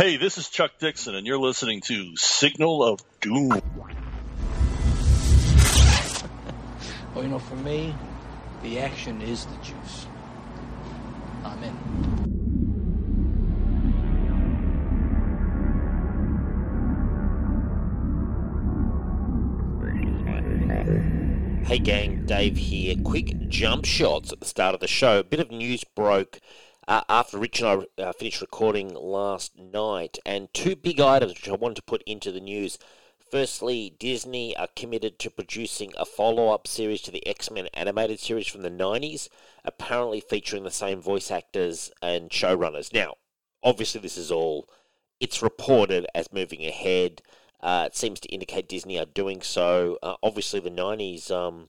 Hey, this is Chuck Dixon, and you're listening to Signal of Doom. Well, you know, for me, the action is the juice. I'm in. Hey gang, Dave here. Quick jump shots at the start of the show. A bit of news broke uh, after Rich and I uh, finished recording last night, and two big items which I wanted to put into the news. Firstly, Disney are committed to producing a follow up series to the X Men animated series from the 90s, apparently featuring the same voice actors and showrunners. Now, obviously, this is all, it's reported as moving ahead. Uh, it seems to indicate Disney are doing so. Uh, obviously, the 90s um,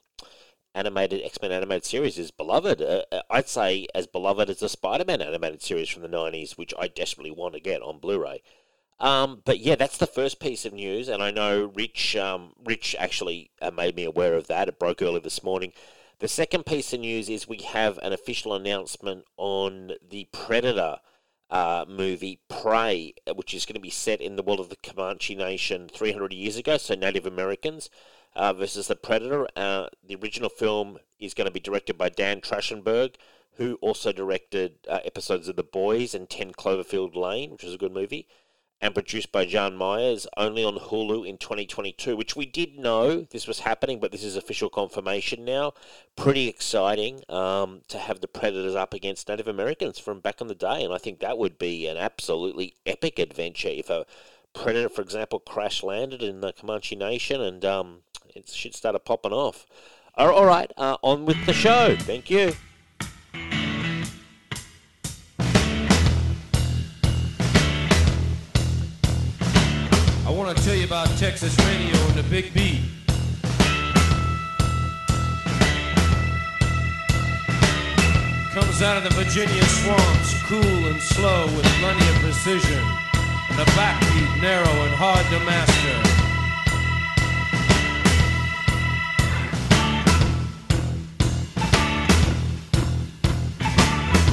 animated X Men animated series is beloved. Uh, uh, I'd say as beloved as the Spider Man animated series from the 90s, which I desperately want to get on Blu ray. Um, but yeah, that's the first piece of news, and I know Rich. Um, Rich actually uh, made me aware of that. It broke early this morning. The second piece of news is we have an official announcement on the Predator uh, movie Prey, uh, which is going to be set in the world of the Comanche Nation 300 years ago, so Native Americans uh, versus the Predator. Uh, the original film is going to be directed by Dan Trachtenberg, who also directed uh, episodes of The Boys and 10 Cloverfield Lane, which was a good movie, and produced by John Myers, only on Hulu in 2022, which we did know this was happening, but this is official confirmation now. Pretty exciting um, to have the Predators up against Native Americans from back in the day, and I think that would be an absolutely epic adventure if a Predator, for example, crash landed in the Comanche Nation and um, it shit started popping off. All right, uh, on with the show. Thank you. I want to tell you about Texas radio and the Big B. Comes out of the Virginia swamps, cool and slow with plenty of precision. A backbeat narrow and hard to master.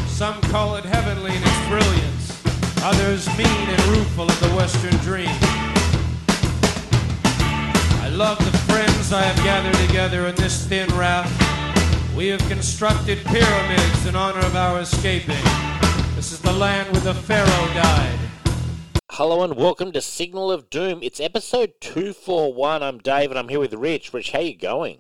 Some call it heavenly in its brilliance, others mean and rueful of the Western dream. I love the friends I have gathered together in this thin raft. We have constructed pyramids in honor of our escaping. This is the land where the Pharaoh died. Hello and welcome to Signal of Doom. It's episode 241. I'm Dave and I'm here with Rich. Rich, how you going?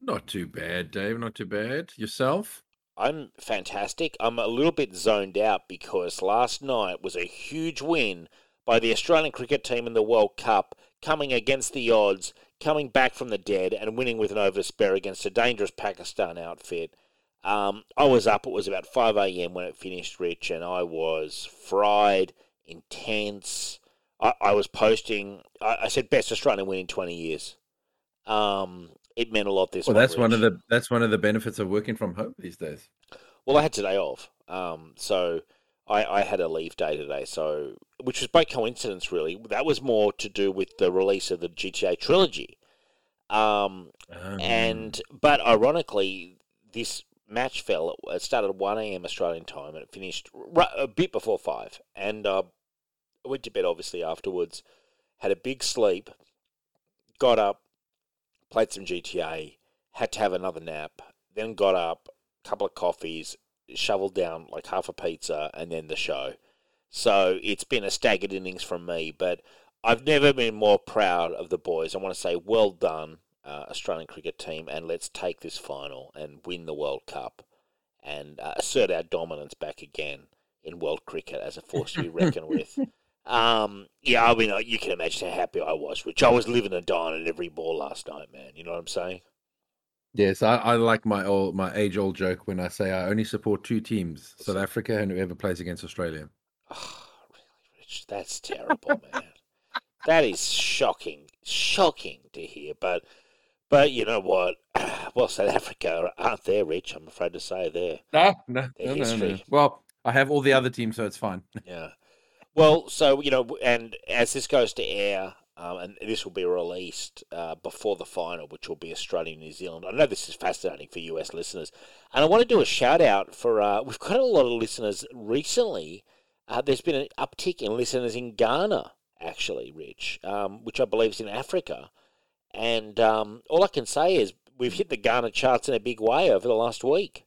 Not too bad, Dave. Not too bad. Yourself? I'm fantastic. I'm a little bit zoned out because last night was a huge win by the Australian cricket team in the World Cup, coming against the odds, coming back from the dead, and winning with an over spare against a dangerous Pakistan outfit. Um, I was up, it was about 5 a.m. when it finished, Rich, and I was fried, intense. I, I was posting, I, I said, best Australian win in 20 years. Um, it meant a lot this Well, one, that's one of the that's one of the benefits of working from home these days. Well, I had today off, um, so I, I had a leave day today. So, which was by coincidence, really. That was more to do with the release of the GTA trilogy. Um, Um, and but ironically, this match fell. It started at one a.m. Australian time, and it finished a bit before five. And uh, I went to bed obviously afterwards. Had a big sleep. Got up, played some GTA. Had to have another nap. Then got up, couple of coffees, shoveled down like half a pizza, and then the show. So it's been a staggered innings from me, but I've never been more proud of the boys. I want to say well done, uh, Australian cricket team, and let's take this final and win the World Cup and uh, assert our dominance back again in world cricket as a force to be reckoned with. Um, yeah, I mean, you can imagine how happy I was, which I was living and dying at every ball last night, man. You know what I'm saying? yes, I, I like my old my age old joke when I say I only support two teams: South Africa and whoever plays against Australia. Oh, really, Rich? That's terrible, man. That is shocking, shocking to hear. But, but you know what? Well, South Africa aren't there, Rich. I'm afraid to say there. No, no, no, no, no. history. Well, I have all the other teams, so it's fine. Yeah. Well, so you know, and as this goes to air, um, and this will be released uh, before the final, which will be Australia and New Zealand. I know this is fascinating for US listeners, and I want to do a shout out for. Uh, we've got a lot of listeners recently. uh, there's been an uptick in listeners in Ghana, actually, Rich, um, which I believe is in Africa. And um, all I can say is we've hit the Ghana charts in a big way over the last week.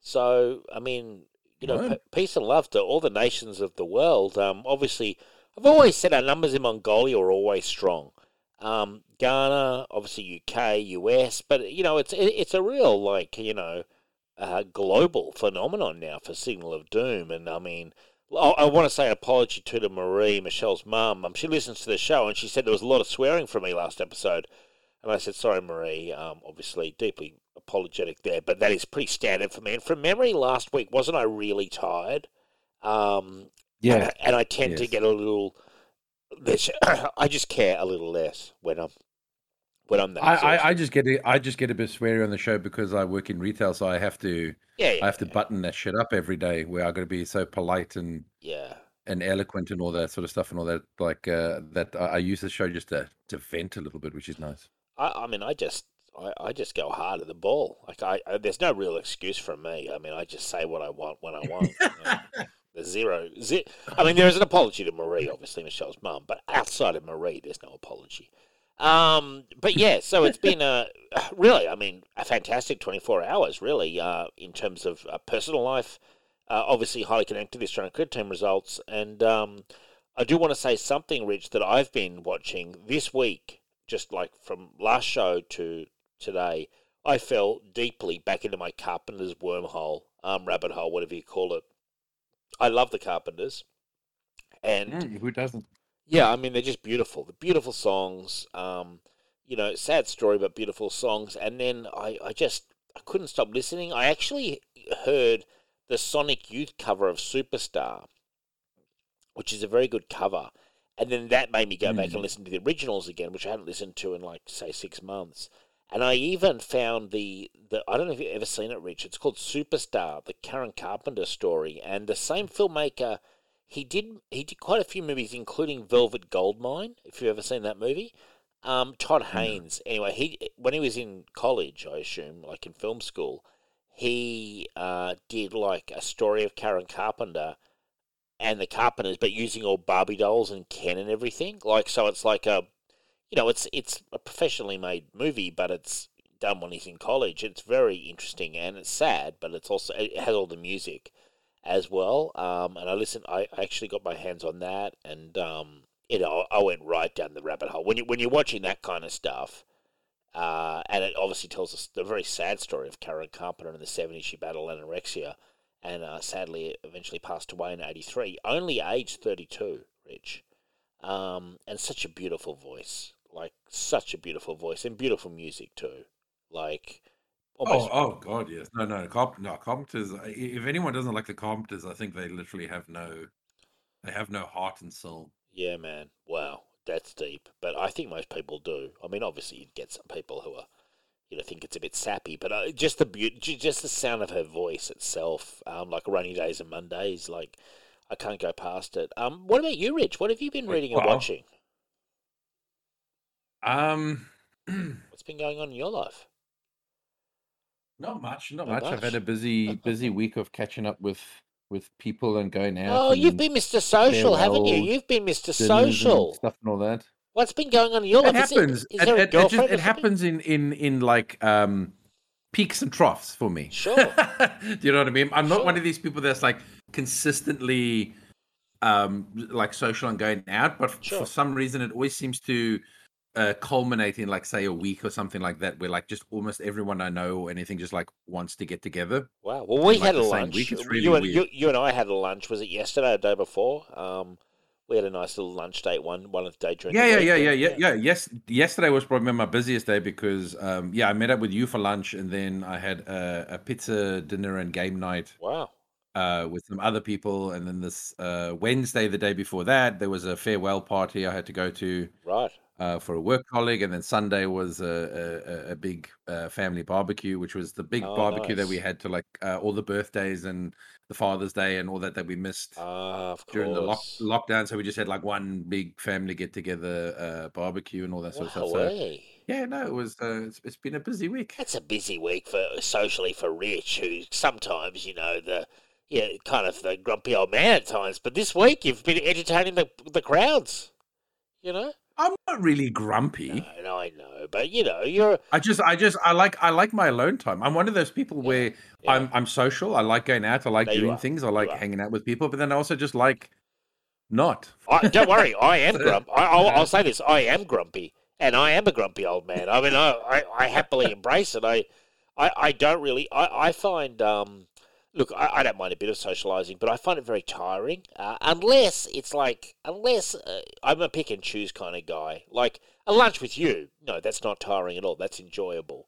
So, I mean, you know, Right. p- peace and love to all the nations of the world. Um, obviously, I've always said our numbers in Mongolia are always strong. Um, Ghana, obviously UK, US, but you know, it's it, it's a real like you know, uh, global phenomenon now for Signal of Doom. And I mean, I, I want to say an apology to to Marie, Michelle's mum. Um, she listens to the show, and she said there was a lot of swearing from me last episode. And I said, sorry, Marie. Um, obviously, deeply apologetic there, but that is pretty standard for me. And from memory, last week wasn't I really tired? Um, Yeah. and I tend to get a little. Less, I just care a little less when I'm when I'm that. I. I, I just get I just get a bit sweary on the show because I work in retail, so I have to yeah, yeah, I have to button that shit up every day. Where I got to be so polite and yeah. and eloquent and all that sort of stuff and all that. Like uh, that, I, I use the show just to to vent a little bit, which is nice. I, I mean, I just, I, I just go hard at the ball. Like I, I, there's no real excuse from me. I mean, I just say what I want when I want. you know. There's zero, zi- I mean, there is an apology to Marie, obviously Michelle's mum, but outside of Marie, there's no apology. Um, but yeah, so it's been a really, I mean, a fantastic 24 hours, really, uh, in terms of uh, personal life. Uh, obviously, highly connected to the Australian cricket team results, and um, I do want to say something, Rich, that I've been watching this week, just like from last show to today. I fell deeply back into my Carpenter's wormhole, um, rabbit hole, whatever you call it. I love the Carpenters, and Mm, who doesn't? yeah, I mean they're just beautiful. The beautiful songs. Um, you know, sad story but beautiful songs. And then I, I just I couldn't stop listening. I actually heard the Sonic Youth cover of Superstar, which is a very good cover. And then that made me go back and listen to the originals again, which I hadn't listened to in like say six months. And I even found the, the I don't know if you've ever seen it, Rich. It's called Superstar, the Karen Carpenter story, and the same filmmaker. He did he did quite a few movies, including Velvet Goldmine. If you've ever seen that movie, um, Todd Haynes. Anyway, he when he was in college, I assume, like in film school, he uh, did like a story of Karen Carpenter and the Carpenters, but using all Barbie dolls and Ken and everything. Like so, it's like a you know, it's it's a professionally made movie, but it's done when he's in college. It's very interesting and it's sad, but it's also it has all the music as well. Um, and I listened. I actually got my hands on that, and um, you know, I went right down the rabbit hole when you when you're watching that kind of stuff. Uh, and it obviously tells us the very sad story of Karen Carpenter in the 70s. She battled anorexia and uh, sadly eventually passed away in 83, only aged 32, Rich. Um, and such a beautiful voice. Like, such a beautiful voice and beautiful music, too. Like, almost. Oh, oh God, yes. No, no, Carp- no. Carpenters. i- If anyone doesn't like the Carpenters, I think they literally have no, they have no heart and soul. Yeah, man. Wow, that's deep. But I think most people do. I mean, obviously, you'd get some people who are, you know, think it's a bit sappy, but uh, just the beauty, just the sound of her voice itself, um, like rainy days and Mondays, like I can't go past it. Um, what about you, Rich? What have you been reading and watching? Um, What's been going on in your life? not much, not Not much. I've had a busy, busy week of catching up with with people and going out. Oh, you've been Mr. Social, haven't you? You've been Mr. dinners and Social. stuff and all that. What's been going on in your It life? Is happens. Is, It, there a it- it just it happens in in in like um peaks and troughs for me. Sure. Do you know what I mean? I'm not one of these people that's like consistently um like social and going out, but Sure. for some reason it always seems to uh, culminate in like say a week or something like that, where like just almost everyone I know or anything just like wants to get together. Wow. Well, we like had a lunch. week. It's really you, and, weird. you and I had a lunch. Was it yesterday or the day before? Um, we had a nice little lunch date one one of the day during Yeah, the yeah, yeah, yeah, yeah, yeah. Yes, yesterday was probably my busiest day because um yeah, I met up with you for lunch and then I had a, a pizza dinner and game night Wow. uh, with some other people. And then this uh, Wednesday, the day before that, there was a farewell party I had to go to Right. Uh, for a work colleague. And then Sunday was a, a, a- big uh, family barbecue, which was the big Oh, barbecue that we had to like uh, all the birthdays and the Father's Day and all that that we missed Ah, during the lock- lockdown. So we just had like one big family get together uh, barbecue and all that sort of stuff. So yeah, no, it was. Uh, it's, it's been a busy week. That's a busy week for socially for Rich, who sometimes, you know, the yeah, kind of the grumpy old man at times. But this week you've been entertaining the the crowds. You know. I'm not really grumpy. No, no, I know, but you know, you're I just, I just, I like, I like my alone time. I'm one of those people where yeah. I'm, I'm social. I like going out. I like doing things. I like hanging out with people. But then I also just like not. I, don't worry, I am grump. I, I'll, I'll say this: I am grumpy, and I am a grumpy old man. I mean, I, I, I happily embrace it. I, I, I don't really. I, I find, um, look, I, I don't mind a bit of socialising, but I find it very tiring. Uh, unless it's like, unless uh, I'm a pick and choose kind of guy. Like a lunch with you, no, that's not tiring at all. That's enjoyable.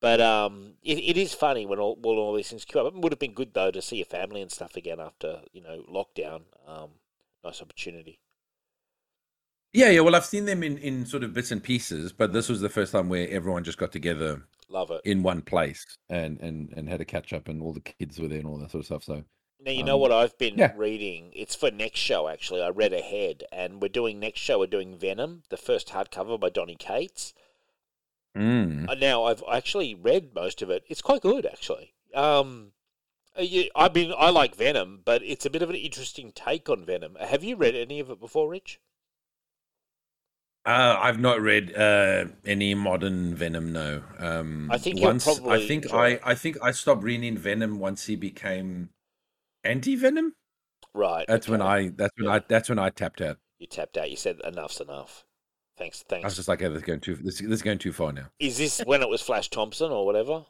But um, it, it is funny when all when all these things come up. It would have been good though to see your family and stuff again after you know lockdown. Um, nice opportunity. Yeah, yeah. Well, I've seen them in, in sort of bits and pieces, but this was the first time where everyone just got together Love it. in one place and and and had a catch up, and all the kids were there and all that sort of stuff. So Now you know Um, what I've been yeah. reading. It's for next show actually. I read ahead, and we're doing next show. We're doing Venom, the first hardcover by Donny Cates. mm. Uh, Now I've actually read most of it. It's quite good actually. Um, uh, you, I mean, I like Venom, but it's a bit of an interesting take on Venom. Have you read any of it before, Rich? Uh, I've not read uh, any modern Venom. No. Um, I think once I think enjoy I. I think I stopped reading Venom once he became anti Venom. Right. That's when. I that's when Yeah. I that's when I tapped out. you tapped out. You said enough's enough. Thanks. Thanks. I was just like, hey, this is going too this, this is going too far now. Is this when it was Flash Thompson or whatever?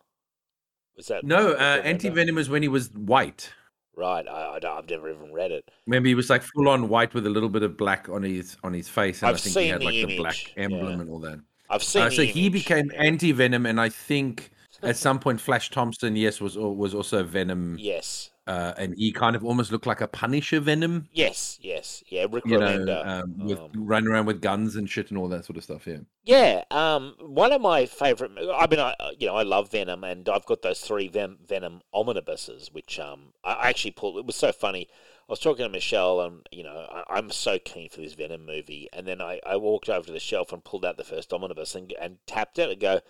Was that No, uh, anti Venom is when he was white. Right. I, I don't, I've never even read it. Remember, he was like full on white with a little bit of black on his on his face, and I've I think he had the like the image, black yeah. emblem and all that. I've seen. Uh, the so he became anti Venom, and I think at some point Flash Thompson, yes, was was also Venom, Yes. Uh, and he kind of almost looked like a Punisher Venom, Yes. Yes. Yeah. Rick you know, um, with um, running around with guns and shit and all that sort of stuff. Yeah. Yeah, um, one of my favorite. I mean, I you know I love Venom, and I've got those three Ven- Venom omnibuses, which um I actually pulled. It was so funny. I was talking to Michelle, and you know I, I'm so keen for this Venom movie, and then I, I walked over to the shelf and pulled out the first omnibus and and tapped it and go,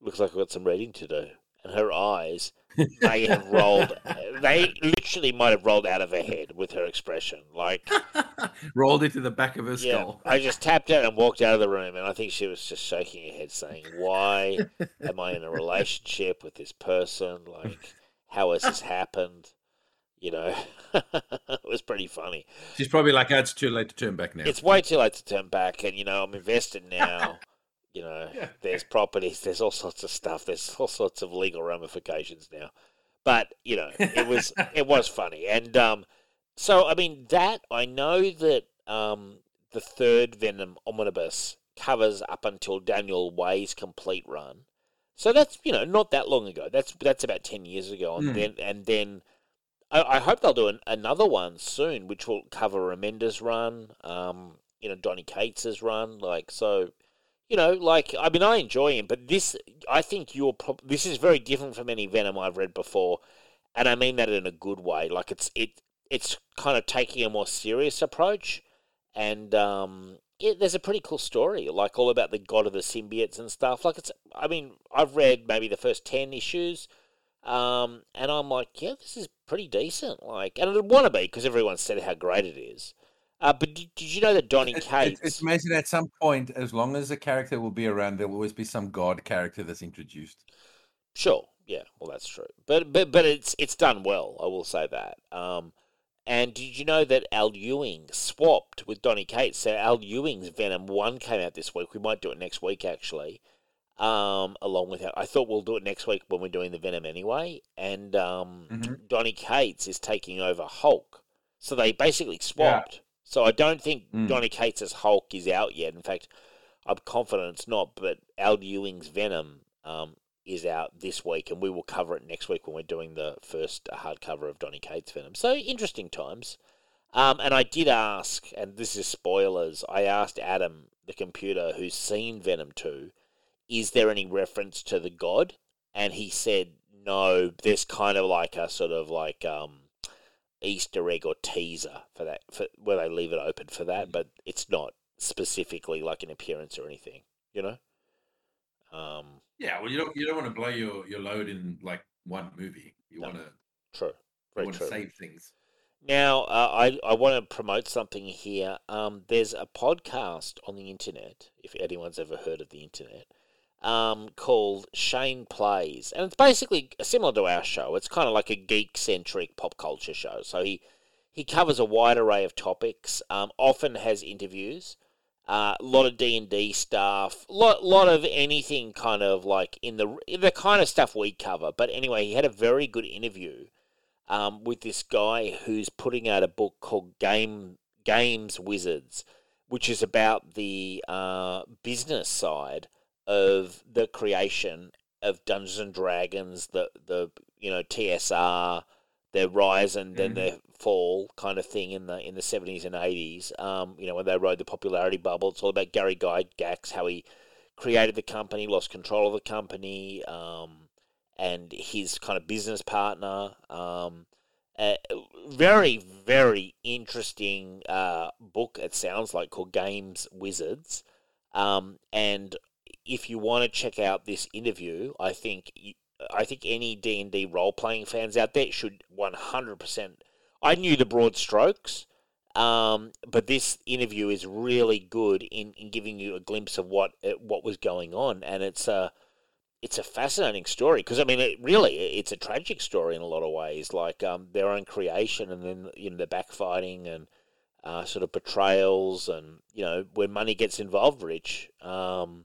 looks like I've got some reading to do. And her eyes, they have rolled. They literally might have rolled out of her head with her expression, like. Rolled into the back of her Yeah, skull. I just tapped out and walked out of the room, and I think she was just shaking her head, saying, "Why am I in a relationship with this person? Like, how has this happened?" You know, it was pretty funny. She's probably like, oh, it's too late to turn back now. It's way too late to turn back, and you know, I'm invested now. You know, there's properties, there's all sorts of stuff, there's all sorts of legal ramifications now. But you know, it was it was funny, and um, so I mean that I know that um, the third Venom omnibus covers up until Daniel Way's complete run. So that's you know not that long ago. That's that's about ten years ago, and Hmm. then and then I, I hope they'll do an, another one soon, which will cover Remender's run, um, you know Donny Cates's run, like so. You know, like I mean, I enjoy him, but this, I think you're. Prob- this is very different from any Venom I've read before, and I mean that in a good way. Like it's it, it's kind of taking a more serious approach, and um, it, there's a pretty cool story, like all about the god of the symbiotes and stuff. Like it's, I mean, I've read maybe the first ten issues, um, and I'm like, yeah, this is pretty decent. Like, and it'd want to be because everyone said how great it is. Uh, but did, did you know that Donny It's, Cates? it's, it's amazing at some point, as long as a character will be around, there will always be some god character that's introduced. Sure, yeah, well that's true, but but but it's it's done well. I will say that. Um, and did you know that Al Ewing swapped with Donny Cates? So Al Ewing's Venom One came out this week. We might do it next week actually. Um, along with that. I thought we'll do it next week when we're doing the Venom anyway. And um, Mhm. Donny Cates is taking over Hulk, so they basically swapped. So I don't think Mm. Donny Cates' Hulk is out yet. In fact, I'm confident it's not. But Al Ewing's Venom um, is out this week, and we will cover it next week when we're doing the first hardcover of Donny Cates Venom. So interesting times. Um, and I did ask, and this is spoilers. I asked Adam, the computer, who's seen Venom two, is there any reference to the god? And he said no. There's kind of like a sort of like um, Easter egg or teaser for that, for where they leave it open for that, but it's not specifically like an appearance or anything. You know. Um, Yeah, well, you don't you don't want to blow your, your load in like one movie. You No. want to True. Very you want true. to save things. Now, uh, I, I want to promote something here. Um, there's a podcast on the internet, if anyone's ever heard of the internet, um, called Shane Plays. And it's basically similar to our show. It's kind of like a geek centric pop culture show. So he, he covers a wide array of topics, um, often has interviews. A lot of D and D stuff, lot lot of anything kind of like in the the kind of stuff we cover. But anyway, he had a very good interview um, with this guy who's putting out a book called Game Games Wizards, which is about the uh, business side of the creation of Dungeons and Dragons, the the you know TSR, their rise and then Mhm. their fall kind of thing in the in the seventies and eighties. Um, you know when they rode the popularity bubble. It's all about Gary Guy Gax, how he created the company, lost control of the company. Um, and his kind of business partner. Um, uh, very, very interesting uh, book. It sounds like called Games Wizards. Um, and if you want to check out this interview, I think I think any D and D role playing fans out there should one hundred percent. I knew the broad strokes. Um, but this interview is really good in, in giving you a glimpse of what uh, what was going on, and it's a it's a fascinating story because I mean, it really it's a tragic story in a lot of ways, like um, their own creation and then you know the backfighting and uh, sort of betrayals and you know when money gets involved, Rich. Um,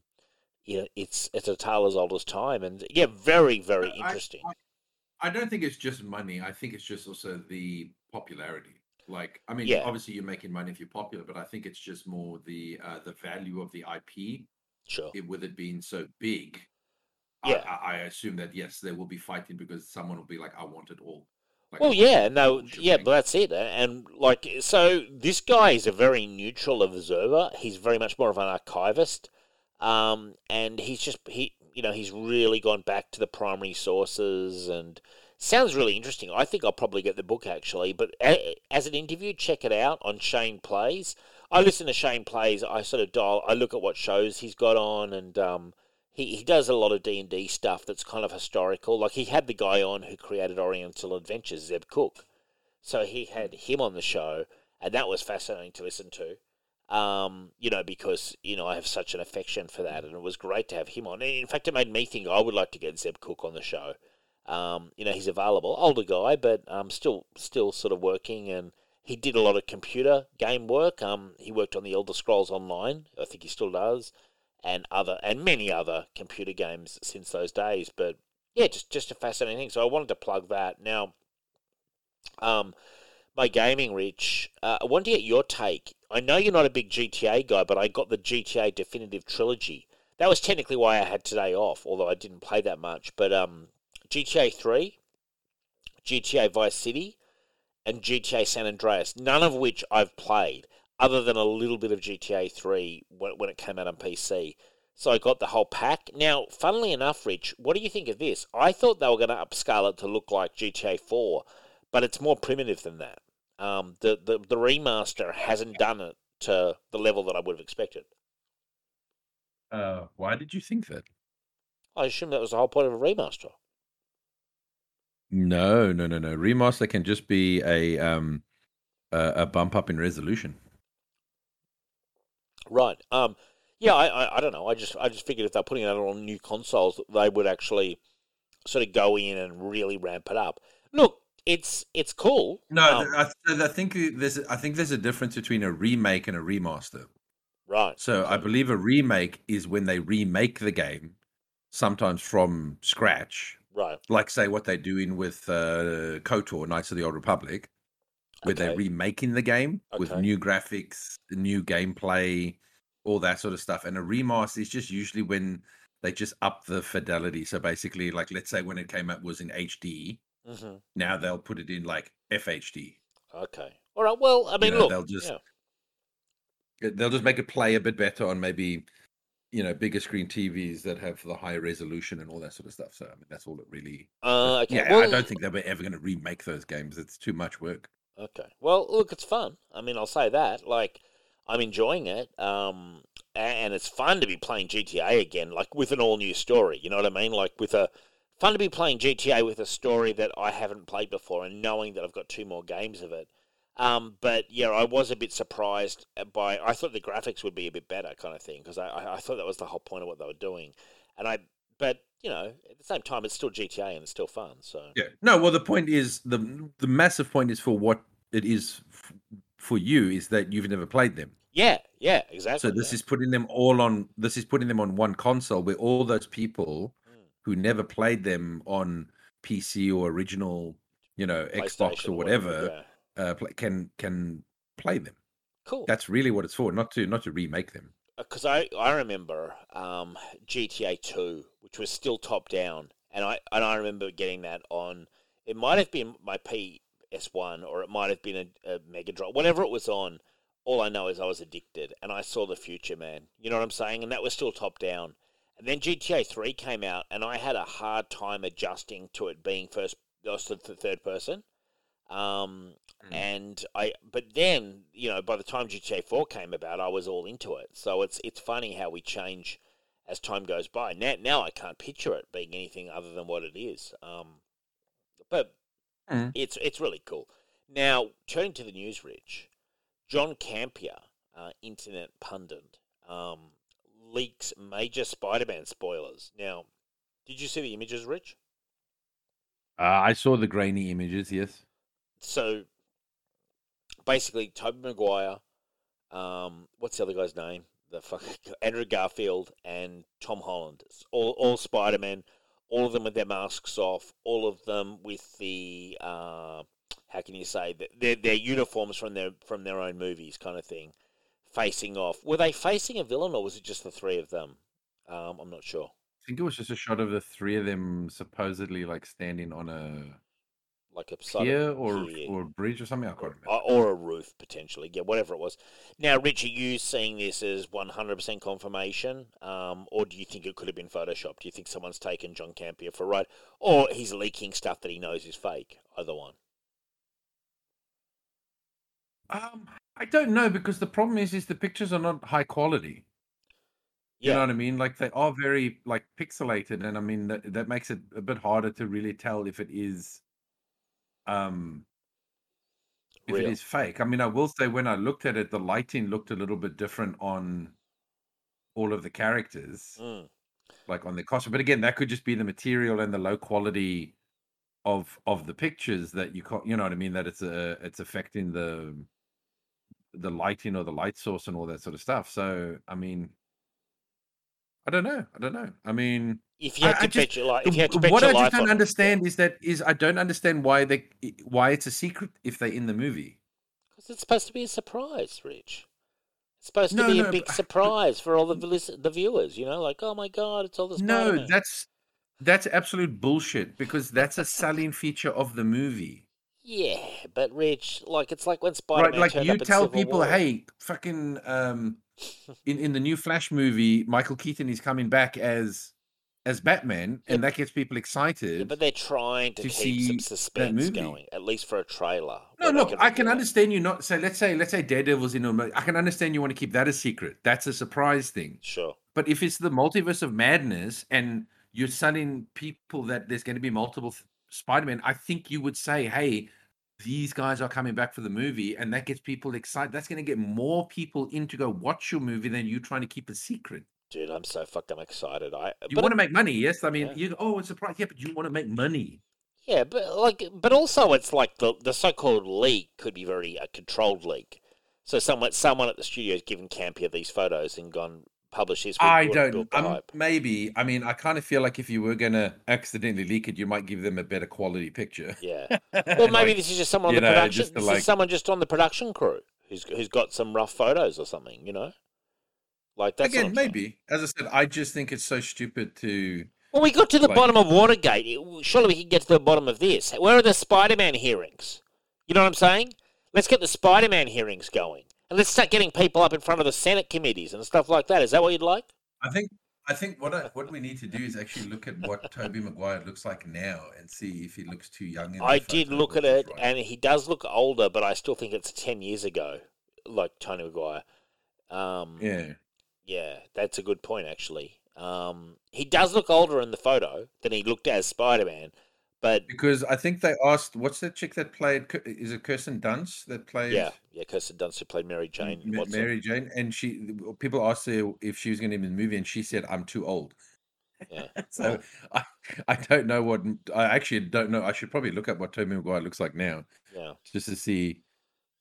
you know, it's it's a tale as old as time, and yeah, very very I- interesting. I don't think it's just money. I think it's just also the popularity. Like, I mean, Yeah. obviously you're making money if you're popular, but I think it's just more the uh, the value of the IP Sure. it, with it being so big. Yeah. I, I, I assume that yes, there will be fighting because someone will be like, "I want it all." Like, Well, yeah, no, yeah, but that's it. And like, so this guy is a very neutral observer. He's very much more of an archivist, um, and he's just he, you know, he's really gone back to the primary sources and sounds really interesting. I think I'll probably get the book actually, but a, as an interview, check it out on Shane Plays. I listen to Shane Plays. I sort of dial. I look at what shows he's got on, and um, he, he does a lot of D and D stuff that's kind of historical. Like he had the guy on who created Oriental Adventures, Zeb Cook. So he had him on the show, and that was fascinating to listen to. Um, you know, because you know I have such an affection for that, and it was great to have him on. And in fact, it made me think I would like to get Zeb Cook on the show. Um, you know, he's available, older guy, but um, still still sort of working, and he did a lot of computer game work. Um, he worked on the Elder Scrolls Online, I think he still does, and other and many other computer games since those days. But yeah, just just a fascinating thing. So I wanted to plug that. Now, um, my gaming, Rich, uh, I want to get your take. I know you're not a big GTA guy, but I got the GTA Definitive Trilogy. That was technically why I had today off, although I didn't play that much. But um, GTA 3, GTA Vice City, and GTA San Andreas, none of which I've played, other than a little bit of GTA 3 when, when it came out on PC. So I got the whole pack. Now, funnily enough, Rich, what do you think of this? I thought they were going to upscale it to look like GTA 4, but it's more primitive than that. Um, the, the the remaster hasn't done it to the level that I would have expected. Uh, why did you think that? I assume that was the whole point of a remaster. No, no, no, no. Remaster can just be a um a, a bump up in resolution. Right. Um. Yeah. I, I. I don't know. I just. I just figured if they're putting it out on new consoles, they would actually sort of go in and really ramp it up. Look, it's it's cool. No, Um, I, I think there's I think there's a difference between a remake and a remaster. right. So I believe a remake is when they remake the game, sometimes from scratch, Right. like say what they're doing with uh, KOTOR, Knights of the Old Republic, where they're remaking the game with new graphics, new gameplay, all that sort of stuff. And a remaster is just usually when they just up the fidelity. So basically, like let's say when it came out was in HD, hmm now they'll put it in like FHD. Okay. All right. Well, I mean, know, look. they'll just- yeah. They'll just make it play a bit better on maybe, you know, bigger screen TVs that have the higher resolution and all that sort of stuff. So I mean, that's all it really. Uh, okay. Yeah, I don't think they're ever going to remake those games. It's too much work. Okay. Well, look, it's fun. I mean, I'll say that. Like, I'm enjoying it. Um, and it's fun to be playing GTA again, like with an all new story. You know what I mean? Like with a fun to be playing GTA with a story that I haven't played before and knowing that I've got two more games of it. Um, but yeah, I was a bit surprised by. I thought the graphics would be a bit better, kind of thing, because I, I, I thought that was the whole point of what they were doing. And I, but you know, at the same time, it's still GTA and it's still fun. So Yeah. No, well, the point is the the massive point is for what it is f- for you is that you've never played them. yeah, yeah, exactly. So this yeah. is putting them all on. This is putting them on one console where all those people. Who never played them on PC or original, you know, Xbox or whatever, yeah. uh, can can play them. Cool. That's really what it's for, not to not to remake them. because I, I remember um, GTA Two, which was still top down, and I and I remember getting that on. It might have been my PS One, or it might have been a, a Mega Drive, whatever it was on. All I know is I was addicted, and I saw the future, man. You know what I'm saying? And that was still top down. And then GTA Three came out, and I had a hard time adjusting to it being first, th- third person. Um, Mm. and I, but then you know, by the time GTA Four came about, I was all into it. So it's it's funny how we change as time goes by. Now, now I can't picture it being anything other than what it is. Um, but Mm. it's it's really cool. Now, turning to the news, Rich, John Campea, uh, internet pundit, um, leaks major Spider-Man spoilers. Now, did you see the images, Rich? Uh, I saw the grainy images. Yes. so basically Tobey Maguire, um, what's the other guy's name? The fuck Andrew Garfield and Tom Holland. It's All all Spider Man, all of them with their masks off, all of them with the uh, how can you say that their their uniforms from their from their own movies kind of thing, facing off. Were they facing a villain or was it just the three of them? Um, I'm not sure. I think it was just a shot of the three of them supposedly like standing on a Like a side pier or pier. or a bridge or something. I can't remember. or, or a roof potentially. Yeah, whatever it was. Now, Rich, are you seeing this as one hundred percent confirmation, um, or do you think it could have been photoshopped? Do you think someone's taken John Campea for a ride, or he's leaking stuff that he knows is fake? Either one. Um, I don't know because the problem is, is the pictures are not high quality. You know what I mean? Like they are very like pixelated, and I mean that that makes it a bit harder to really tell if it is, um, if it real. is fake. I mean, I will say when I looked at it, the lighting looked a little bit different on all of the characters, Mm, like on the costume. But again, that could just be the material and the low quality of of the pictures that you can't. You know what I mean? That it's a it's affecting the the lighting or the light source and all that sort of stuff. So I mean, I don't know. I don't know. I mean, If you had I- to I just- bet your life, if you had to bet what your I just life don't on, understand is that is I don't understand why they why it's a secret if they're in the movie. because it's supposed to be a surprise, Rich. It's supposed to be no, a big but- surprise for all the the viewers. You know, like oh my god, it's all the No, that's that's absolute bullshit because that's a selling feature of the movie. Yeah, but Rich, like it's like when Spider-Man Right, like you tell people, War. hey, fucking, um, in in the new Flash movie, Michael Keaton is coming back as as Batman, and that gets people Yeah, excited. but they're trying to, to keep some suspense going, at least for a trailer. no, look, I can understand you not. So let's say, let's say Daredevil's in. I can understand you want to keep that a secret. That's a surprise thing. Sure. But if it's the multiverse of madness and you're telling people that there's going to be multiple th- Spider-Man, I think you would say, "Hey, these guys are coming back for the movie," and that gets people excited. That's going to get more people in to go watch your movie than you trying to keep a secret. Dude, I'm so fucked. I'm excited. I You want to make money, yes? I mean, Yeah. you oh, it's a surprise, yeah, but you want to make money. yeah, but like, but also it's like the the so-called leak could be very a controlled leak. So someone someone at the studio has given Campea these photos and gone publish this. I don't. Um, maybe. I mean, I kind of feel like if you were going to accidentally leak it, you might give them a better quality picture. Yeah. Well, maybe Like, this is just someone on the know, production. just This like- is someone just on the production crew who's who's got some rough photos or something. You know, like that's again, saying. maybe. As I said, I just think it's so stupid to. Well, we got to the Like- bottom of Watergate. Surely we can get to the bottom of this. Where are the Spider-Man hearings? You know what I'm saying? Let's get the Spider-Man hearings going, and let's start getting people up in front of the Senate committees and stuff like that. Is that what you'd like? I think. I think what I, what we need to do is actually look at what Tobey Maguire looks like now and see if he looks too young. In I did look at it, right. and he does look older, but I still think it's ten years ago, like Tony Maguire. Um, yeah, Yeah, that's a good point, actually. Um, he does look older in the photo than he looked as Spider Man, but Because I think they asked, what's that chick that played? Is it Kirsten Dunst that played? yeah, yeah, Kirsten Dunst who played Mary Jane. Ma-. Mary Jane, and she people asked her if she was going to be in the movie, and she said, "I'm too old." Yeah. so I, I don't know what I actually don't know. I should probably look up what Tobey Maguire looks like now, Yeah. just to see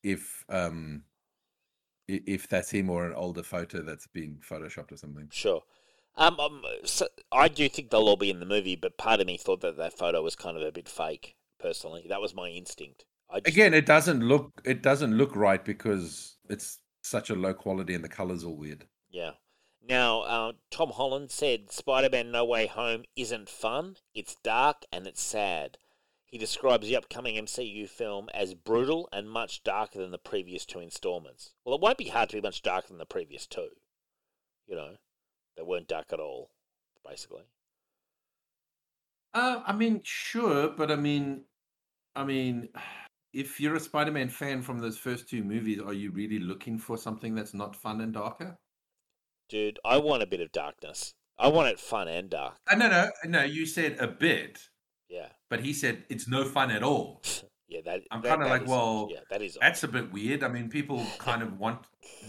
if um if that's him or an older photo that's been photoshopped or something. Sure. Um, um so I do think they'll all be in the movie, but part of me thought that that photo was kind of a bit fake. Personally, that was my instinct. I just, Again, it doesn't look it doesn't look right because it's such a low quality and the colors all weird. yeah. Now, uh, Tom Holland said Spider-Man: No Way Home isn't fun. It's dark and it's sad. He describes the upcoming MCU film as brutal and much darker than the previous two installments. Well, it won't be hard to be much darker than the previous two. You know, they weren't dark at all, basically. Uh, I mean, sure, but I mean, I mean, if you're a Spider-Man fan from those first two movies, are you really looking for something that's not fun and darker? Dude, I want a bit of darkness. I want it fun and dark. Uh, no, no, no. You said a bit, Yeah. but he said it's no fun at all. Yeah, that. I'm that- kinda like, is- well, yeah, that is. That's a bit weird. I mean, people kind of want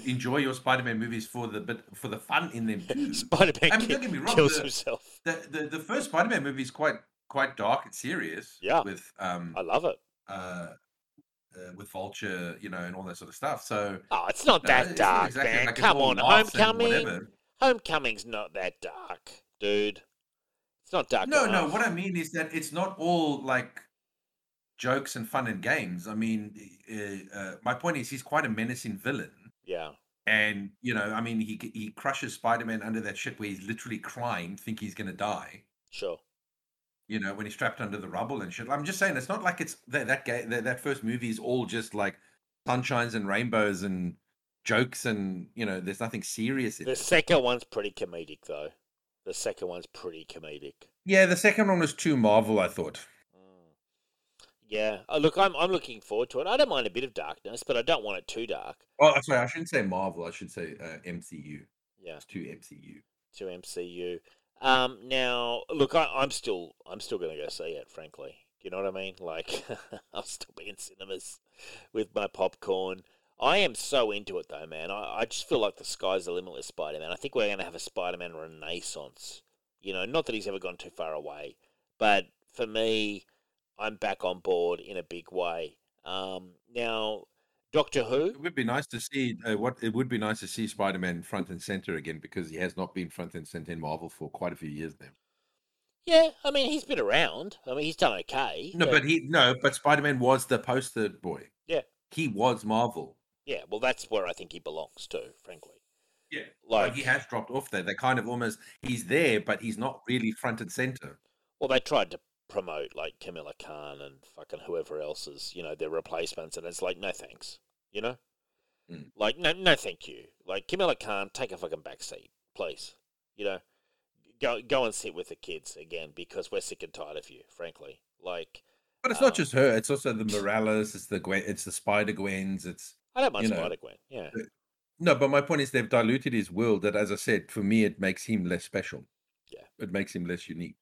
enjoy your Spider-Man movies for the bit for the fun in them too. Spider-Man I mean, don't get me wrong, kills the- himself. The, the the first Spider-Man movie is quite quite dark and serious. Yeah. with um I love it. uh, uh with Vulture, you know, and all that sort of stuff. So Oh, it's not no, that it's not dark, exactly man. like Come on, Homecoming. Homecoming's not that dark, dude. It's not dark. No, no. What I mean is that it's not all like jokes and fun and games. I mean, uh, uh, my point is he's quite a menacing villain. Yeah, And you know, I mean, he he crushes Spider-Man under that shit where he's literally crying, think he's gonna die. sure. You know, when he's trapped under the rubble and shit. I'm just saying, it's not like it's that that ga- that, that first movie is all just like sunshines and rainbows and jokes and you know, there's nothing serious in The it. second one's pretty comedic, though. The second one's pretty comedic. Yeah, the second one was too Marvel, I thought. Yeah. Oh, look, I'm I'm looking forward to it. I don't mind a bit of darkness, but I don't want it too dark. Oh, sorry, I shouldn't say Marvel. I should say uh, MCU. Yeah. It's too MCU. to MCU. Um, now, look, I, I'm still, I'm still going to go see it. Frankly, you know what I mean? Like, I'll still be in cinemas with my popcorn. I am so into it, though, man. I, I just feel like the sky's the limit with Spider-Man. I think we're going to have a Spider-Man renaissance. You know, not that he's ever gone too far away, but for me, I'm back on board in a big way. Um, now, Doctor Who. It would be nice to see uh, what it would be nice to see Spider-Man front and center again because he has not been front and center in Marvel for quite a few years now. Yeah, I mean, he's been around. I mean, he's done okay. No, but he no, but Spider-Man was the poster boy. Yeah. he was Marvel. Yeah, well, that's where I think he belongs to, frankly. Yeah, Like- like he has dropped off there. They kind of almost he's there, but he's not really front and center. Well, they tried to promote like Kamala Khan and fucking whoever else is, you know, their replacements, and it's like, no thanks, you know, Mm. like no, no, thank you. Like Kamala Khan, take a fucking back seat, please. You know, go go and sit with the kids again because we're sick and tired of you, frankly. Like, But it's Um, not just her; it's also the Morales, it's the Gwen, it's the Spider Gwens. It's I don't mind Spider Gwen. Yeah, no, but my point is they've diluted his world. That, as I said, for me, it makes him less special. Yeah. it makes him less unique.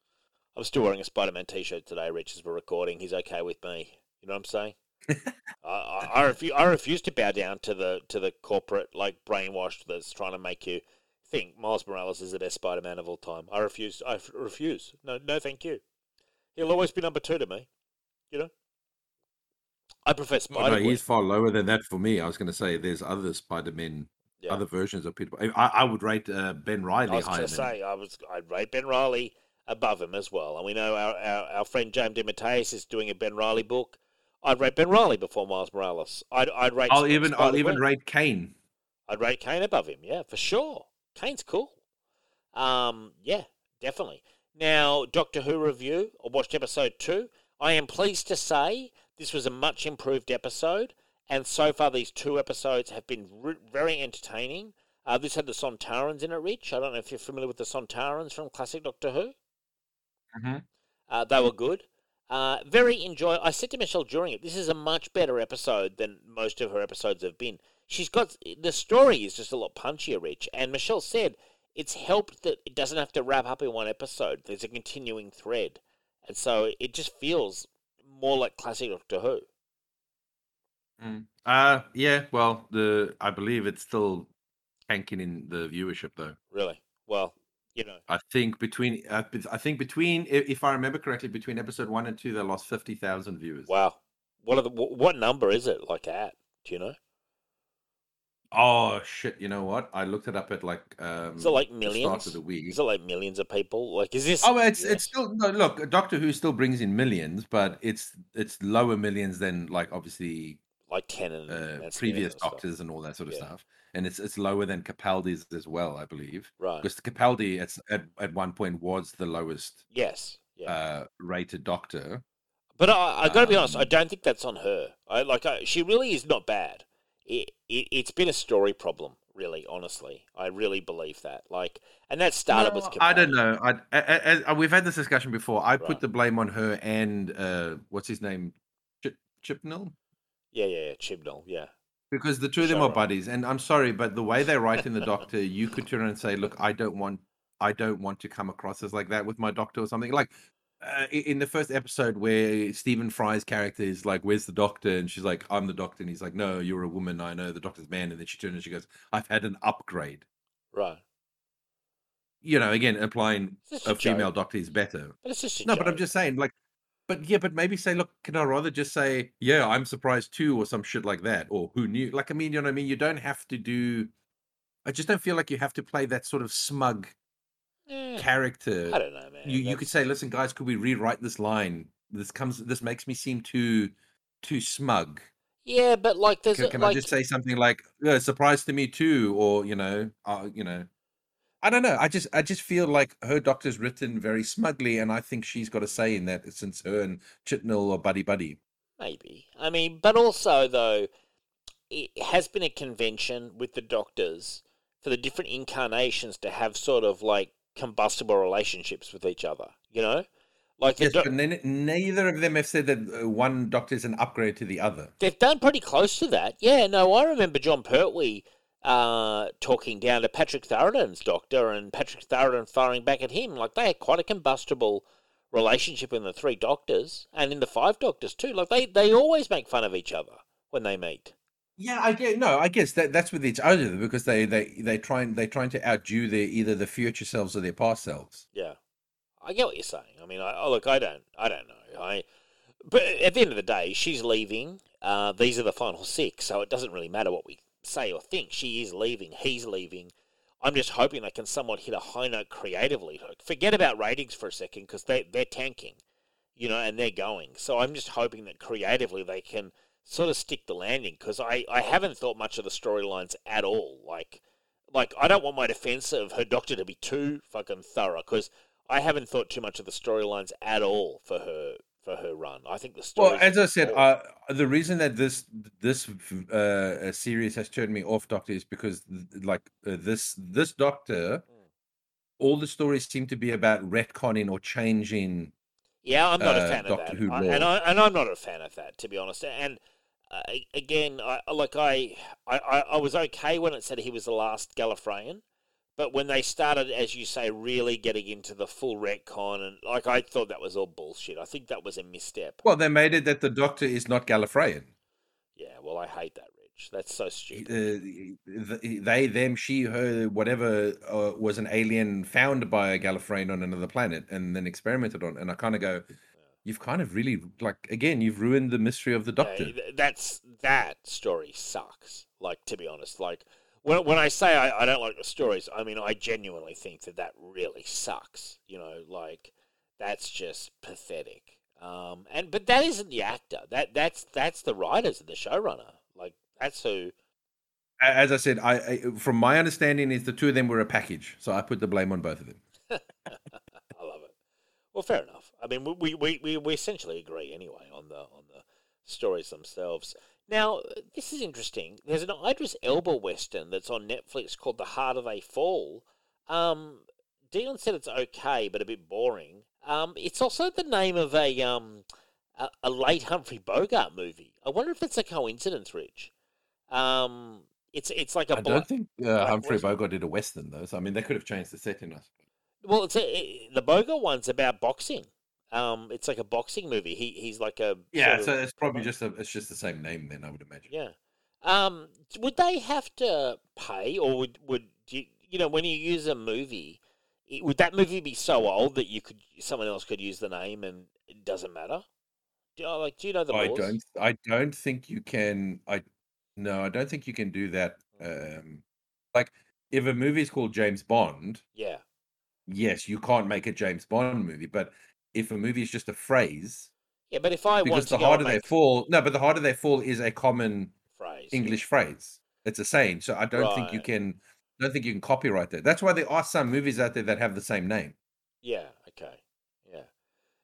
I'm still wearing a Spider Man t shirt today, Rich, as we're recording. He's okay with me. You know what I'm saying? I, I, I, refuse, I refuse to bow down to the to the corporate like brainwashed that's trying to make you think Miles Morales is the best Spider Man of all time. I refuse. I f- refuse. No, no, thank you. He'll always be number two to me. You know. I prefer Oh, no, he's far lower than that for me. I was going to say there's other Spider-Men, Yeah. other versions of Peter. I, I would rate uh, Ben Reilly I was higher going to say I was. I'd rate Ben Reilly above him as well, and we know our, our, our friend James DeMatteis is doing a Ben Reilly book. I'd rate Ben Reilly before Miles Morales. I'd I'd rate. I'll even I'll even rate Kane. I'd rate Kane above him. Yeah, for sure. Kane's cool. Um, yeah, definitely. Now, Doctor Who review. I watched episode two. I am pleased to say this was a much improved episode, and so far these two episodes have been re- very entertaining. Uh, this had the Sontarans in it, Rich. I don't know if you're familiar with the Sontarans from classic Doctor Who. Mhm. Uh, they were good. Uh, very enjoy. I said to Michelle during it, this is a much better episode than most of her episodes have been. She's got the story is just a lot punchier, Rich. And Michelle said it's helped that it doesn't have to wrap up in one episode. There's a continuing thread, and so it just feels more like classic Doctor Who. Uh, yeah. Well, the I believe it's still tanking in the viewership though. Really, well, you know, I think between uh, I think between if I remember correctly, between episode one and two, they lost fifty thousand viewers. wow. What the what number is it like at? Do you know? Oh shit! You know what? I looked it up at like um, Is it like the start millions? of the week. Is it like millions of people? Like, is this? Oh, it's yeah. it's still no. Look, Doctor Who still brings in millions, but it's it's lower millions than like obviously like ten and uh, previous and stuff. Doctors and all that sort of Yeah. stuff, and it's it's lower than Capaldi's as well, I believe, Right. because Capaldi it's at at one point was the lowest Yes. Yeah. uh, rated Doctor. But I, I got to be honest, I Um, don't think that's on her. I like I, she really is not bad. It, it it's been a story problem, really. Honestly, I really believe that. Like, and that started with. Capaldi. I don't know. I, I, I, we've had this discussion before. I Right. put the blame on her and uh, what's his name, Chip, Chipnell, Yeah, yeah, yeah. Chibnall. Yeah. Because the two of them are buddies. And I'm sorry, but the way they write in the Doctor, you could turn and say, "Look, I don't want, I don't want to come across as like that with my Doctor or something." Like uh, in the first episode where Stephen Fry's character is like, "Where's the Doctor?" and she's like, "I'm the Doctor," and he's like, "No, you're a woman. I know the Doctor's man." And then she turns and she goes, "I've had an upgrade." Right. You know, again, just a a female Doctor is better. But it's just No, but I'm just saying, like, but yeah, but maybe say, look, can I rather just say, yeah, I'm surprised too, or some shit like that, or who knew? Like, I mean, you know what I mean? You don't have to do. I just don't feel like you have to play that sort of smug Eh, character. I don't know, man. You you could say, listen, guys, could we rewrite this line? This comes. This makes me seem too too smug. Yeah, but like, there's Can, a, can like, I just say something like, yeah, surprise to me too, or you know, uh, you know. I don't know. I just I just feel like her doctor's written very smugly, and I think she's got a say in that since her and Chibnall are buddy buddy. Maybe. I mean, but also though, it has been a convention with the doctors for the different incarnations to have sort of like combustible relationships with each other. You know, like Yes, doc- but ne- neither of them have said that uh, one doctor is an upgrade to the other. they've done pretty close to that. Yeah. No, I remember Jon Pertwee uh, talking down to Patrick Troughton's doctor, and Patrick Troughton firing back at him. Like they had quite a combustible relationship in the three doctors and in the five doctors too. Like they they always make fun of each other when they meet. Yeah, I get no. I guess that that's with each other because they they they trying they trying to outdo their either the future selves or their past selves. Yeah, I get what you're saying. I mean, I, oh, look, I don't, I don't know. I, but at the end of the day, she's leaving. Uh, these are the final six, so it doesn't really matter what we say or think. She is leaving. He's leaving. I'm just hoping they can somewhat hit a high note creatively. Forget about ratings for a second because they they're tanking, you know, and they're going. So I'm just hoping that creatively they can sort of stick the landing because I I haven't thought much of the storylines at all. Like like I don't want my defense of her doctor to be too fucking thorough because I haven't thought too much of the storylines at all for her for her run. I think the story. Well, as I said, uh, the reason that this this uh, series has turned me off Doctor is because like uh, this this Doctor, all the stories seem to be about retconning or changing. yeah, I'm not a uh, fan of Doctor that, Who I, and I and I'm not a fan of that to be honest. And uh, again, I like I, I I I was okay when it said he was the last Gallifreyan. But when they started, as you say, really getting into the full retcon, and like I thought that was all bullshit. I think that was a misstep. Well, they made it that the Doctor is not Gallifreyan. Yeah, well, I hate that, Rich. That's so Uh, stupid. th- they, them, she, her, whatever uh, was an alien found by a Gallifreyan on another planet and then experimented on. And I kind of go, you've kind of really like again, you've ruined the mystery of the Doctor. th- that's that story sucks. Like to be honest, like when when I say I, I don't like the stories, I mean I genuinely think that that really sucks. You know, like that's just pathetic. Um, and but that isn't the actor. That that's that's the writers and the showrunner. Like that's who. As I said, I, I from my understanding is the two of them were a package, so I put the blame on both of them. I love it. Well, fair enough. I mean, we we, we, we essentially agree anyway on the on the stories themselves. Now, this is interesting. There's an Idris Elba western that's on Netflix called The Harder They Fall. Um, Dion said it's okay, but a bit boring. Um, it's also the name of a um a, a late Humphrey Bogart movie. I wonder if it's a coincidence, Rich. Um, It's it's like a I don't think uh, Humphrey Western. Bogart did a western though. So I mean, they could have changed the setting. I suppose. well, it's a, it- the Boga one's about boxing. Um, it's like a boxing movie. He he's like a Yeah, sort so of- it's probably just a, it's just the same name then. I would imagine. yeah. Um, would they have to pay, or would would you you know when you use a movie, it, would that movie be so old that you could someone else could use the name and it doesn't matter? Do you, like do you know the I laws? don't. I don't think you can. I no. I don't think you can do that. Um, like if a movie is called James Bond, Yeah, yes, you can't make a James Bond movie. But if a movie is just a phrase, yeah. But if I because the harder they fall, no, but the harder they fall is a common phrase English phrase. It's a saying. So I don't think you can. I don't think you can copyright that. That's why there are some movies out there that have the same name Yeah. Okay. Yeah.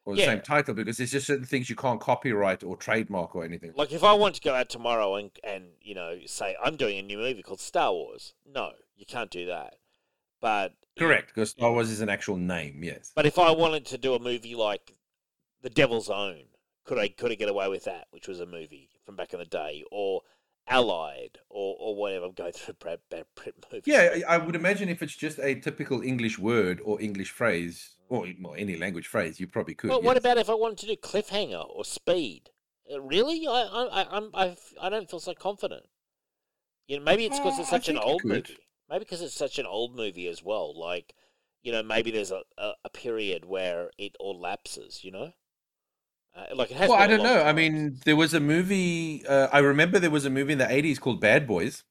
or the Yeah. same title because there's just certain things you can't copyright or trademark or anything. Like if I want to go out tomorrow and and you know say I'm doing a new movie called Star Wars, no, you can't do that. But Correct, because Star Wars is an actual name. Yes. But if I wanted to do a movie like The Devil's Own, could I could I get away with that? Which was a movie from back in the day, or Allied, or or whatever. I'm going through Brad, bad Pitt movies. Yeah, I would imagine if it's just a typical English word or English phrase or e- well, any language phrase, you probably could. Well, what yes. about if I wanted to do Cliffhanger or Speed? Uh, really, I I I'm, I I don't feel so confident. You know, maybe it's because Uh, it's such an old movie. Maybe because it's such an old movie as well. Like, you know, maybe there's a, a, a period where it all lapses. You know, uh, like it has. Well, I don't know. I mean, there was a movie. Uh, I remember there was a movie in the '80s called Bad Boys.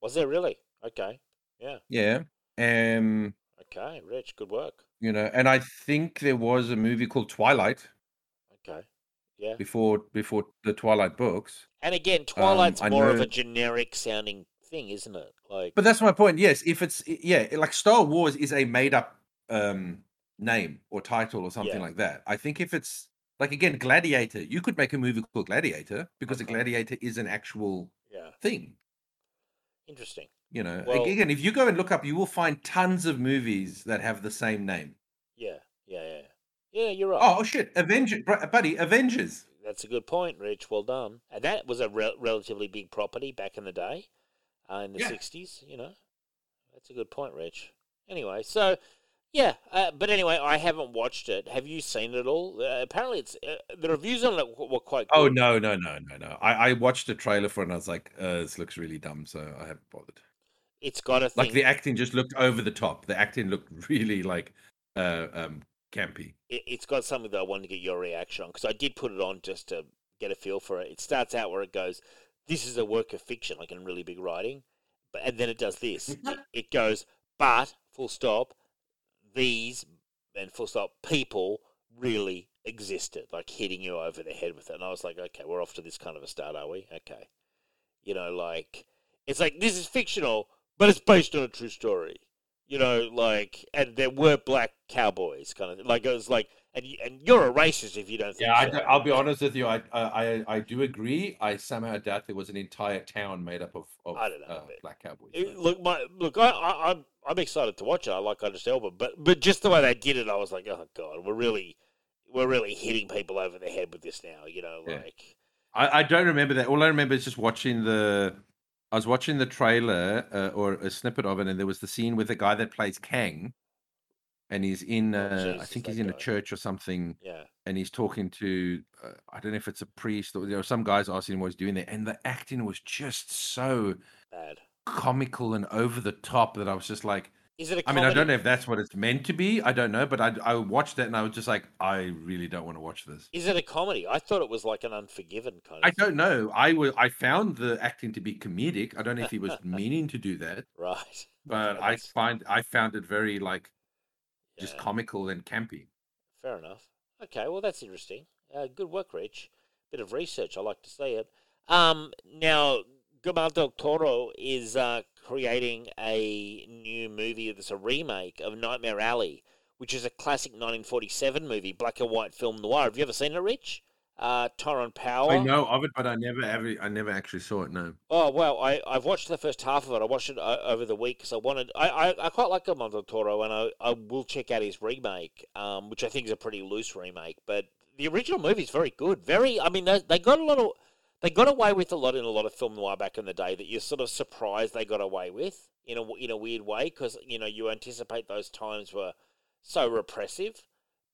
was there really? Okay, yeah, Yeah. Um, okay, Rich, good work. you know, and I think there was a movie called Twilight Okay, yeah. before before the Twilight books. And again, Twilight's Um, more of a generic sounding thing, isn't it? Like, But that's my point. Yes, if it's yeah, like Star Wars is a made up um name or title or something Yeah. like that. I think if it's like again Gladiator, you could make a movie called Gladiator because a gladiator is an actual yeah, thing. interesting. You know, Well- again, if you go and look up, you will find tons of movies that have the same name. Yeah, yeah, yeah. Yeah, you're right. Oh shit, Avengers, buddy, Avengers. That's a good point, Rich. Well done. And that was a rel relatively big property back in the day, uh, in the Yeah. '60s. You know, that's a good point, Rich. Anyway, so yeah, uh, but anyway, I haven't watched it. Have you seen it all? Uh, apparently, it's uh, the reviews on it were quite. Good. Oh no, no, no, no, no. I, I watched the trailer for it and I was like, uh, this looks really dumb, so I haven't bothered. It's got a thing. Like the acting just looked over the top. The acting looked really like uh um campy. it, it's got something that I wanted to get your reaction on because I did put it on just to get a feel for it. It starts out where it goes, "This is a work of fiction," like in really big writing, but and then it does this. it, it goes, "But full stop, these and full stop people really existed," like hitting you over the head with it. And I was like, "Okay, we're off to this kind of a start, are we?" Okay, you know, like it's like this is fictional, but it's based on a true story you know, like, and there were black cowboys, kind of like it was like, and you, and you're a racist if you don't think Yeah, I, so. will be honest with you. I, I I do agree. I somehow doubt there was an entire town made up of, of I don't know, uh, black cowboys. It- look, my look, I, I, I'm I'm excited to watch it. I like Idris Elba, but but just the way they did it, I was like, oh god, we're really we're really hitting people over the head with this now. You know, Yeah. like I, I don't remember that. All I remember is just watching the. I was watching the trailer uh, or a snippet of it, and there was the scene with the guy that plays Kang, and he's in. Uh, I think he's that in a church or something, yeah, and he's talking to. Uh, I don't know if it's a priest or you know, some guys asking him what he's doing there, and the acting was just so bad. comical and over the top that I was just like. Is it a I comedy? I mean, I don't know if that's what it's meant to be. I don't know, but I I watched it and I was just like, I really don't want to watch this. Is it a comedy? I thought it was like an Unforgiven kind of. I don't know. I wa- I found the acting to be comedic. I don't know if he was meaning to do that, Right. but I find I found it very like just comical and campy. Fair enough. Okay, well that's interesting. Uh, good work, Rich. Bit of research. I like to see it. Um, now Guillermo del Toro is uh, creating a new movie that's a remake of Nightmare Alley, which is a classic 1947 movie, black and white film noir. Have you ever seen it, Rich? Uh, Tyrone Power. I know of it, but I never ever I never actually saw it. No. Oh well, I I've watched the first half of it. I watched it o- over the week because I wanted. I, I, I quite like Guillermo del Toro, and I, I will check out his remake, um, which I think is a pretty loose remake. But the original movie is very good. Very, I mean, they, they got a lot of they got away with a lot in a lot of film noir back in the day that you're sort of surprised they got away with in a in a weird way because you know you anticipate those times were so repressive.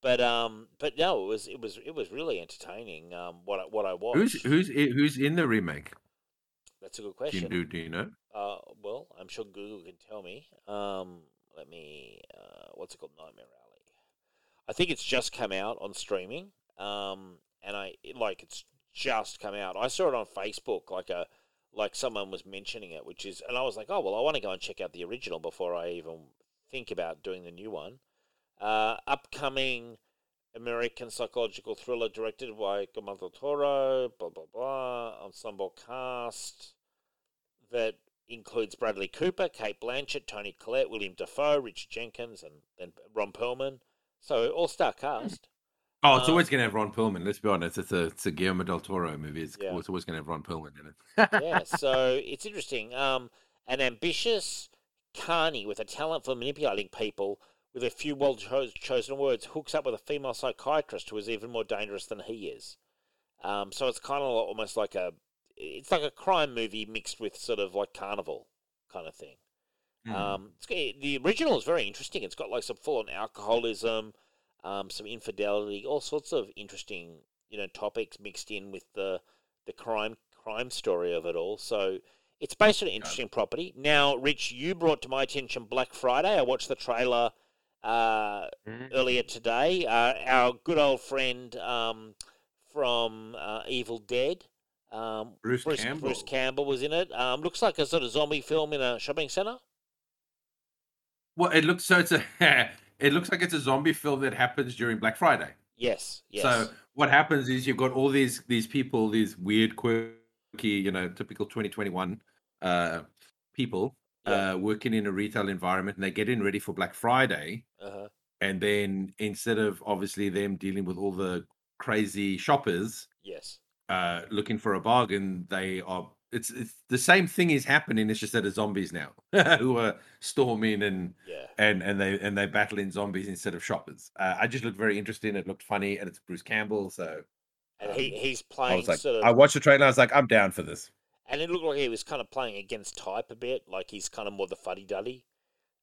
But um, but no, it was it was it was really entertaining. Um, what I, what I watched. Who's who's who's in the remake? That's a good question. do, do you know? Uh, well, I'm sure Google can tell me. Um, let me. Uh, what's it called? Nightmare Alley. I think it's just come out on streaming. Um, and I it- like it's just come out. I saw it on Facebook, like a like someone was mentioning it, which is, and I was like, oh well, I want to go and check out the original before I even think about doing the new one. Uh, upcoming American psychological thriller directed by Guillermo del Toro. Blah blah blah. Ensemble cast that includes Bradley Cooper, Cate Blanchett, Toni Collette, William Dafoe, Richard Jenkins, and then Ron Perlman. So all star cast. Oh, it's Uh, always going to have Ron Perlman. Let's be honest. It's a it's a Guillermo del Toro movie. It's, Yeah. it's always going to have Ron Perlman in it. yeah, so it's interesting. Um, an ambitious carny with a talent for manipulating people with a few well cho- chosen words hooks up with a female psychiatrist who is even more dangerous than he is. Um, so it's kind of almost like a it's like a crime movie mixed with sort of like carnival kind of thing. Hmm. Um, it's, the original is very interesting. It's got like some full on alcoholism, um, some infidelity, all sorts of interesting you know topics mixed in with the the crime crime story of it all. So it's based on an interesting property. Now, Rich, you brought to my attention Black Friday. I watched the trailer uh, earlier today. Uh, our good old friend um, from uh, Evil Dead. Um, Bruce Bruce Campbell. Campbell was in it. Um, looks like a sort of zombie film in a shopping centre. Well, it looks so it's a it looks like it's a zombie film that happens during Black Friday. Yes, yes. So what happens is you've got all these these people, these weird, quirky, you know, typical 2021 uh, people Yeah. uh, working in a retail environment, and they're getting ready for Black Friday, uh-huh. and then instead of obviously them dealing with all the crazy shoppers Yes. uh, looking for a bargain, they are. It's, it's the same thing is happening. It's just that it's zombies now who are storming and Yeah. and and they and they battle in zombies instead of shoppers. Uh, I just looked very interesting. It looked funny, and it's Bruce Campbell. So And he, Um, he's I playing was like, sort of, I watched the trailer. I was like, I'm down for this. And it looked like he was kind of playing against type a bit, like he's kind of more the fuddy duddy.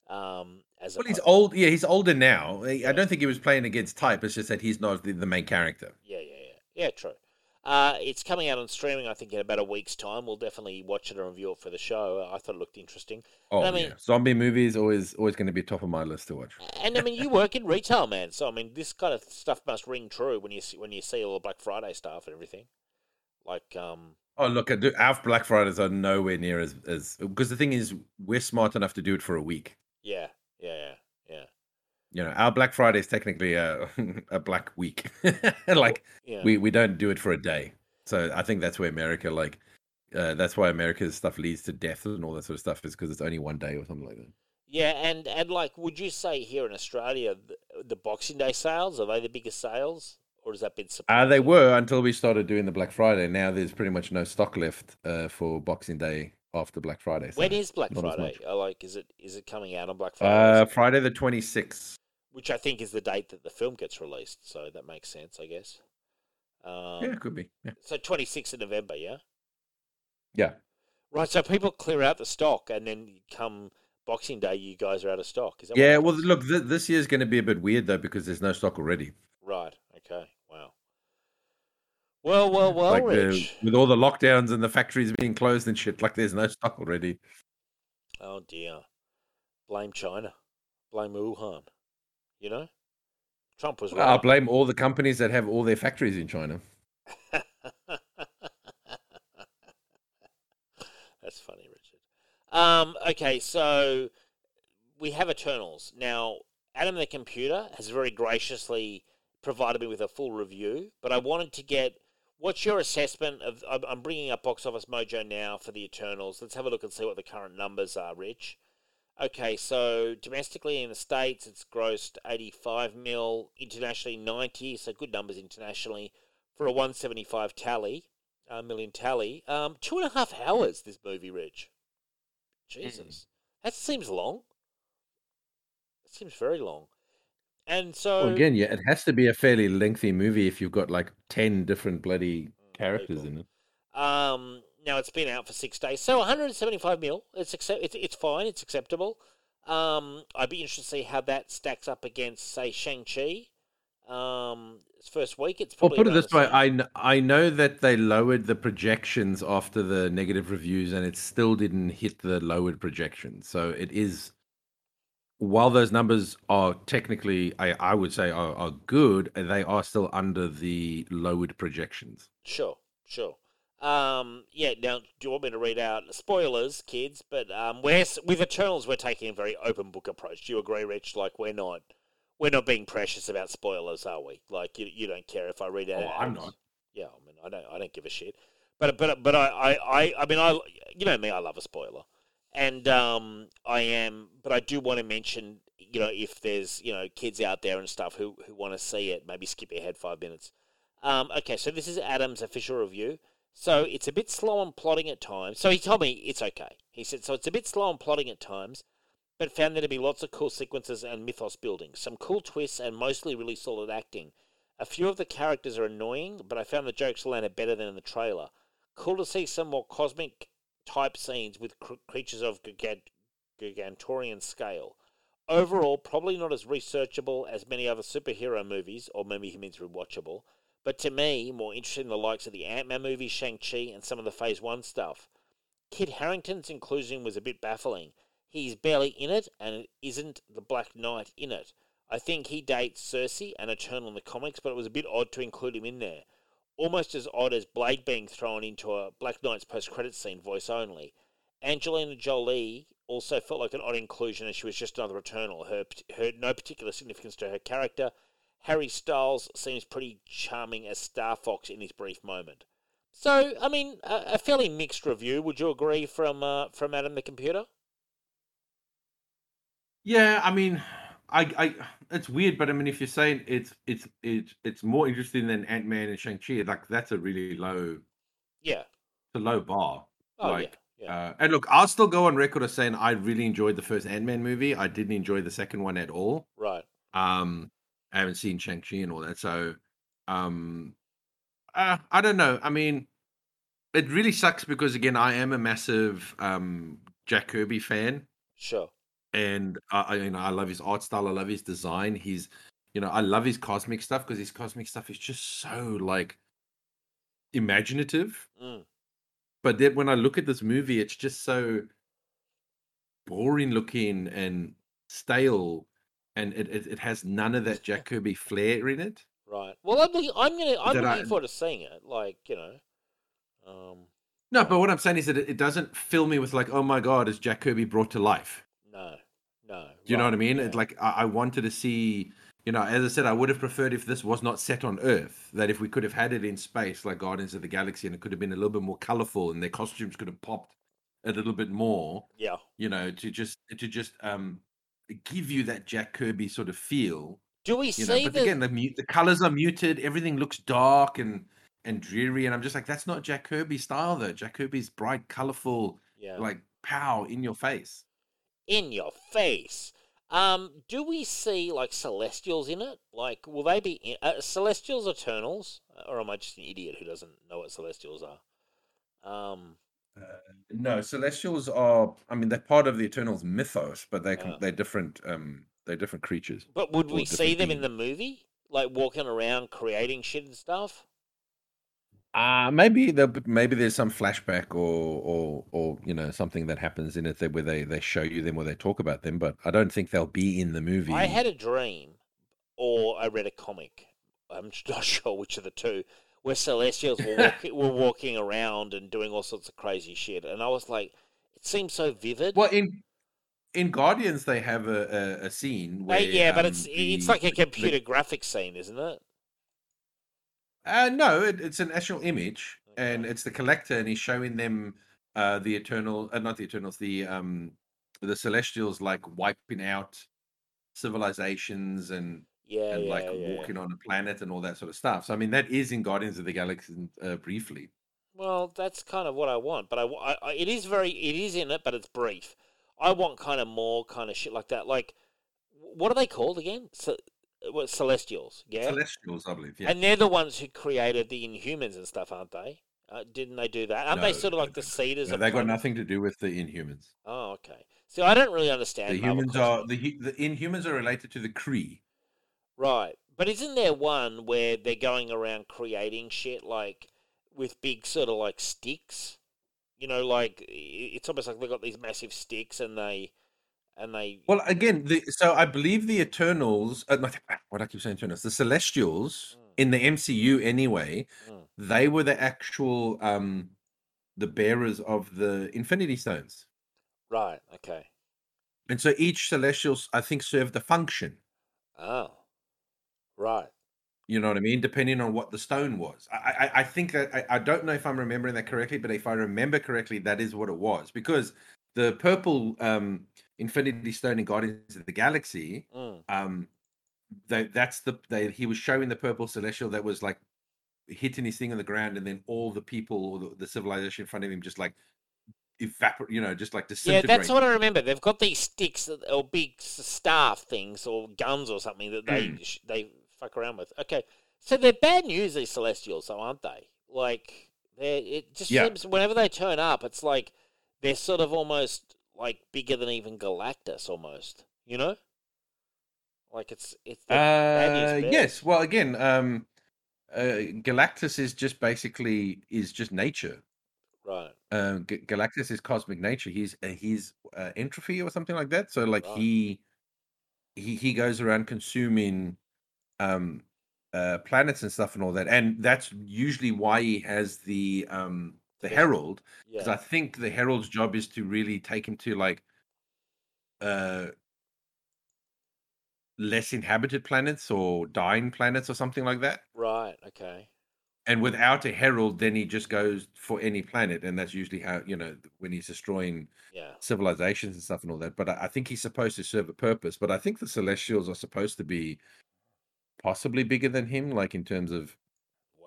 Um, as Well, he's old. Yeah, he's older now. I- Yeah. I don't think he was playing against type. It's just that he's not the, the main character. Yeah, yeah, yeah, yeah. True. Uh, it's coming out on streaming. I think in about a week's time. We'll definitely watch it and review it for the show. I thought it looked interesting. Oh, I mean- yeah. Zombie movies always always going to be top of my list to watch. And I mean, you work in retail, man. So I mean, this kind of stuff must ring true when you see, when you see all the Black Friday stuff and everything. Like, um, Oh, look, our Black Fridays are nowhere near as as because the thing is, we're smart enough to do it for a week. yeah, yeah, yeah, yeah, You know, our Black Friday is technically a a Black Week. like yeah. we we don't do it for a day. So I think that's where America like. Uh, that's why America's stuff leads to death and all that sort of stuff is because it's only one day or something like that. Yeah, and and like, would you say here in Australia, the, the Boxing Day sales are they the biggest sales, or has that been? Uh, they were until we started doing the Black Friday. Now there's pretty much no stock left uh, for Boxing Day after Black Friday. When so is Black Friday? Like, is it is it coming out on Black Friday? uh, Friday the 26th. Which I think is the date that the film gets released. So that makes sense, I guess. Um, yeah, it could be. Yeah. So twenty sixth of November, yeah. yeah. Right. So people clear out the stock, and then come Boxing Day, you guys are out of stock. Is that Yeah, well, look, th- this year's going to be a bit weird though because there's no stock already. Right. Okay. Wow. Well, well, well, like the, with all the lockdowns and the factories being closed and shit, like there's no stock already. Oh dear. Blame China. Blame Wuhan. You know, Trump was I blame all the companies that have all their factories in China. That's funny, Richard. Um, okay, so we have Eternals. Now, Adam the computer has very graciously provided me with a full review, but I wanted to get what's your assessment of. I'm- bringing up Box Office Mojo now for the Eternals. Let's have a look and see what the current numbers are, Rich. Okay, so domestically in the States, it's grossed 85 mil, internationally 90, so good numbers internationally for a 175 tally, uh, million tally. Um, two and a half hours, this movie, Rich. Jesus. That seems long. It seems very long. And so. Well, again, yeah, it has to be a fairly lengthy movie if you've got like ten different bloody characters people. in it. Um, now it's been out for six days, so 175 mil. It's accept. It's, it's fine. It's acceptable. Um, I'd be interested to see how that stacks up against, say, Shang Chi. Um, its first week, it's probably. Well, put it this way. I I know that they lowered the projections after the negative reviews, and it still didn't hit the lowered projections. So it is, while those numbers are technically, I I would say are, are good, they are still under the lowered projections. Sure, sure. Um, yeah. Now, do you want me to read out spoilers, kids? But um, we're with Eternals, we're taking a very open book approach. Do you agree, Rich? Like we're not, we're not being precious about spoilers, are we? Like you, you don't care if I read out. Oh, I'm not. Yeah, I mean, I don't, I don't give a shit. But but but I, I, I, I mean, I, you know me, I love a spoiler, and um, I am. But I do want to mention, you know, if there's you know kids out there and stuff who who want to see it, maybe skip ahead five minutes. Um, okay, so this is Adam's official review. So it's a bit slow on plotting at times. So he told me it's okay. He said so it's a bit slow on plotting at times, but found there to be lots of cool sequences and mythos building, some cool twists, and mostly really solid acting. A few of the characters are annoying, but I found the jokes landed better than in the trailer. Cool to see some more cosmic type scenes with cr- creatures of gargant- gargantuan scale. Mm-hmm. Overall, probably not as researchable as many other superhero movies, or maybe he means rewatchable, but to me, more interesting than the likes of the Ant Man movie, Shang-Chi, and some of the Phase 1 stuff. Kit Harington's inclusion was a bit baffling. He's barely in it, and it isn't the Black Knight in it. I think he dates Sersi and Eternal in the comics, but it was a bit odd to include him in there. Almost as odd as Blade being thrown into a Black Knight's post-credit scene, voice only. Angelina Jolie also felt like an odd inclusion, as she was just another Eternal. Her, her no particular significance to her character. Harry Styles seems pretty charming as Star Fox in his brief moment. So, I mean, a, a fairly mixed review. Would you agree from uh, from Adam the computer? Yeah, I mean, I, I, it's weird, but I mean, if you're saying it's, it's, it's, it's more interesting than Ant Man and Shang Chi, like that's a really low, Yeah. it's a low bar. Oh like, yeah. Yeah. uh, and look, I'll still go on record as saying I really enjoyed the first Ant Man movie. I didn't enjoy the second one at all. right. Um, I haven't seen Shang Chi and all that, so, um, uh, I don't know. I mean, it really sucks because again, I am a massive um Jack Kirby fan. Sure. And I, I you know I love his art style. I love his design. He's you know I love his cosmic stuff because his cosmic stuff is just so like imaginative. Mm. But then when I look at this movie, it's just so boring looking and stale, and it it, it has none of that Jack Kirby flair in it. Right. Well, I'm looking, I'm gonna I'm That looking I- forward to seeing it. Like you know, um, No, but what I'm saying is that it, it doesn't fill me with like, oh my god, is Jack Kirby brought to life? No. Do you know what I mean? yeah. It's like I, I wanted to see, you know, as I said, I would have preferred if this was not set on Earth, that if we could have had it in space, like Guardians of the Galaxy, and it could have been a little bit more colorful, and their costumes could have popped a little bit more, yeah, you know, to just to just um give you that Jack Kirby sort of feel, do we you know. But the? again, the mu- the colors are muted, everything looks dark and and dreary, and I'm just like, that's not Jack Kirby style though. Jack Kirby's bright, colorful, yeah, like pow in your face. In your face. Um, do we see like celestials in it? Like, will they be in, uh, celestials Eternals, or am I just an idiot who doesn't know what celestials are? Um, Uh, no, Celestials are. I mean, they're part of the Eternals mythos, but they're com- they're different. Um, they're different creatures. but would we see them in the movie, like walking around creating shit and stuff? Uh maybe there, maybe there's some flashback or or or you know something that happens in it that where they they show you them or they talk about them, but I don't think they'll be in the movie. I had a dream, or I read a comic. I'm not sure which of the two, where Celestials were, walking, were walking around and doing all sorts of crazy shit, and I was like, it seems so vivid. well in in Guardians they have a a, a scene Uh, where yeah, but um, it's it's the- like a the- computer graphics scene, isn't it? Uh, no, it, it's an actual image, and it's the collector, and he's showing them uh, the eternal, uh, not the Eternals, the um, the Celestials, like wiping out civilizations and Yeah, and yeah, like yeah. walking on a planet and all that sort of stuff. So I mean, that is in Guardians of the Galaxy uh, briefly. Well, that's kind of what I want, but I, I- I- it is very, it is in it, but it's brief. I want kind of more kind of shit like that. Like, what are they called again? Ce- what, Celestials, yeah. Celestials, I believe. Yeah. And they're the ones who created the Inhumans and stuff, aren't they? Uh, didn't they do that? Aren't they sort of like the Cedars? No, they got nothing to do with the Inhumans. Oh, okay. So I don't really understand. The Marvel humans are the the Inhumans are related to the Kree. right, but isn't there one where they're going around creating shit like with big sort of like sticks? You know, like it's almost like they've got these massive sticks and they and they. Well, again, the, so I believe the Eternals. Uh, what I keep saying, Eternals. The Celestials Mm. in the MCU, anyway, Mm. they were the actual um the bearers of the Infinity Stones, Right. Okay. and so each celestials i think, served a function. Oh. Right. You know what I mean? Depending on what the stone was. I I, I think that I, I don't know if I'm remembering that correctly, but if I remember correctly, that is what it was because the purple um Infinity Stone in Guardians of the Galaxy, Mm. um, they, that's the they he was showing the purple celestial that was like hitting his thing on the ground, and then all the people or the, the civilization in front of him just like evaporate, you know, just like Yeah, that's what I remember. They've got these sticks or big staff things or guns or something that they Mm. they fuck around with. Okay, so they're bad news. These Celestials, though, aren't they? Like they, it just Yeah. seems whenever they turn up, it's like they're sort of almost like bigger than even Galactus, almost. You know, like it's it's the Uh, yes. Well, again, um, uh, Galactus is just basically is just nature. right. Um, G- Galactus is cosmic nature. He's uh, he's uh, entropy or something like that. So like Right. he he he goes around consuming um uh planets and stuff and all that, and that's usually why he has the um the. Herald because Yeah, I think the Herald's job is to really take him to like uh less inhabited planets or dying planets or something like that. right. Okay. And without a herald, then he just goes for any planet, and that's usually how you know when he's destroying Yeah. civilizations and stuff and all that. But I, I think he's supposed to serve a purpose. But I think the Celestials are supposed to be possibly bigger than him, like in terms of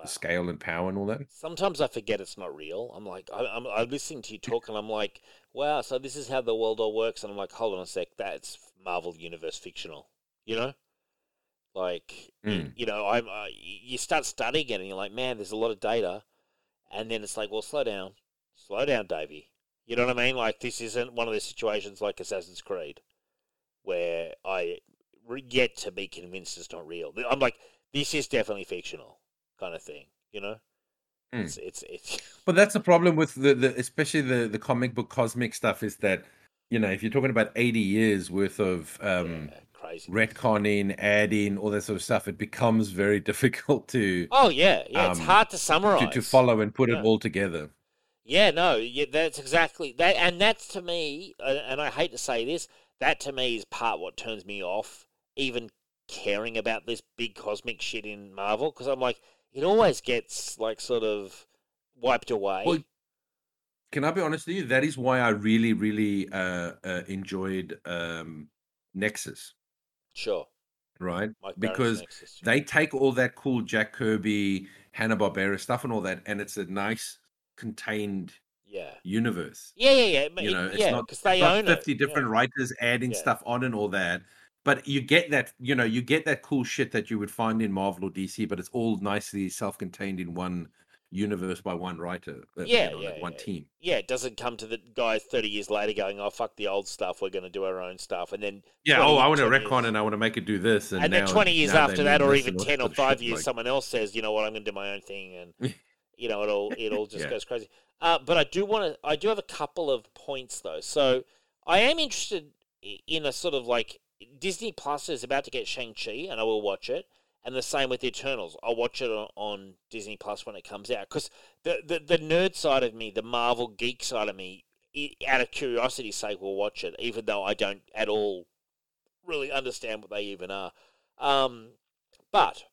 Wow. scale and power and all that. Sometimes I forget it's not real. I'm like, I, I'm, I'm listening to you talk, and I'm like, wow, so this is how the world all works. And I'm like, hold on a sec, that's Marvel Universe fictional, you know? Like, Mm. you know, I'm, uh, you start studying it, and you're like, man, there's a lot of data. And then it's like, well, slow down. Slow down, Davey. You know what I mean? Like, this isn't one of those situations like Assassin's Creed where I yet to be convinced it's not real. I'm like, this is definitely fictional kind of thing, you know? Mm. It's, it's, it's, But that's the problem with the, the especially the the comic book cosmic stuff is that you know if you're talking about 80 years worth of um yeah, crazy. retconning, adding all that sort of stuff, it becomes very difficult to Oh yeah, yeah. it's um, hard to to, summarize. to follow and put Yeah. it all together. Yeah, no, yeah, that's exactly that, and that's to me, and I hate to say this, that to me is part what turns me off, even caring about this big cosmic shit in Marvel, because I'm like, it always gets like sort of wiped away. Well, Can I be honest with you? That is why I really, really uh, uh, enjoyed um, Nexus, sure, right? Mike Because Nexus. they take all that cool Jack Kirby, Hanna Barbera stuff and all that, and it's a nice contained yeah, universe. yeah, yeah, yeah, You know, it's yeah, not, because they own fifty it. different yeah. writers adding stuff on and all that. But you get that, you know, you get that cool shit that you would find in Marvel or DC, but it's all nicely self-contained in one universe by one writer. uh, you Yeah, know, yeah, like one yeah. team. Yeah, it doesn't come to the guys thirty years later going, "Oh fuck the old stuff, we're going to do our own stuff," and then Yeah. Oh, I want to 20 retcon years- and I want to make it do this. And, and then 20 years after that or even 10 or 5 years like- someone else says you know what i'm going to do my own thing and you know it all it all just Yeah. goes crazy uh, but i do want to i do have a couple of points though so i am interested in a sort of like disney plus is about to get shang-chi and i will watch it. And the same with eternals. I'll watch it on, on disney plus when it comes out. Because the, the the nerd side of me the marvel geek side of me i- out of curiosity's sake will watch it even though i don't at all really understand what they even are. Um, but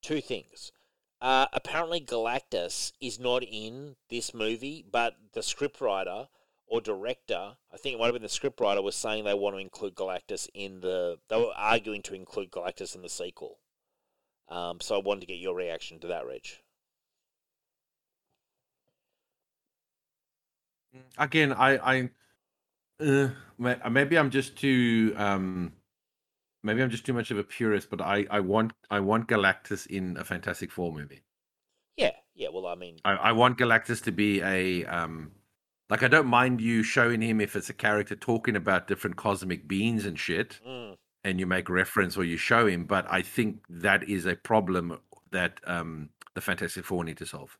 two things. Uh, apparently, Galactus is not in this movie, but the scriptwriter or director, I think it might have been the scriptwriter, was saying they want to include Galactus in the. They were arguing to include Galactus in the sequel. Um, so I wanted to get your reaction to that, Reg. Again, I, I, uh, maybe I'm just too, um, maybe I'm just too much of a purist. But I, I want, I want Galactus in a Fantastic Four movie. Yeah, yeah. Well, I mean, I, I want Galactus to be a um, like I don't mind you showing him if it's a character talking about different cosmic beings and shit, mm, and you make reference or you show him. But I think that is a problem that um, the Fantastic Four need to solve.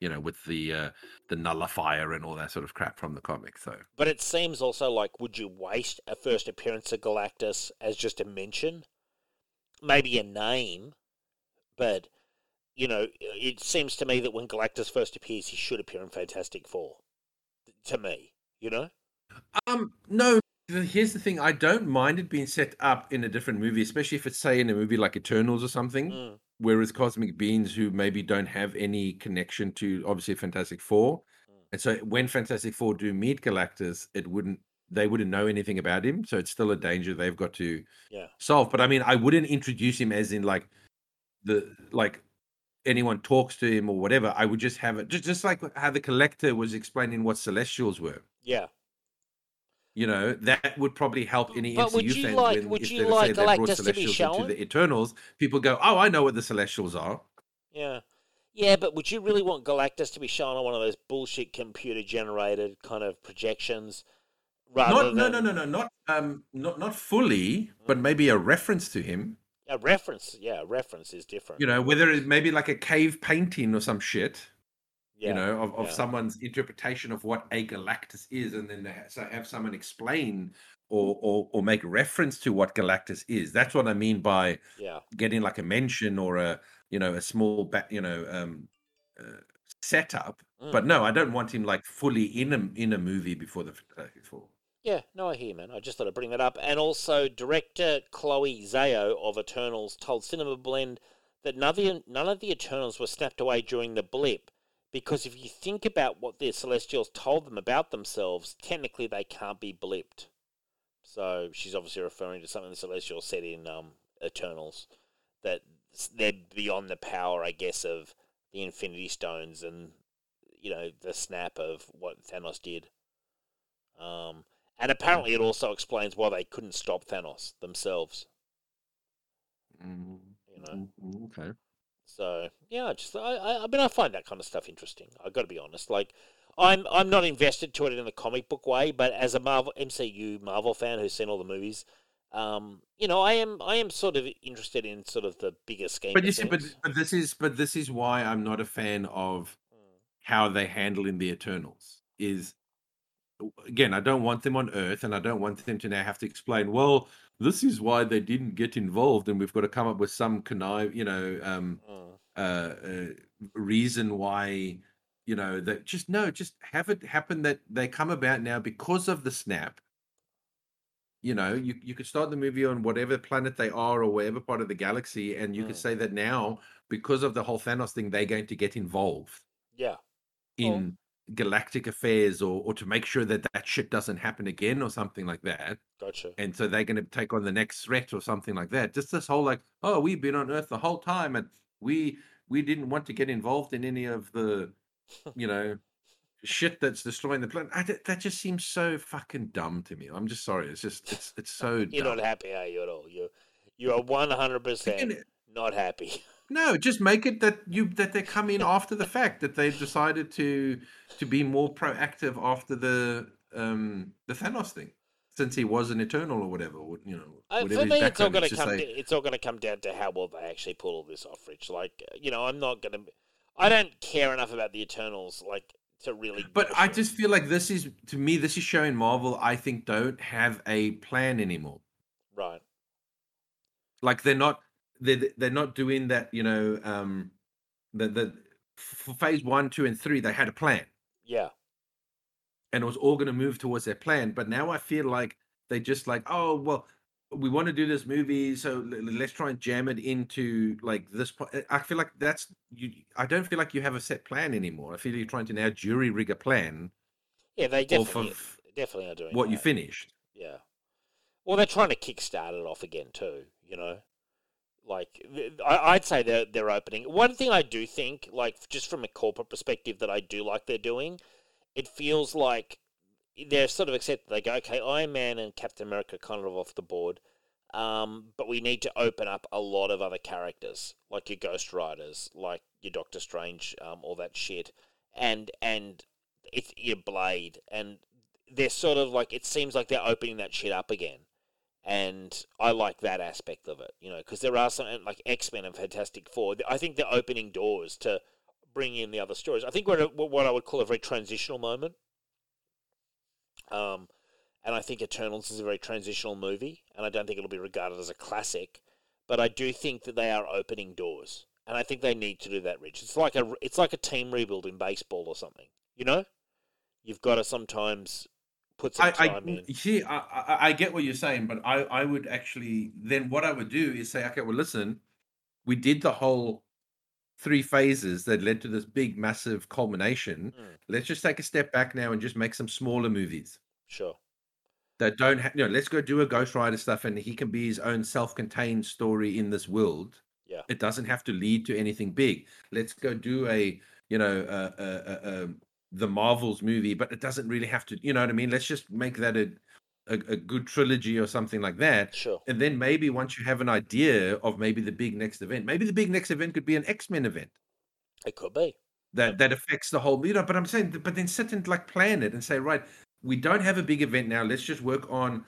You know, with the uh, the nullifier and all that sort of crap from the comic. So but it seems also like would you waste a first appearance of Galactus as just a mention, maybe a name, but you know, it seems to me that when Galactus first appears, he should appear in Fantastic Four. To me, you know. Um, no. Here's the thing: I don't mind it being set up in a different movie, especially if it's say in a movie like Eternals or something, Mm, whereas cosmic beings who maybe don't have any connection to obviously Fantastic Four, Mm. and so when Fantastic Four do meet Galactus, it wouldn't they wouldn't know anything about him, so it's still a danger they've got to yeah. solve. But I mean, I wouldn't introduce him as in like the like anyone talks to him or whatever. I would just have it just just like how the Collector was explaining what Celestials were. Yeah. You know, that would probably help any But MCU would you fans like- when would if you they, like say they brought Galactus to be shown? into the Eternals, people go, "Oh, I know what the Celestials are." Yeah. Yeah, but would you really want Galactus to be shown on one of those bullshit computer generated kind of projections rather Not, no, no, no, no, not um, not not fully, but maybe a reference to him. A reference? Yeah, a reference is different. You know, whether it's maybe like a cave painting or some shit. yeah. You know, of, of yeah. someone's interpretation of what a Galactus is, and then they ha- so have someone explain or, or or make reference to what Galactus is. That's what I mean by Yeah. getting like a mention or a you know a small ba- you know um uh, setup Mm. but no i don't want him like fully in a in a movie before the Fantastic Four. Yeah, no, I hear man. I just thought I'd bring that up. And also, director Chloe Zhao of Eternals told Cinema Blend that none of, the, none of the Eternals were snapped away during the blip. Because if you think about what the Celestials told them about themselves, technically they can't be blipped. So she's obviously referring to something the Celestials said in um, Eternals that they're beyond the power, I guess, of the Infinity Stones and you know the snap of what Thanos did. Um, and apparently, it also explains why they couldn't stop Thanos themselves. You know, okay so yeah, I just I, I I mean I find that kind of stuff interesting. I got to be honest. Like, I'm I'm not invested to it in the comic book way, but as a Marvel MCU Marvel fan who's seen all the movies, um, you know, I am I am sort of interested in sort of the bigger scheme. but you see but, but this is but this is why i'm not a fan of Mm, how they handle in the eternals is again i don't want them on earth and i don't want them to now have to explain well this is why they didn't get involved and we've got to come up with some connive you know um mm, uh, uh reason why you know that just no just have it happen that they come about now because of the snap. You know you, you could start the movie on whatever planet they are or whatever part of the galaxy and you could Mm. say that now because of the whole thanos thing they're going to get involved yeah, in galactic affairs or or to make sure that that shit doesn't happen again or something like that gotcha. and so they're going to take on the next threat or something like that just this whole like oh we've been on earth the whole time and we we didn't want to get involved in any of the you know shit that's destroying the planet I, that just seems so fucking dumb to me i'm just sorry it's just it's it's so You're dumb. not happy, are you at all? You you are one hundred percent not happy. no just make it that you that they come in after the fact that they've decided to to be more proactive after the um the thanos thing since he was an eternal or whatever or, you know Uh, for me, it's all going to come. say- it's all going to come down to how well they actually pull all this off, Rich. Like, uh, you know, I'm not going to. I don't care enough about the Eternals, like, to really. But I just feel like this is to me this is showing Marvel I think don't have a plan anymore. right. Like they're not they're they're not doing that, you know, um the the for phase 1, 2 and 3 they had a plan Yeah. and it was all going to move towards their plan, but now I feel like they just like, oh, well we want to do this movie, so let's try and jam it into like this. po- I feel like that's you. I don't feel like you have a set plan anymore. I feel you're trying to now jury rig a plan Yeah, they definitely of definitely are doing what you that. finished. Yeah. Well, they're trying to kickstart it off again too. You know, like I'd say they're they're opening. One thing I do think, like just from a corporate perspective, that I do like they're doing, it feels like they're sort of accepted. They go, okay, Iron Man and Captain America kind of off the board. Um, but we need to open up a lot of other characters, like your Ghost Riders, like your Doctor Strange, um, all that shit, and and it's your Blade, and they're sort of like it seems like they're opening that shit up again, and I like that aspect of it, you know, because there are some like X Men and Fantastic Four. I think they're opening doors to bring in the other stories. I think we're at what I would call a very transitional moment. Um, and I think Eternals is a very transitional movie, and I don't think it'll be regarded as a classic, but I do think that they are opening doors, and I think they need to do that, Rich. It's like a it's like a team rebuild in baseball or something, you know. You've got to sometimes put some I, time I in. see. I, I, I get what you're saying, but I, I would actually then what I would do is say, okay, well, listen, we did the whole three phases that led to this big, massive culmination. Mm. Let's just take a step back now and just make some smaller movies Sure. that don't have. You know, let's go do a Ghost Rider stuff, and he can be his own self-contained story in this world. Yeah. It doesn't have to lead to anything big. Let's go do a, you know, uh, uh, um, the Marvels movie, but it doesn't really have to. You know what I mean? Let's just make that a, a, a good trilogy or something like that. Sure. And then maybe once you have an idea of maybe the big next event, maybe the big next event could be an X Men event It could be. that that affects the whole. You know, but I'm saying, but then sit and like plan it and say, right, we don't have a big event now. Let's just work on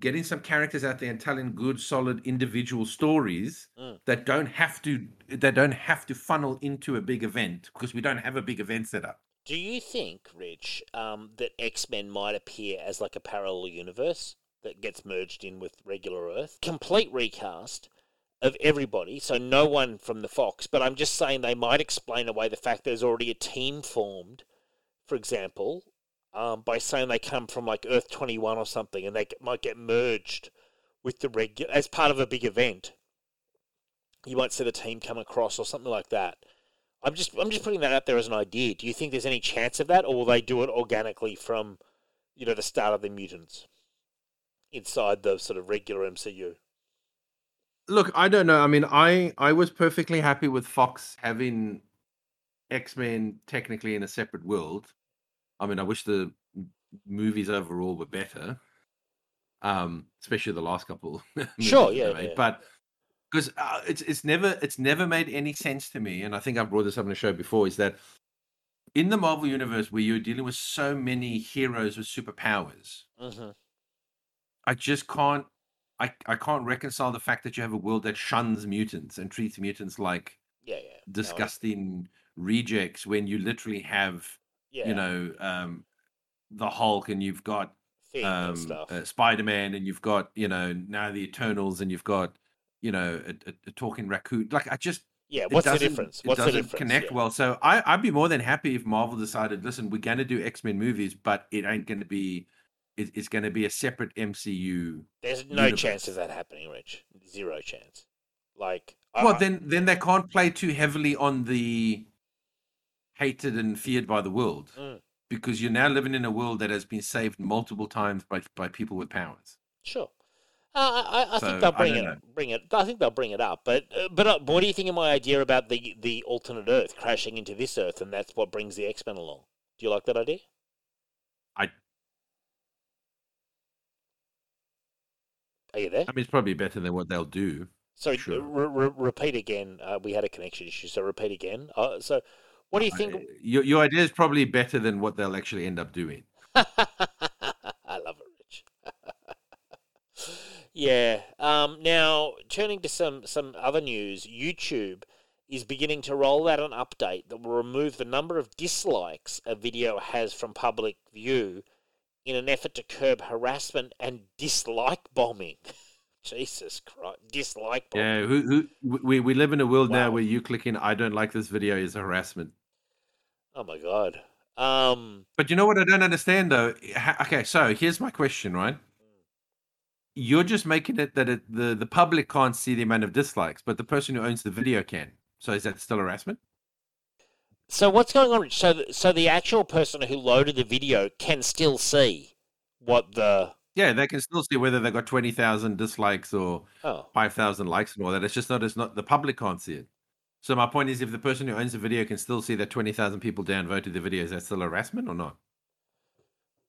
getting some characters out there and telling good, solid individual stories Mm. that don't have to that don't have to funnel into a big event because we don't have a big event set up. Do you think, Rich, um, that X Men might appear as like a parallel universe that gets merged in with regular Earth? Complete recast of everybody, so no one from the Fox. But I'm just saying they might explain away the fact there's already a team formed, for example, um, by saying they come from like Earth 21 or something, and they might get merged with the regular as part of a big event. You might see the team come across or something like that. I'm just I'm just putting that out there as an idea. Do you think there's any chance of that, or will they do it organically from, you know, the start of the mutants inside the sort of regular MCU? Look, I don't know. I mean, I I was perfectly happy with Fox having X Men technically in a separate world. I mean, I wish the movies overall were better, um, especially the last couple. Sure, yeah, yeah. but because uh, it's it's never it's never made any sense to me, and I think I've brought this up in the show before. Is that in the Marvel universe where you're dealing with so many heroes with superpowers, Mm-hmm. I just can't. I, I can't reconcile the fact that you have a world that shuns mutants and treats mutants like Yeah, yeah. No, disgusting rejects when you literally have yeah, you know um the hulk and you've got and um uh, spider-man and you've got you know now the eternals and you've got you know a, a, a talking raccoon like i just yeah, what's the difference? it What's the doesn't difference? connect Yeah. well so i i'd be more than happy if marvel decided listen we're going to do x-men movies but it ain't going to be it, it's going to be a separate mcu There's no universe. chance of that happening, Rich. Zero chance. Like, well I- then then they can't play too heavily on the hated and feared by the world Mm. because you're now living in a world that has been saved multiple times by by people with powers Sure. Uh, I, I, So, think they'll bring it, know. bring it. I think they'll bring it up. But, uh, but uh, what do you think of my idea about the the alternate Earth crashing into this Earth, and that's what brings the X Men along? Do you like that idea? I- Are you there? I mean, it's probably better than what they'll do. Sorry, sure. re- re- repeat again. Uh, we had a connection issue, so repeat again. Uh, so, what do you think? I- your your idea is probably better than what they'll actually end up doing. I love it, Rich. Yeah. Um, now, turning to some some other news, YouTube is beginning to roll out an update that will remove the number of dislikes a video has from public view in an effort to curb harassment and dislike bombing. Jesus Christ, dislike bombing. Yeah, who who we we live in a world now where you clicking I don't like this video is harassment. Oh my God. Um, But you know what I don't understand though? Okay, so here's my question, right? You're just making it that it, the the public can't see the amount of dislikes, but the person who owns the video can. So is that still harassment? so what's going on? So, so the actual person who loaded the video can still see what the Yeah, they can still see whether they got twenty thousand dislikes or oh five thousand likes and all that. It's just not it's not the public can't see it. So my point is, if the person who owns the video can still see that twenty thousand people downvoted the video, is that still harassment or not?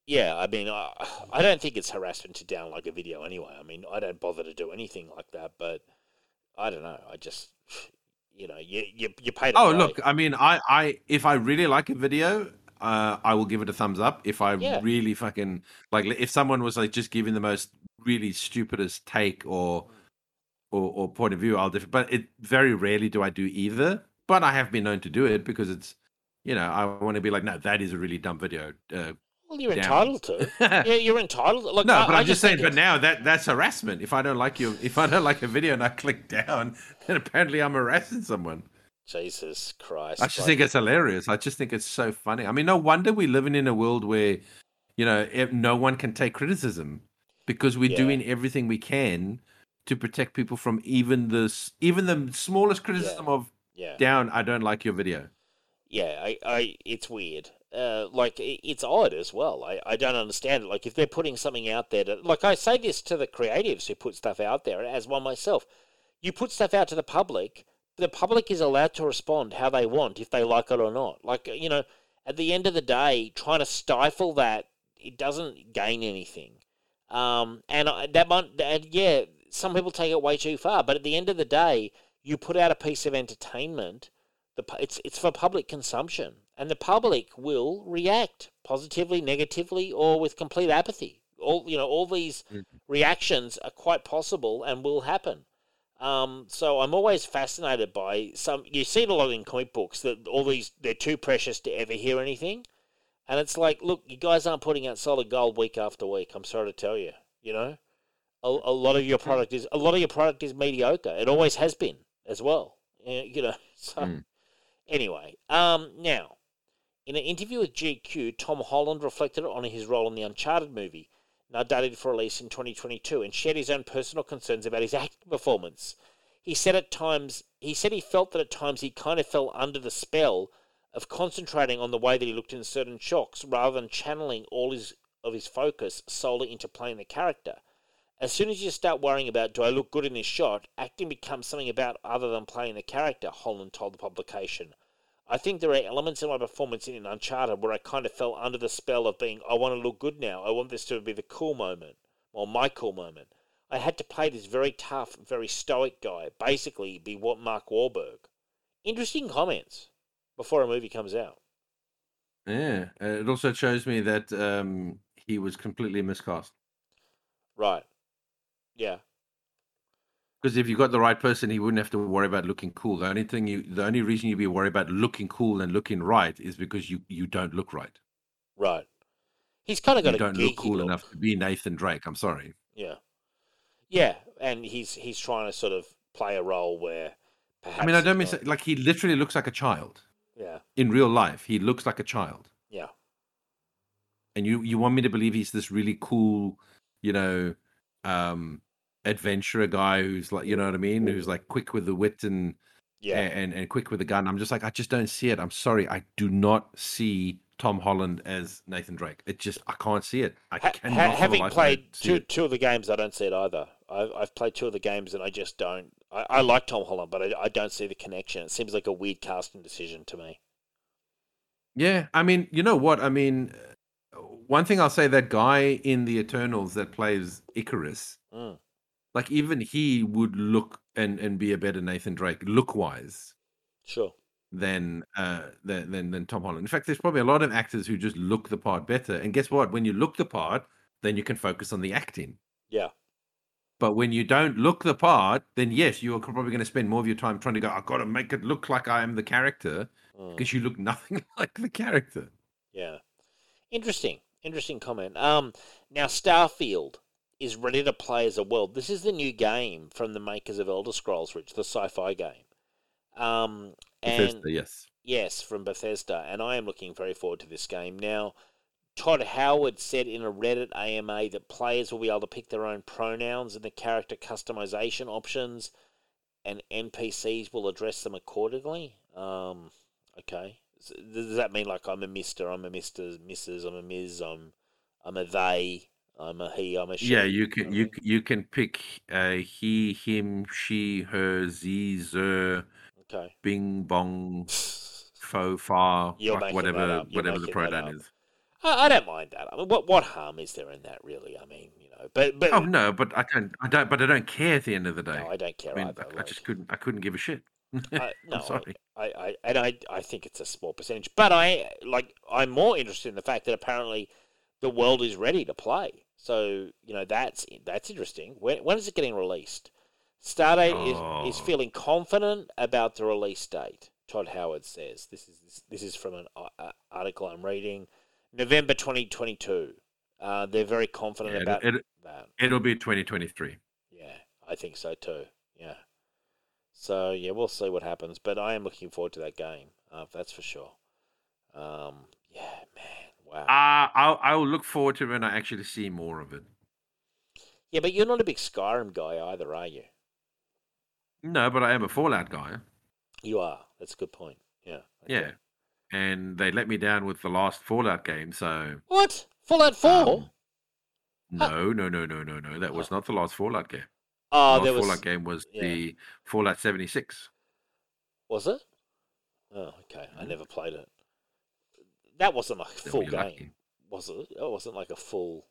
Yeah, I mean, I, I don't think it's harassment to down like a video anyway. I mean, I don't bother to do anything like that, but I don't know. I just, you know, you you you pay Oh, play. look, I mean, I, I, if I really like a video, uh, I will give it a thumbs up. If I Yeah. really fucking like, if someone was like just giving the most really stupidest take or, or, or point of view, I'll differ. But it very rarely do I do either. But I have been known to do it because it's, you know, I want to be like, no, that is a really dumb video. Uh, well, you're entitled to. yeah, you're entitled. Look, no, I, but I'm just saying. But it's- now that that's harassment. If I don't like you, if I don't like a video and I click down, then apparently I'm harassing someone. Jesus Christ! I just like- think it's hilarious. I just think it's so funny. I mean, no wonder we're living in a world where, you know, no one can take criticism because we're Yeah. doing everything we can to protect people from even the s- even the smallest criticism of yeah. down. I don't like your video. yeah, I, I, it's weird. Uh, like it's odd as well. I, I don't understand it. Like if they're putting something out there, to, like I say this to the creatives who put stuff out there, as one myself. You put stuff out to the public. The public is allowed to respond how they want if they like it or not. Like you know, at the end of the day, trying to stifle that it doesn't gain anything. Um, and I, that might, and yeah, some people take it way too far. But at the end of the day, you put out a piece of entertainment the it's it's for public consumption, and the public will react positively, negatively, or with complete apathy. All you know, all these reactions are quite possible and will happen. Um, so I'm always fascinated by some. You see it a lot in comic books that all these they're too precious to ever hear anything, and it's like, look, you guys aren't putting out solid gold week after week. I'm sorry to tell you, you know, a, a lot of your product is a lot of your product is mediocre. It always has been as well. Uh, You know, so. Mm. Anyway, um, now, in an interview with GQ, Tom Holland reflected on his role in the Uncharted movie, now dated for release in 2022, and shared his own personal concerns about his acting performance. He said at times, he said he felt that at times he kind of fell under the spell of concentrating on the way that he looked in certain shots rather than channeling all his of his focus solely into playing the character. As soon as you start worrying about do I look good in this shot, acting becomes something about other than playing the character, Holland told the publication. I think there are elements in my performance in Uncharted where I kind of fell under the spell of being, I want to look good now. I want this to be the cool moment, or my cool moment. I had to play this very tough, very stoic guy, basically be what Mark Wahlberg. Interesting comments before a movie comes out. Yeah, it also shows me that um, he was completely miscast. Right. Yeah. Because if you got the right person, he wouldn't have to worry about looking cool. The only thing you, the only reason you'd be worried about looking cool and looking right is because you you don't look right. Right. He's kind of got You don't look cool look. enough to be Nathan Drake. I'm sorry. Yeah. Yeah, and he's he's trying to sort of play a role where perhaps I mean, I don't mean not- like he literally looks like a child Yeah. in real life. He looks like a child, Yeah. and you you want me to believe he's this really cool, you know, um, adventurer guy who's like, you know what I mean, who's like quick with the wit and Yeah. and and quick with the gun. I'm just like, I just don't see it. I'm sorry, I do not see Tom Holland as Nathan Drake. It just, I can't see it. I Ha- cannot. ha- having life of me played two it. two of the games, I don't see it either. I've, I've played two of the games, and I just don't. I, I like Tom Holland, but I, I don't see the connection. It seems like a weird casting decision to me. Yeah, I mean, you know what? I mean, one thing I'll say: that guy in the Eternals that plays Ikaris, Mm. Like even he would look and and be a better Nathan Drake look wise Sure. than uh than, than than Tom Holland. In fact, there's probably a lot of actors who just look the part better. And guess what? When you look the part, then you can focus on the acting. Yeah. But when you don't look the part, then yes, you are probably going to spend more of your time trying to go. I've got to make it look like I am the character Mm. because you look nothing like the character. Yeah. Interesting. Interesting comment. Um, now Starfield is ready to play as a world. This is the new game from the makers of Elder Scrolls, Rich, the sci-fi game. Um, and Bethesda, yes. yes, from Bethesda, and I am looking very forward to this game. Now, Todd Howard said in a Reddit AMA that players will be able to pick their own pronouns and the character customization options, and NPCs will address them accordingly. Um, okay, S- does that mean like I'm a Mister, I'm a Mister, Mrs, I'm a Ms, I'm I'm a they, I'm a he, I'm a she? Yeah, you can you you can pick uh, he, him, she, her, z, zer, Okay. bing, bong, fo, far, like whatever whatever the pronoun is. I, I don't mind that. I mean, what what harm is there in that, really? I mean, you know, but but Oh no, but I don't. I don't. But I don't care at the end of the day. no, I don't care I mean, either. I, I just couldn't. I couldn't give a shit. I, no, I'm sorry. I, I, and I, I think it's a small percentage, but I like. I'm more interested in the fact that apparently the world is ready to play. So you know that's that's interesting. When when is it getting released? Stardate is, is Oh. feeling confident about the release date. Todd Howard says this is this is from an uh, uh, article I'm reading, November 2022. Uh, they're very confident Yeah, about it, it, that. it'll be 2023. Yeah, I think so too. Yeah. So yeah, we'll see what happens, but I am looking forward to that game. Uh, that's for sure. Um, yeah, man, wow. Uh, I'll I'll look forward to when I actually see more of it. yeah, but you're not a big Skyrim guy either, are you? No, but I am a Fallout guy. You are. That's a good point. Yeah. okay. Yeah, and they let me down with the last Fallout game. So What? Fallout Four? Um, no, no, no, no, no, no. That was not the last Fallout game. oh, the last was. Fallout game was yeah. the Fallout 76. Was it? Oh, okay. I never played it. That wasn't like a. Full game, lucky. was it? It wasn't like a full.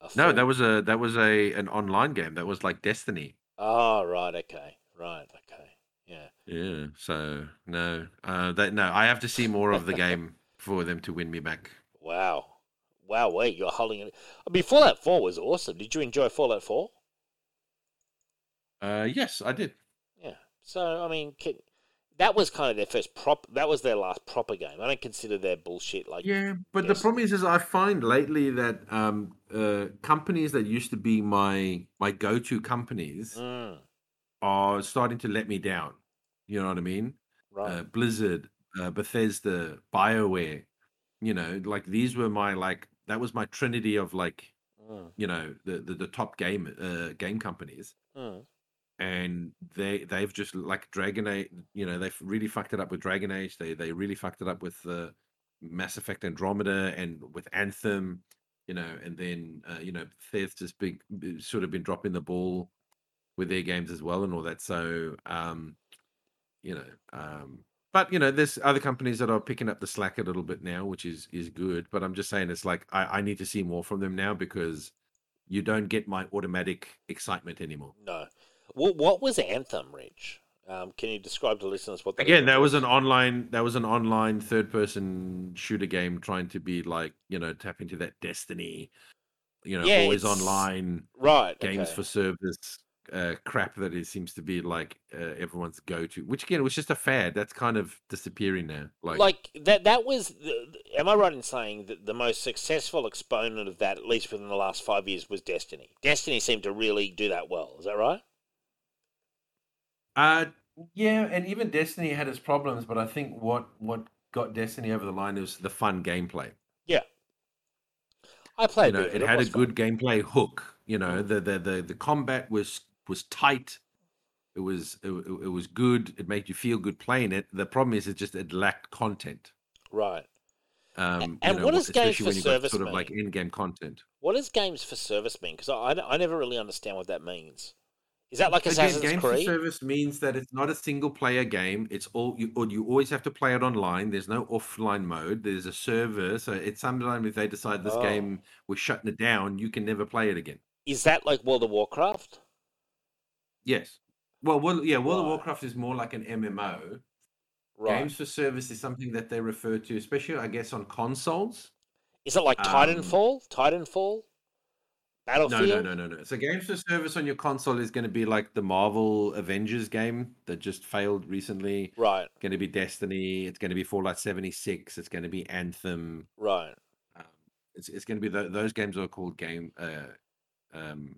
A No, that was a that was a an online game. That was like Destiny. Oh, right. Okay. Right. Okay. Yeah. Yeah. So no, uh, that no. I have to see more of the game for them to win me back. Wow. Wow, wait, you're holding it. I mean, Fallout 4 was awesome. Did you enjoy Fallout 4? Uh, yes, I did. Yeah. So, I mean, can, that was kind of their first prop. That was their last proper game. I don't consider their bullshit like. Yeah, but the problem is, is I find lately that um, uh, companies that used to be my my go to companies Mm, are starting to let me down. You know what I mean? right. Uh, Blizzard, uh, Bethesda, Bioware. You know, like these were my like that was my trinity of like mm, you know the the, the top game uh, game companies. mm. And they they've just like Dragon Age, you know, they've really fucked it up with Dragon Age. They they really fucked it up with uh, Mass Effect Andromeda and with Anthem, you know, and then uh, you know Bethesda's big sort of been dropping the ball with their games as well and all that. So um, you know, um, but you know, there's other companies that are picking up the slack a little bit now, which is is good. But I'm just saying, it's like I, I need to see more from them now because you don't get my automatic excitement anymore. No. What, what was Anthem, Rich? Um, can you describe to listeners what that Again, that was an online that was an online third person shooter game trying to be like, you know, tap into that destiny, you know, Yeah, always online Right. games okay. for service uh crap that it seems to be like uh, everyone's go to, which again was just a fad. That's kind of disappearing now. Like, like that that was the- am i right in saying that the most successful exponent of that at least within the last five years was destiny destiny seemed to really do that well is that right uh yeah, and even Destiny had its problems, but I think what what got Destiny over the line was the fun gameplay. yeah i played you know, a bit of it had a was fun. good gameplay hook. You know, the, the the the combat was was tight. It was it, it it was good. It made you feel good playing it. The problem is, it just it lacked content. right Um, you and know, what wh- does games for when you got service sort of like mean? in-game content. what does games for service mean because I, I, I never really understand what that means is that like Again, assassin's games for creed service means that it's not a single player game. It's all you or you always have to play it online. There's no offline mode. There's a server. So it's sometimes if they decide this Oh. game we're shutting it down, you can never play it again. is that like world of warcraft Yes. Well, well, yeah. World of Warcraft is more like an MMO. right Games for service is something that they refer to, especially I guess on consoles. is it like um, titanfall titanfall battlefield no, no, no, no. So games for service on your console is going to be like the Marvel Avengers game that just failed recently. right Going to be Destiny. It's going to be Fallout 76. It's going to be Anthem. right Um, it's it's going to be tho- those games are called game uh, um,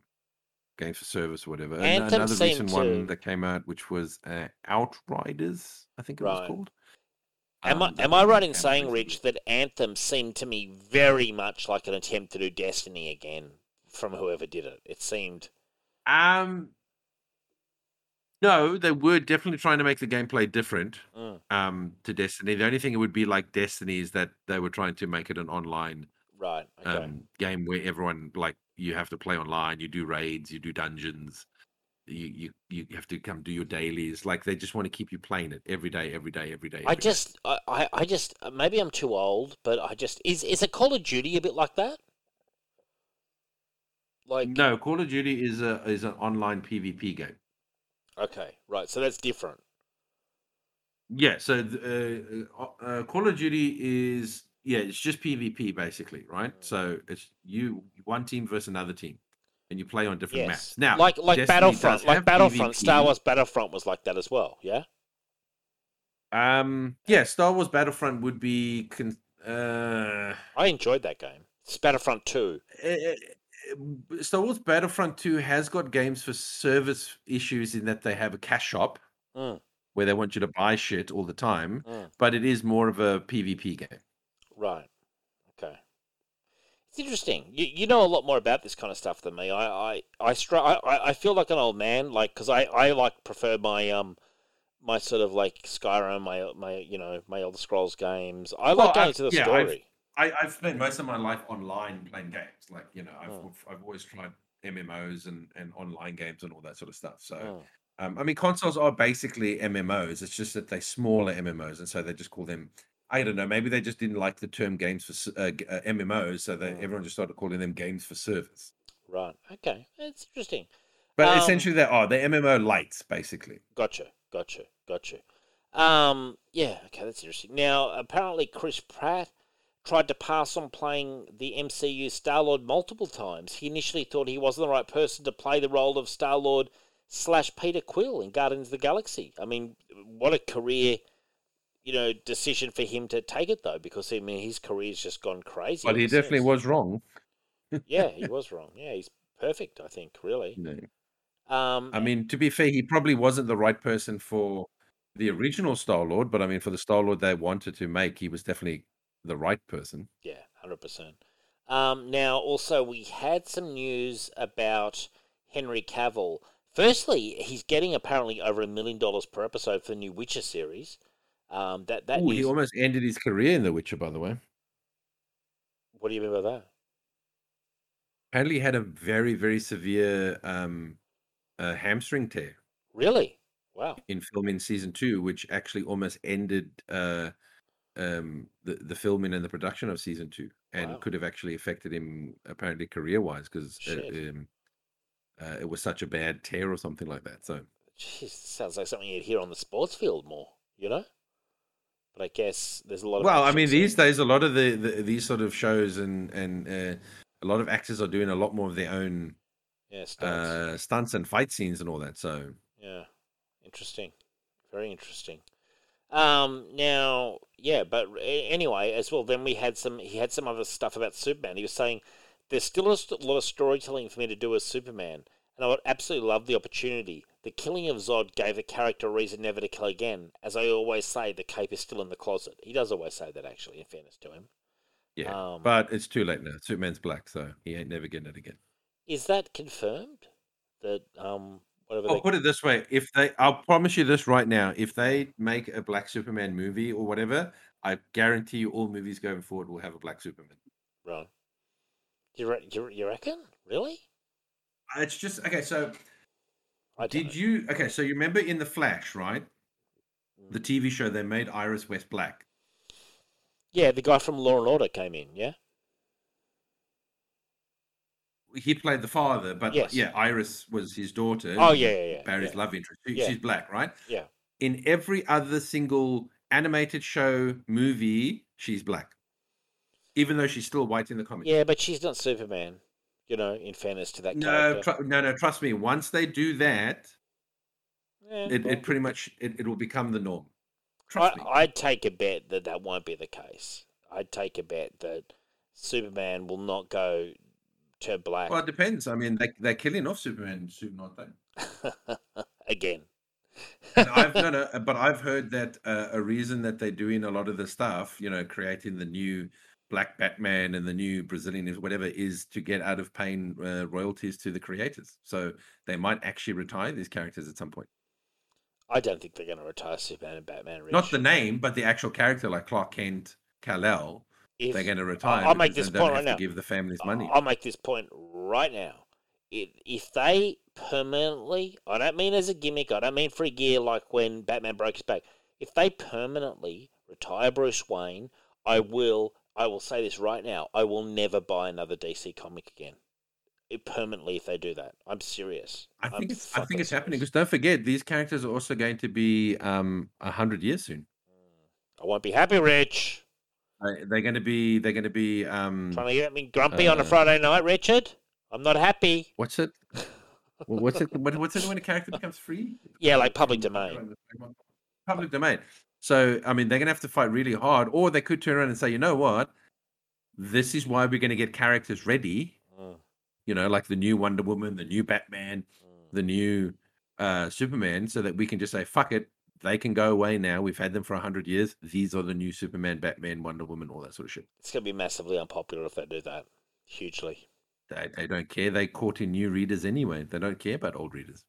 games for service or whatever. An- Anthem Another recent to- one that came out, which was uh, Outriders, I think it was called. Am I Um, that am I right in saying. Rich, that Anthem seemed to me very much like an attempt to do Destiny again from whoever did it? It seemed Um, no, they were definitely trying to make the gameplay different mm, um, to Destiny. The only thing it would be like Destiny is that they were trying to make it an online right. Okay. um, game where everyone like you have to play online, you do raids, you do dungeons, you, you you have to come do your dailies. Like they just want to keep you playing it every day, every day, every day. I just, I, I, I just, uh, maybe I'm too old, but I just is is a Call of Duty a bit like that? Like, no Call of Duty is a is an online PvP game. okay, right, so that's different. Yeah, so uh, uh, uh, Call of Duty is yeah, it's just PvP basically, right? So it's you one team versus another team, and you play on different Yes, maps. Now, like like Destiny Battlefront, like Battlefront, Star Wars Battlefront was like that as well. Yeah. Um, yeah, Star Wars Battlefront would be con- uh, I enjoyed that game. It's Battlefront Two. eh, eh, Star Wars Battlefront 2 has got games for service issues in that they have a cash shop Mm, where they want you to buy shit all the time, mm, but it is more of a PvP game. right. Okay. It's interesting. You you know a lot more about this kind of stuff than me. I I I, str- I, I I feel like an old man, like because I I like prefer my um my sort of like Skyrim, my my you know my Elder Scrolls games. I Well, like going I've- to the yeah, I've- story. I, I've spent most of my life online playing games. Like, you know, I've, Oh. I've always tried MMOs and, and online games and all that sort of stuff. So, Mm. um, I mean, consoles are basically MMOs. It's just that they're smaller MMOs. And so they just call them, I don't know, maybe they just didn't like the term games for uh, uh, MMOs. So they, Mm. everyone just started calling them games for service. Right. Okay. It's interesting. But Um, essentially, they are. They're MMO lights, basically. Gotcha, gotcha, gotcha. Um, yeah, okay, that's interesting. Now, apparently, Chris Pratt tried to pass on playing the MCU Star Lord multiple times. He initially thought he wasn't the right person to play the role of Star Lord slash Peter Quill in Guardians of the Galaxy. I mean, what a career, you know, decision for him to take it though, because I mean, his career's just gone crazy. But he definitely since. was wrong. Yeah, he was wrong. Yeah, he's perfect. I think, really. Um, I mean, to be fair, he probably wasn't the right person for the original Star Lord, but I mean, for the Star Lord they wanted to make, he was definitely the right person. Yeah, hundred percent. Um, now, also, we had some news about Henry Cavill. Firstly, he's getting apparently over a million dollars per episode for the new Witcher series. Um, that that Ooh, he almost ended his career in The Witcher, by the way. What do you mean by that? Apparently, he had a very, very severe um, uh, hamstring tear Really? Wow. in filming season two, which actually almost ended uh, um, the the filming and the production of season two, and Wow. could have actually affected him apparently career wise because Shit. um, uh, it was such a bad tear or something like that. So. Jeez, sounds like something you'd hear on the sports field more. You know. But I guess there's a lot of. Well, I mean, these days, a lot of the, the these sort of shows and and uh, a lot of actors are doing a lot more of their own Yeah, stunts. uh, stunts and fight scenes and all that. So Yeah, interesting. Very interesting. Um, now, yeah, but anyway, as well, then we had some. He had some other stuff about Superman. He was saying there's still a lot of storytelling for me to do as Superman, and I would absolutely love the opportunity. The killing of Zod gave the character a reason never to kill again. As I always say, the cape is still in the closet. He does always say that, actually. In fairness to him, yeah, Um, but it's too late now. Superman's black, so he ain't never getting it again. is that confirmed? That um, whatever. I'll they- put it this way: if they, I'll promise you this right now: if they make a black Superman movie or whatever, I guarantee you, all movies going forward will have a black Superman. right. You, re- you, you reckon? Really? Uh, it's just okay. So I did know. you? Okay, so you remember in the Flash, right? Mm. The TV show they made Iris West black. Yeah, the guy from Law and Order came in. Yeah. He played the father, but Yes. yeah, Iris was his daughter. Oh yeah, yeah, yeah. Barry's yeah. love interest. She-. She's black, right? Yeah. In every other single animated show movie, she's black, even though she's still white in the comics. Yeah, but she's not Superman. You know, in fairness to that No, tr- no, no. Trust me. Once they do that, Yeah, it, well, it pretty much it, it will become the norm. Trust me. I'd take a bet that that won't be the case. I'd take a bet that Superman will not go to black Well, it depends. I mean, they they're killing off Superman soon, aren't they? again. I've no, no, but I've heard that uh, a reason that they're doing a lot of the stuff, you know, creating the new Black Batman and the new Brazilian is whatever, is to get out of paying uh, royalties to the creators. So they might actually retire these characters at some point. I don't think they're going to retire Superman and Batman. Rich. Not the name, but the actual character, like Clark Kent, Kal El. If- They're going to retire. I'll make this point right now. Give the families money. I'll make this point right now. if, if they permanently, I don't mean as a gimmick, I don't mean for a year like when Batman broke his back. If they permanently retire Bruce Wayne, I will. I will say this right now. I will never buy another DC comic again. It, permanently, if they do that, I'm serious. I I'm think it's I think it's happening because don't forget these characters are also going to be um a hundred years soon. I won't be happy, Rich. Uh, they're going to be they're going to be um Trying to get me grumpy on a Uh, Friday night, Richard. I'm not happy. what's it? Wha- what's it? What, what's it when a character becomes free? Yeah, like public domain. Public domain. So I mean, they're going to have to fight really hard, or they could turn around and say, you know what, this is why we're going to get characters ready. Mm, You know, like the new Wonder Woman, the new Batman, mm. the new uh, Superman, so that we can just say, fuck it, they can go away now. We've had them for hundred years. These are the new Superman, Batman, Wonder Woman, all that sort of shit. It's going to be massively unpopular if they do that. Hugely. They, they don't care. They caught in new readers anyway. They don't care about old readers.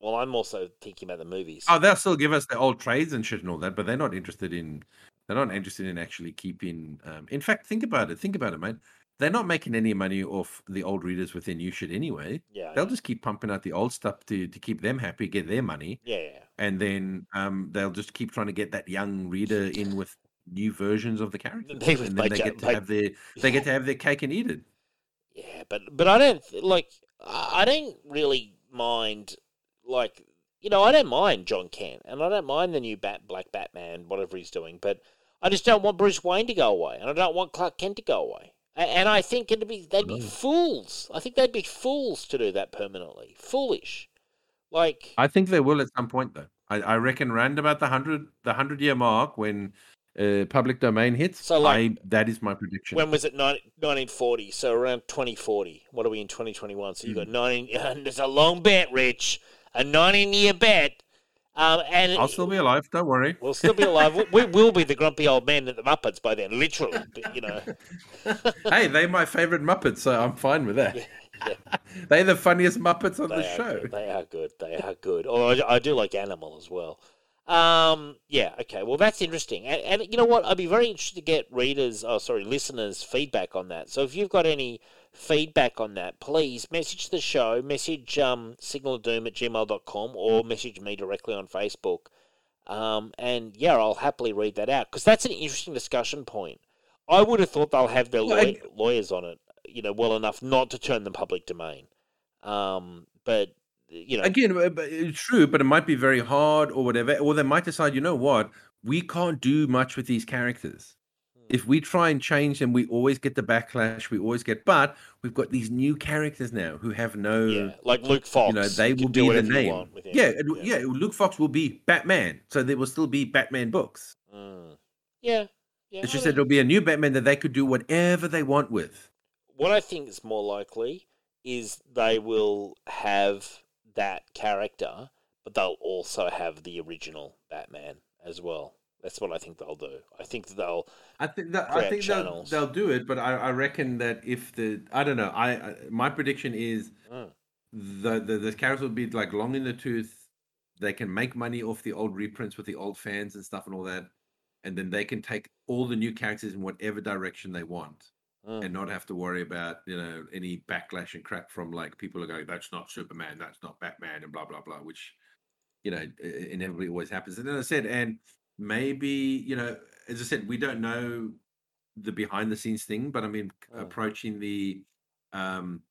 Well, I'm also thinking about the movies. Oh, they'll still give us the old trades and shit and all that, but they're not interested in. They're not interested in actually keeping. Um, in fact, think about it. Think about it, mate. They're not making any money off the old readers with their new shit anyway. yeah, They'll know. just keep pumping out the old stuff to to keep them happy, get their money, yeah, yeah. and then um, they'll just keep trying to get that young reader in with new versions of the characters, They and then they get to have their they get to have their cake and eat it. Yeah, but but I don't like. I I don't really mind. Like you know, I don't mind Jon Kent, and I don't mind the new Bat Black Batman, whatever he's doing. But I just don't want Bruce Wayne to go away, and I don't want Clark Kent to go away. And I think it'd be they'd be fools. I think they'd be fools to do that permanently. Foolish. Like I think they will at some point, though. I, I reckon round about the hundred the hundred year mark when uh, public domain hits. So, like, I, that is my prediction. when was it? 1940. So around 2040. What are we in 2021? So you Hmm. got 19. And it's a long bet, Rich. A 19 year bet. Um, and I'll still be alive. Don't worry. We'll still be alive. We- will be the grumpy old men at the Muppets by then, literally. You know, hey, they're my favorite Muppets, so I'm fine with that. yeah. they're the funniest Muppets on they the show. good. They are good. They are good. Although I, I do like Animal as well. Um, yeah. Okay. Well, that's interesting. And, and you know what? I'd be very interested to get readers, oh sorry, listeners' feedback on that. So if you've got any feedback on that, please message the show, message um, signaldoom at gmail.com or message me directly on Facebook. Um, and yeah, I'll happily read that out because that's an interesting discussion point. I would have thought they'll have their Well, law- lawyers on it, you know, well enough not to turn them public domain. Um, but you know, Again, it's true, but it might be very hard or whatever. Or they might decide, you know what, we can't do much with these characters. If we try and change them, we always get the backlash. We always get, but we've got these new characters now who have no, yeah, like Luke Fox, you know, they you will be the name. Yeah, it, yeah, Luke Fox will be Batman, so there will still be Batman books. Mm. yeah, yeah. It's I just that it'll be a new Batman that they could do whatever they want with. what I think is more likely is they will have that character, but they'll also have the original Batman as well. That's what I think they'll do. I think they'll. I think that I think they'll, they'll do it, but I, I reckon that if the I don't know, I, I my prediction is Mm. the, the the characters will be like long in the tooth. They can make money off the old reprints with the old fans and stuff and all that, and then they can take all the new characters in whatever direction they want, Mm. and not have to worry about you know any backlash and crap from like people are going that's not Superman, that's not Batman, and blah blah blah, which you know inevitably always happens. And then I said, and maybe you know, as I said, we don't know the behind the scenes thing, but I mean, Mm. approaching the um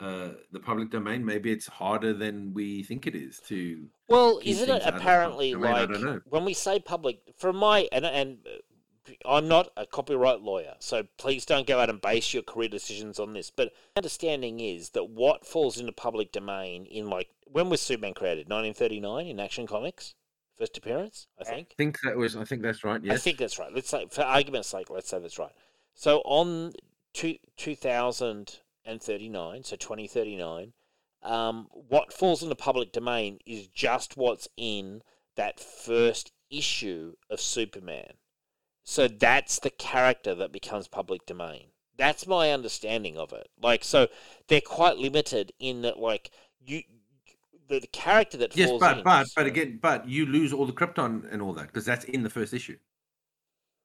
uh the public domain, maybe it's harder than we think it is to. Well, isn't it out of the apparently public domain, I like don't know. when we say public? From my and and uh, I'm not a copyright lawyer, so please don't go out and base your career decisions on this. But my understanding is that what falls into public domain in like when was Superman created? 1939 in Action Comics, first appearance, I think. I think that was. I think that's right. Yes. I think that's right. Let's say, for argument's sake, let's say that's right. So on two, 2039, so 2039, um, what falls into public domain is just what's in that first issue of Superman. So that's the character that becomes public domain. That's my understanding of it. Like, so they're quite limited in that, like, you. The, the character that Yes, falls but in, but but again, but you lose all the Krypton and all that because that's in the first issue.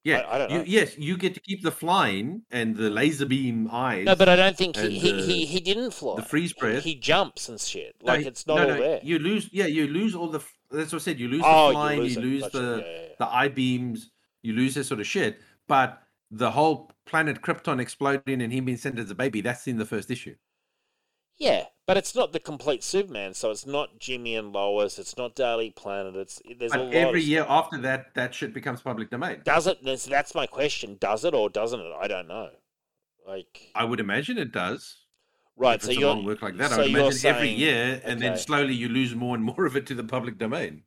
Yeah, I, I don't you, yes, you get to keep the flying and the laser beam eyes. No, but I don't think he he, uh, he, he didn't fly. the freeze He- breath. He, jumps and shit. No, Like it's not no, all no, there. You lose, yeah, you lose all the. That's what I said. You lose Oh, the flying, you lose lose. Gotcha. the Yeah, yeah, the eye beams, you lose that sort of shit. But the whole planet Krypton exploding and him being sent as a baby, that's in the first issue. Yeah, but it's not the complete Superman. So it's not Jimmy and Lois. It's not Daily Planet. It's there's a But every year after that, that shit becomes public domain. does it? That's, that's my question. Does it or doesn't it? I don't know. Like I would imagine it does. right. So long work like that, so I would imagine every year, and then slowly you lose more and more of it to the public domain.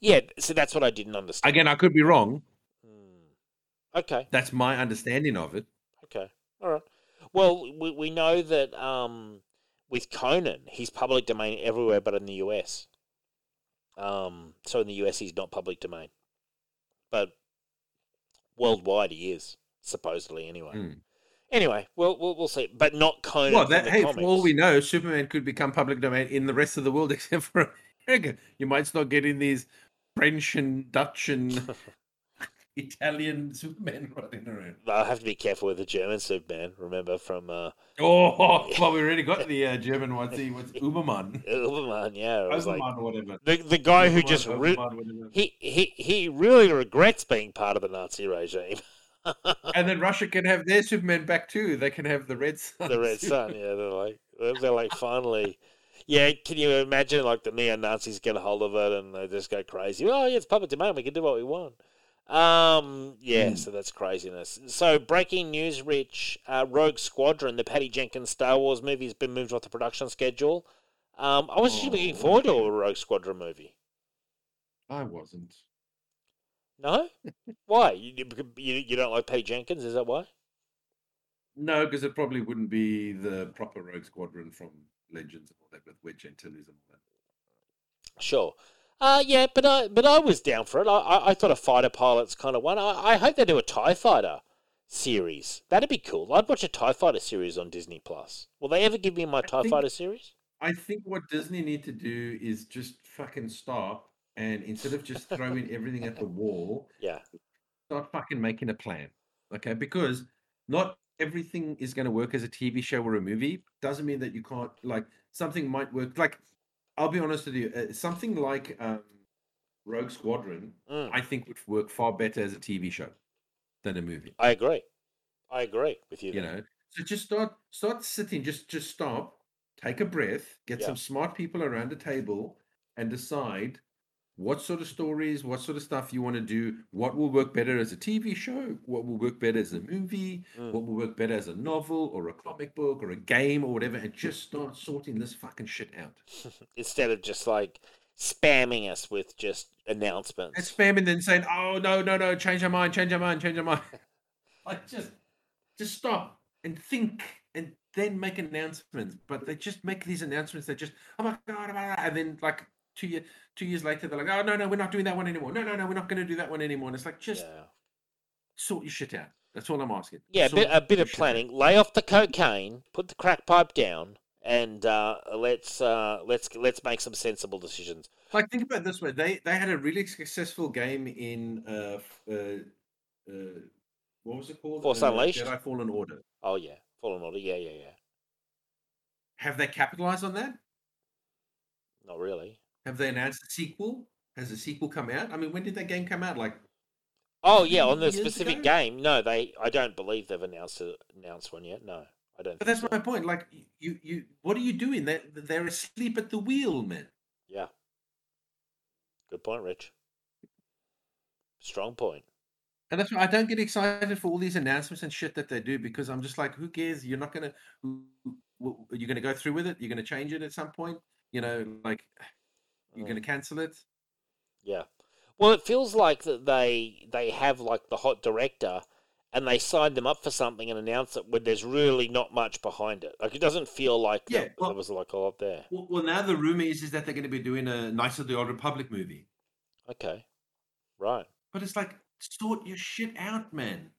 yeah. So that's what I didn't understand. Again, I could be wrong. Hmm. Okay. That's my understanding of it. Okay. All right. Well, we, we know that um, with Conan, he's public domain everywhere but in the US. Um, so in the US, he's not public domain. But worldwide, he is, supposedly, anyway. Hmm. Anyway, we'll, we'll, we'll see. But not Conan. Well, that, hey, for all we know, Superman could become public domain in the rest of the world except for America. You might start getting these French and Dutch and Italian Superman running around. I'll have to be careful with the German Superman, remember, from uh, Oh, well, we already got the uh, German one. See, what's Uberman? Uberman. Yeah, was like Uberman or whatever. the, the guy who just re- Uberman, he, he, he really regrets being part of the Nazi regime. And then Russia can have their Superman back too. They can have the Red Sun. the Red Sun. Yeah, they're like they're, they're like finally. Yeah, can you imagine like the neo Nazis get a hold of it and they just go crazy? Oh yeah, it's public domain. We can do what we want. Um, yeah, so that's craziness. So breaking news, Rich, uh, Rogue Squadron, the Patty Jenkins Star Wars movie, has been moved off the production schedule. Um, I was actually looking Oh, forward to a Rogue Squadron movie. I wasn't. No, why? You, you you don't like Patty Jenkins? Is that why? No, because it probably wouldn't be the proper Rogue Squadron from Legends and all that with Wedge Antilles and all that. Sure. Uh, yeah, but I but I was down for it. I I, I thought a fighter pilot's kind of one. I, I hope they do a Tie Fighter series. That'd be cool. I'd watch a Tie Fighter series on Disney Plus. Will they ever give me my Tie think- Fighter series? I think what Disney need to do is just fucking stop and instead of just throwing everything at the wall, Yeah. start fucking making a plan. Okay, because not everything is going to work as a TV show or a movie. Doesn't mean that you can't like something might work. Like I'll be honest with you, uh, something like um, Rogue Squadron, Mm, I think would work far better as a TV show than a movie. I agree. I agree with you. you there. know so just start start sitting just just stop take a breath get Yeah. some smart people around the table and decide what sort of stories what sort of stuff you want to do what will work better as a tv show what will work better as a movie Mm. what will work better as a novel or a comic book or a game or whatever and just start sorting this fucking shit out Instead of just like spamming us with just announcements. and spamming then saying oh no no no change your mind change your mind change your mind like just just stop and think and then make announcements but they just make these announcements that just oh my God," and then like two year two years later they're like oh no no we're not doing that one anymore no no no we're not going to do that one anymore and it's like just yeah. sort your shit out that's all i'm asking Yeah, a bit, a bit of shit out. planning. Lay off the cocaine, put the crack pipe down, and uh, let's uh, let's let's make some sensible decisions. like think about this way they they had a really successful game in uh, uh, uh what was it called Force uh, Unleashed? jedi fallen order Oh yeah, Fallen Order. Yeah, yeah, yeah. have they capitalized on that Not really. Have they announced a sequel? Has a sequel come out? I mean, when did that game come out? Like, Oh yeah, on the specific ago? game. No, they. I don't believe they've announced a, announced one yet. No, I don't. but think that's so. my point. Like, you, you, what are you doing? They're, they're asleep at the wheel, man. Yeah. Good point, Rich. Strong point. And that's why I don't get excited for all these announcements and shit that they do because I'm just like, who cares? You're not gonna, who- who- you're gonna go through with it. You're gonna change it at some point. You know, like, you're Mm. gonna cancel it. Yeah. Well, it feels like that they they have like the hot director, and they signed them up for something and announce it when there's really not much behind it. Like it doesn't feel like Yeah, there, well- there was like a lot there. Well, well, now the rumor is is that they're going to be doing a Knights of the Old Republic movie. Okay. Right. But it's like, sort your shit out, man.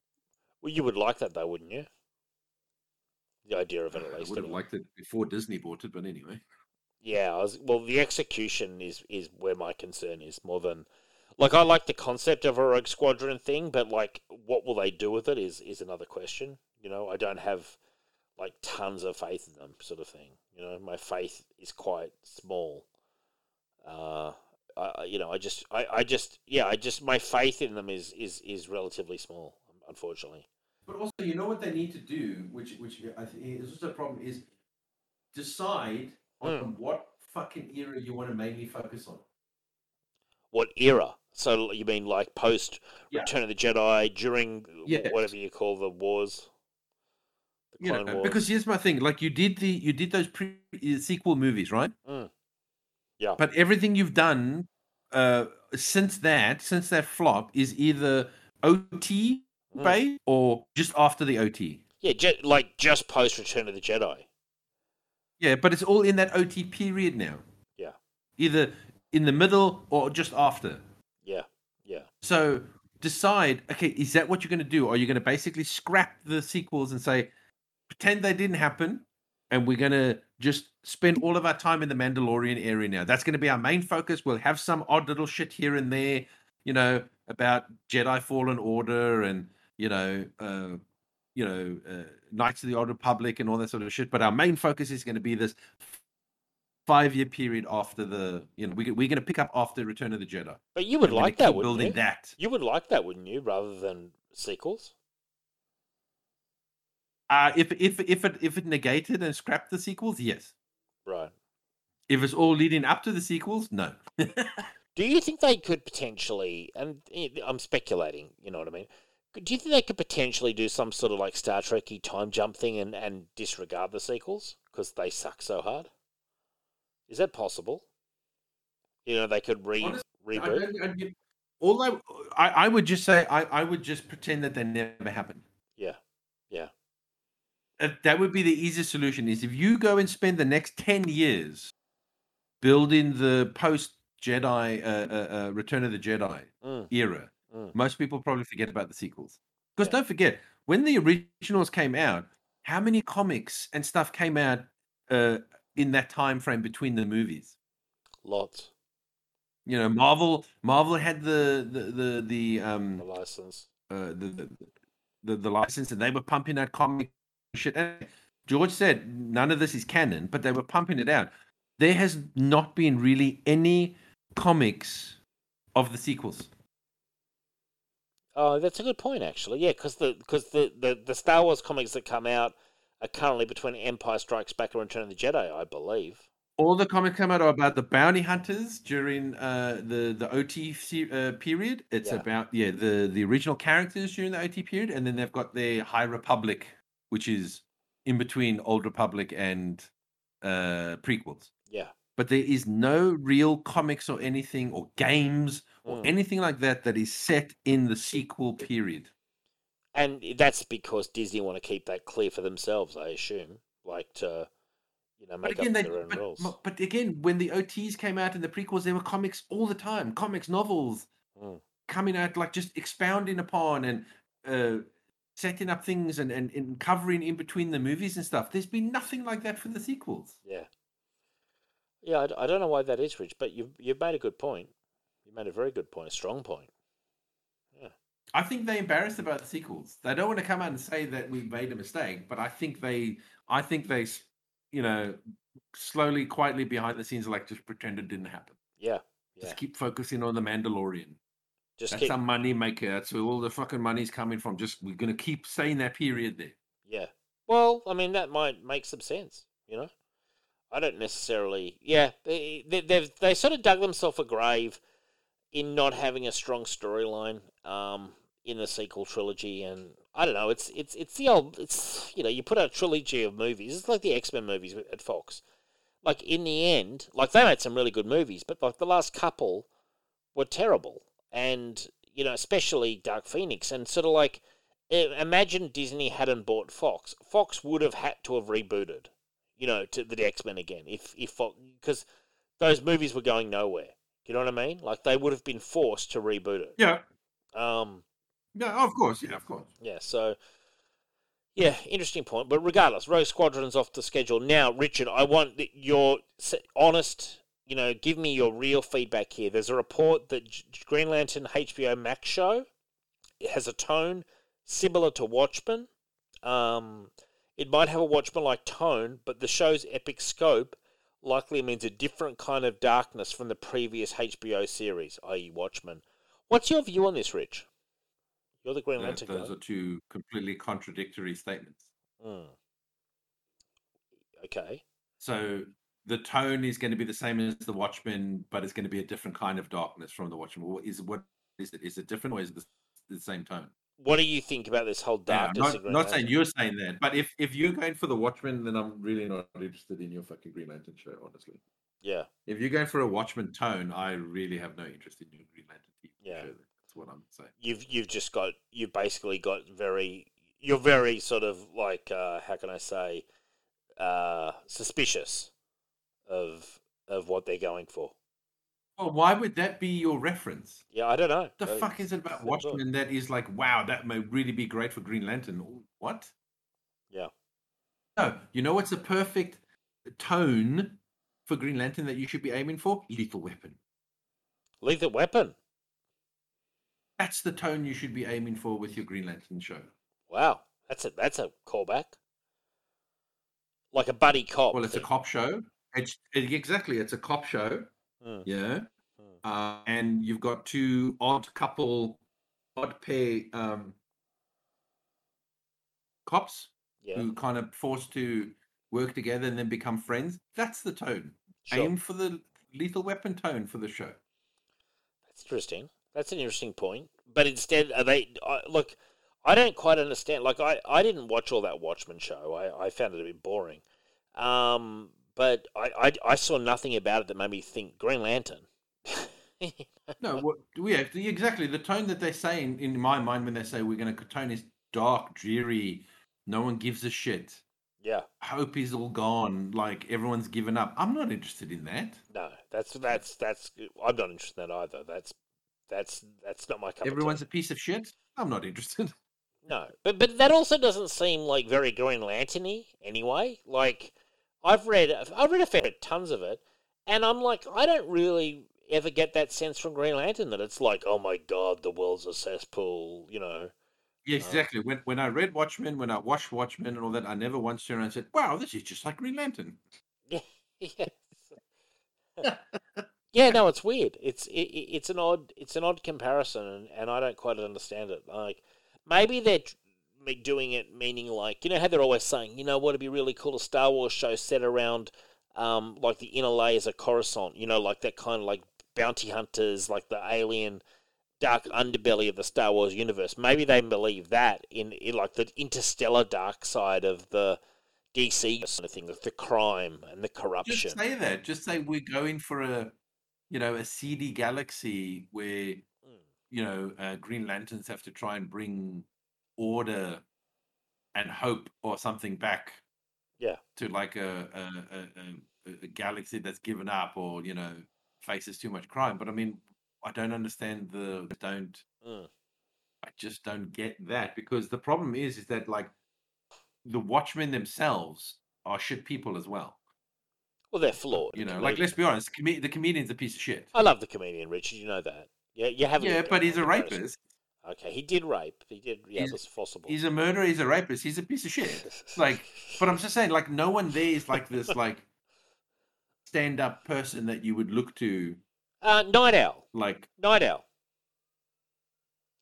Well, you would like that though, wouldn't you? The idea of it, at least. I would have liked it before Disney bought it, but anyway. Yeah, was, well, the execution is is where my concern is more than Like I like the concept of a Rogue Squadron thing, but like, what will they do with it is is another question. You know, I don't have like tons of faith in them, sort of thing. You know, my faith is quite small. Uh, I- you know, I just, I, I just, yeah, I just, my faith in them is is is relatively small, unfortunately. But also, you know what they need to do, which which I think is also a problem, is decide on what fucking era you want to mainly focus on. What era? So you mean like post Yeah. Return of the Jedi during Yes. whatever you call the wars? The You know, Wars. because here's my thing: like you did the you did those pre sequel movies, right? Mm. Yeah. But everything you've done uh, since that, since that flop, is either OT Mm. based or just after the OT. Yeah, like just post Return of the Jedi. Yeah, but it's all in that OT period now. Yeah. Either in the middle or just after. Yeah, yeah. So decide, okay, is that what you're going to do? Are you going to basically scrap the sequels and say, pretend they didn't happen, and we're going to just spend all of our time in the Mandalorian area now? That's going to be our main focus. We'll have some odd little shit here and there, you know, about Jedi Fallen Order and you know, uh, you know, uh, Knights of the Old Republic and all that sort of shit. But our main focus is going to be this five-year period after the, you know, we, we're going to pick up after Return of the Jedi. But you would like that, wouldn't building you? that. You would like that, wouldn't you, rather than sequels? Uh, if if if it if it negated and scrapped the sequels, yes. Right. If it's all leading up to the sequels, no. Do you think they could potentially, and eh, I'm speculating, you know what I mean? Do you think they could potentially do some sort of like Star Trekky time jump thing and, and disregard the sequels because they suck so hard? Is that possible? You know, they could re Honestly, reboot. don't- I'd all I, I I would just say I, I would just pretend that they never happened. Yeah, yeah, Uh, That would be the easiest solution. Is if you go and spend the next ten years building the post Jedi uh, uh, uh, Return of the Jedi Mm. era, Mm. most people probably forget about the sequels. Because Yeah. don't forget, when the originals came out, how many comics and stuff came out uh, in that time frame between the movies? lots You know, Marvel Marvel had the the the the um the license. uh, the, the the the license, and they were pumping out comic shit. And George said none of this is canon, but they were pumping it out. There has not been really any comics of the sequels. Oh, that's a good point, actually. Yeah, because the because the, the the Star Wars comics that come out are currently between Empire Strikes Back and Return of the Jedi, I believe. All the comics come out are about the bounty hunters during uh, the the OT uh, period. It's Yeah. about yeah the the original characters during the OT period, and then they've got their High Republic, which is in between Old Republic and uh, prequels. Yeah. But there is no real comics or anything or games or Mm. anything like that that is set in the sequel period. And that's because Disney want to keep that clear for themselves, I assume. Like to, you know, make again, up they, their own but, rules. but- again, when the OTs came out and the prequels, there were comics all the time, comics, novels Mm. coming out, like just expounding upon and uh, setting up things and, and, and covering in between the movies and stuff. There's been nothing like that for the sequels. Yeah. Yeah, I don't know why that is, Rich, but you've, you've made a good point. You made a very good point, a strong point. I think they're embarrassed about the sequels. They don't want to come out and say that we made a mistake, but I think they, I think they, you know, slowly, quietly behind the scenes, like just pretend it didn't happen. Yeah, yeah. Just keep focusing on the Mandalorian. Just That's keep, our money maker. That's where all the fucking money's coming from. Just we're gonna keep saying that period there. yeah. Well, I mean, that might make some sense, you know? I don't necessarily. Yeah, they, they, they've they sort of dug themselves a grave in not having a strong storyline um, in the sequel trilogy, and I don't know. It's it's it's the old. It's you know you put out a trilogy of movies. It's like the X Men movies at Fox. Like in the end, like they made some really good movies, but like the last couple were terrible, and you know especially Dark Phoenix, and sort of like imagine Disney hadn't bought Fox. Fox would have had to have rebooted, you know, to the X Men again if if because those movies were going nowhere. You know what I mean? Like they would have been forced to reboot it. Yeah. Um, Yeah. Of course. Yeah. Of course. yeah, so yeah, interesting point. But regardless, Rogue Squadron's off the schedule now. Richard, I want your honest, you know, give me your real feedback here. There's a report that Green Lantern HBO Max show has a tone similar to Watchmen. Um, it might have a Watchmen like tone, but the show's epic scope likely means a different kind of darkness from the previous HBO series, i.e., Watchmen. What's your view on this, Rich? You're the Green Lantern those guy. are two completely contradictory statements. Mm. Okay. So the tone is going to be the same as the Watchmen, but it's going to be a different kind of darkness from the Watchmen. What is what is it? Is it different or is it the, the same tone? What do you think about this whole Yeah, I'm not, not saying you're saying that, but if if you're going for the Watchmen, then I'm really not interested in your fucking Green Lantern show, honestly. Yeah. If you're going for a Watchmen tone, I really have no interest in your Green Lantern TV Yeah. show. That's what I'm saying. you've you've just got you've basically got very you're very sort of like uh, how can I say uh, suspicious of of what they're going for. Well, why would that be your reference? Yeah, I don't know. The fuck is it about. Watchmen that is like, wow, that may really be great for Green Lantern? What? Yeah. No, you know what's the perfect tone for Green Lantern that you should be aiming for? Lethal Weapon. Lethal Weapon. That's the tone you should be aiming for with your Green Lantern show. Wow, that's a that's a callback. Like a buddy cop. Well, it's a cop show. It's it- exactly it's a cop show. Mm, Yeah. mm. Uh, and you've got two odd couple, odd pair um, cops Yeah, who kind of forced to work together and then become friends. That's the tone. sure. Aim for the lethal weapon tone for the show. That's interesting. That's an interesting point. But instead, are they I look? I don't quite understand. Like, I, I didn't watch all that Watchmen show. I, I found it a bit boring. Um, but I, I, I saw nothing about it that made me think Green Lantern. No, what yeah, exactly the tone that they say in, in my mind when they say we're going to tone is dark, dreary. No one gives a shit. yeah, Hope is all gone. Like everyone's given up. I'm not interested in that. no, that's that's that's. I'm not interested in that either. That's that's that's not my cup. Everyone's a piece of shit. I'm not interested. no, but but that also doesn't seem like very Green Lantern-y anyway. Like I've read I've read a fair bit, tons of it, and I'm like I don't really ever get that sense from Green Lantern that it's like oh my god the world's a cesspool, you know. Yeah, um, exactly. When when I read Watchmen, when I watched Watchmen and all that, I never once turned around and said, "Wow, this is just like Green Lantern." yes. yeah, no, it's weird. It's it, it- it's an odd it's an odd comparison, and, and I don't quite understand it. Like maybe they're doing it meaning like you know how they're always saying, you know what, it'd be really cool a Star Wars show set around um like the inner layers of Coruscant, you know, like that kind of like bounty hunters, like the alien dark underbelly of the Star Wars universe. Maybe they believe that in, in like the interstellar dark side of the DC sort of thing, like the crime and the corruption. Just say that. Just say we're going for a, you know, a seedy galaxy where Mm. you know uh, Green Lanterns have to try and bring order and hope or something back. Yeah. To like a a, a, a, galaxy that's given up or you know faces too much crime. But I mean, I don't understand the don't. Mm. I just don't get that because the problem is is that like the Watchmen themselves are shit people as well. Well, they're flawed. You know, comedian. like let's be honest, com- the comedian's a piece of shit. I love the comedian Richard. You know that. Yeah, you haven't. Yeah, but he's a rapist. Okay, he did rape. He did. Yeah, He's- possible. He's a murderer. He's a rapist. He's a piece of shit. Like, but I'm just saying, like, no one there is like this, like, stand-up person that you would look to, uh, Nite Owl. like. Nite Owl.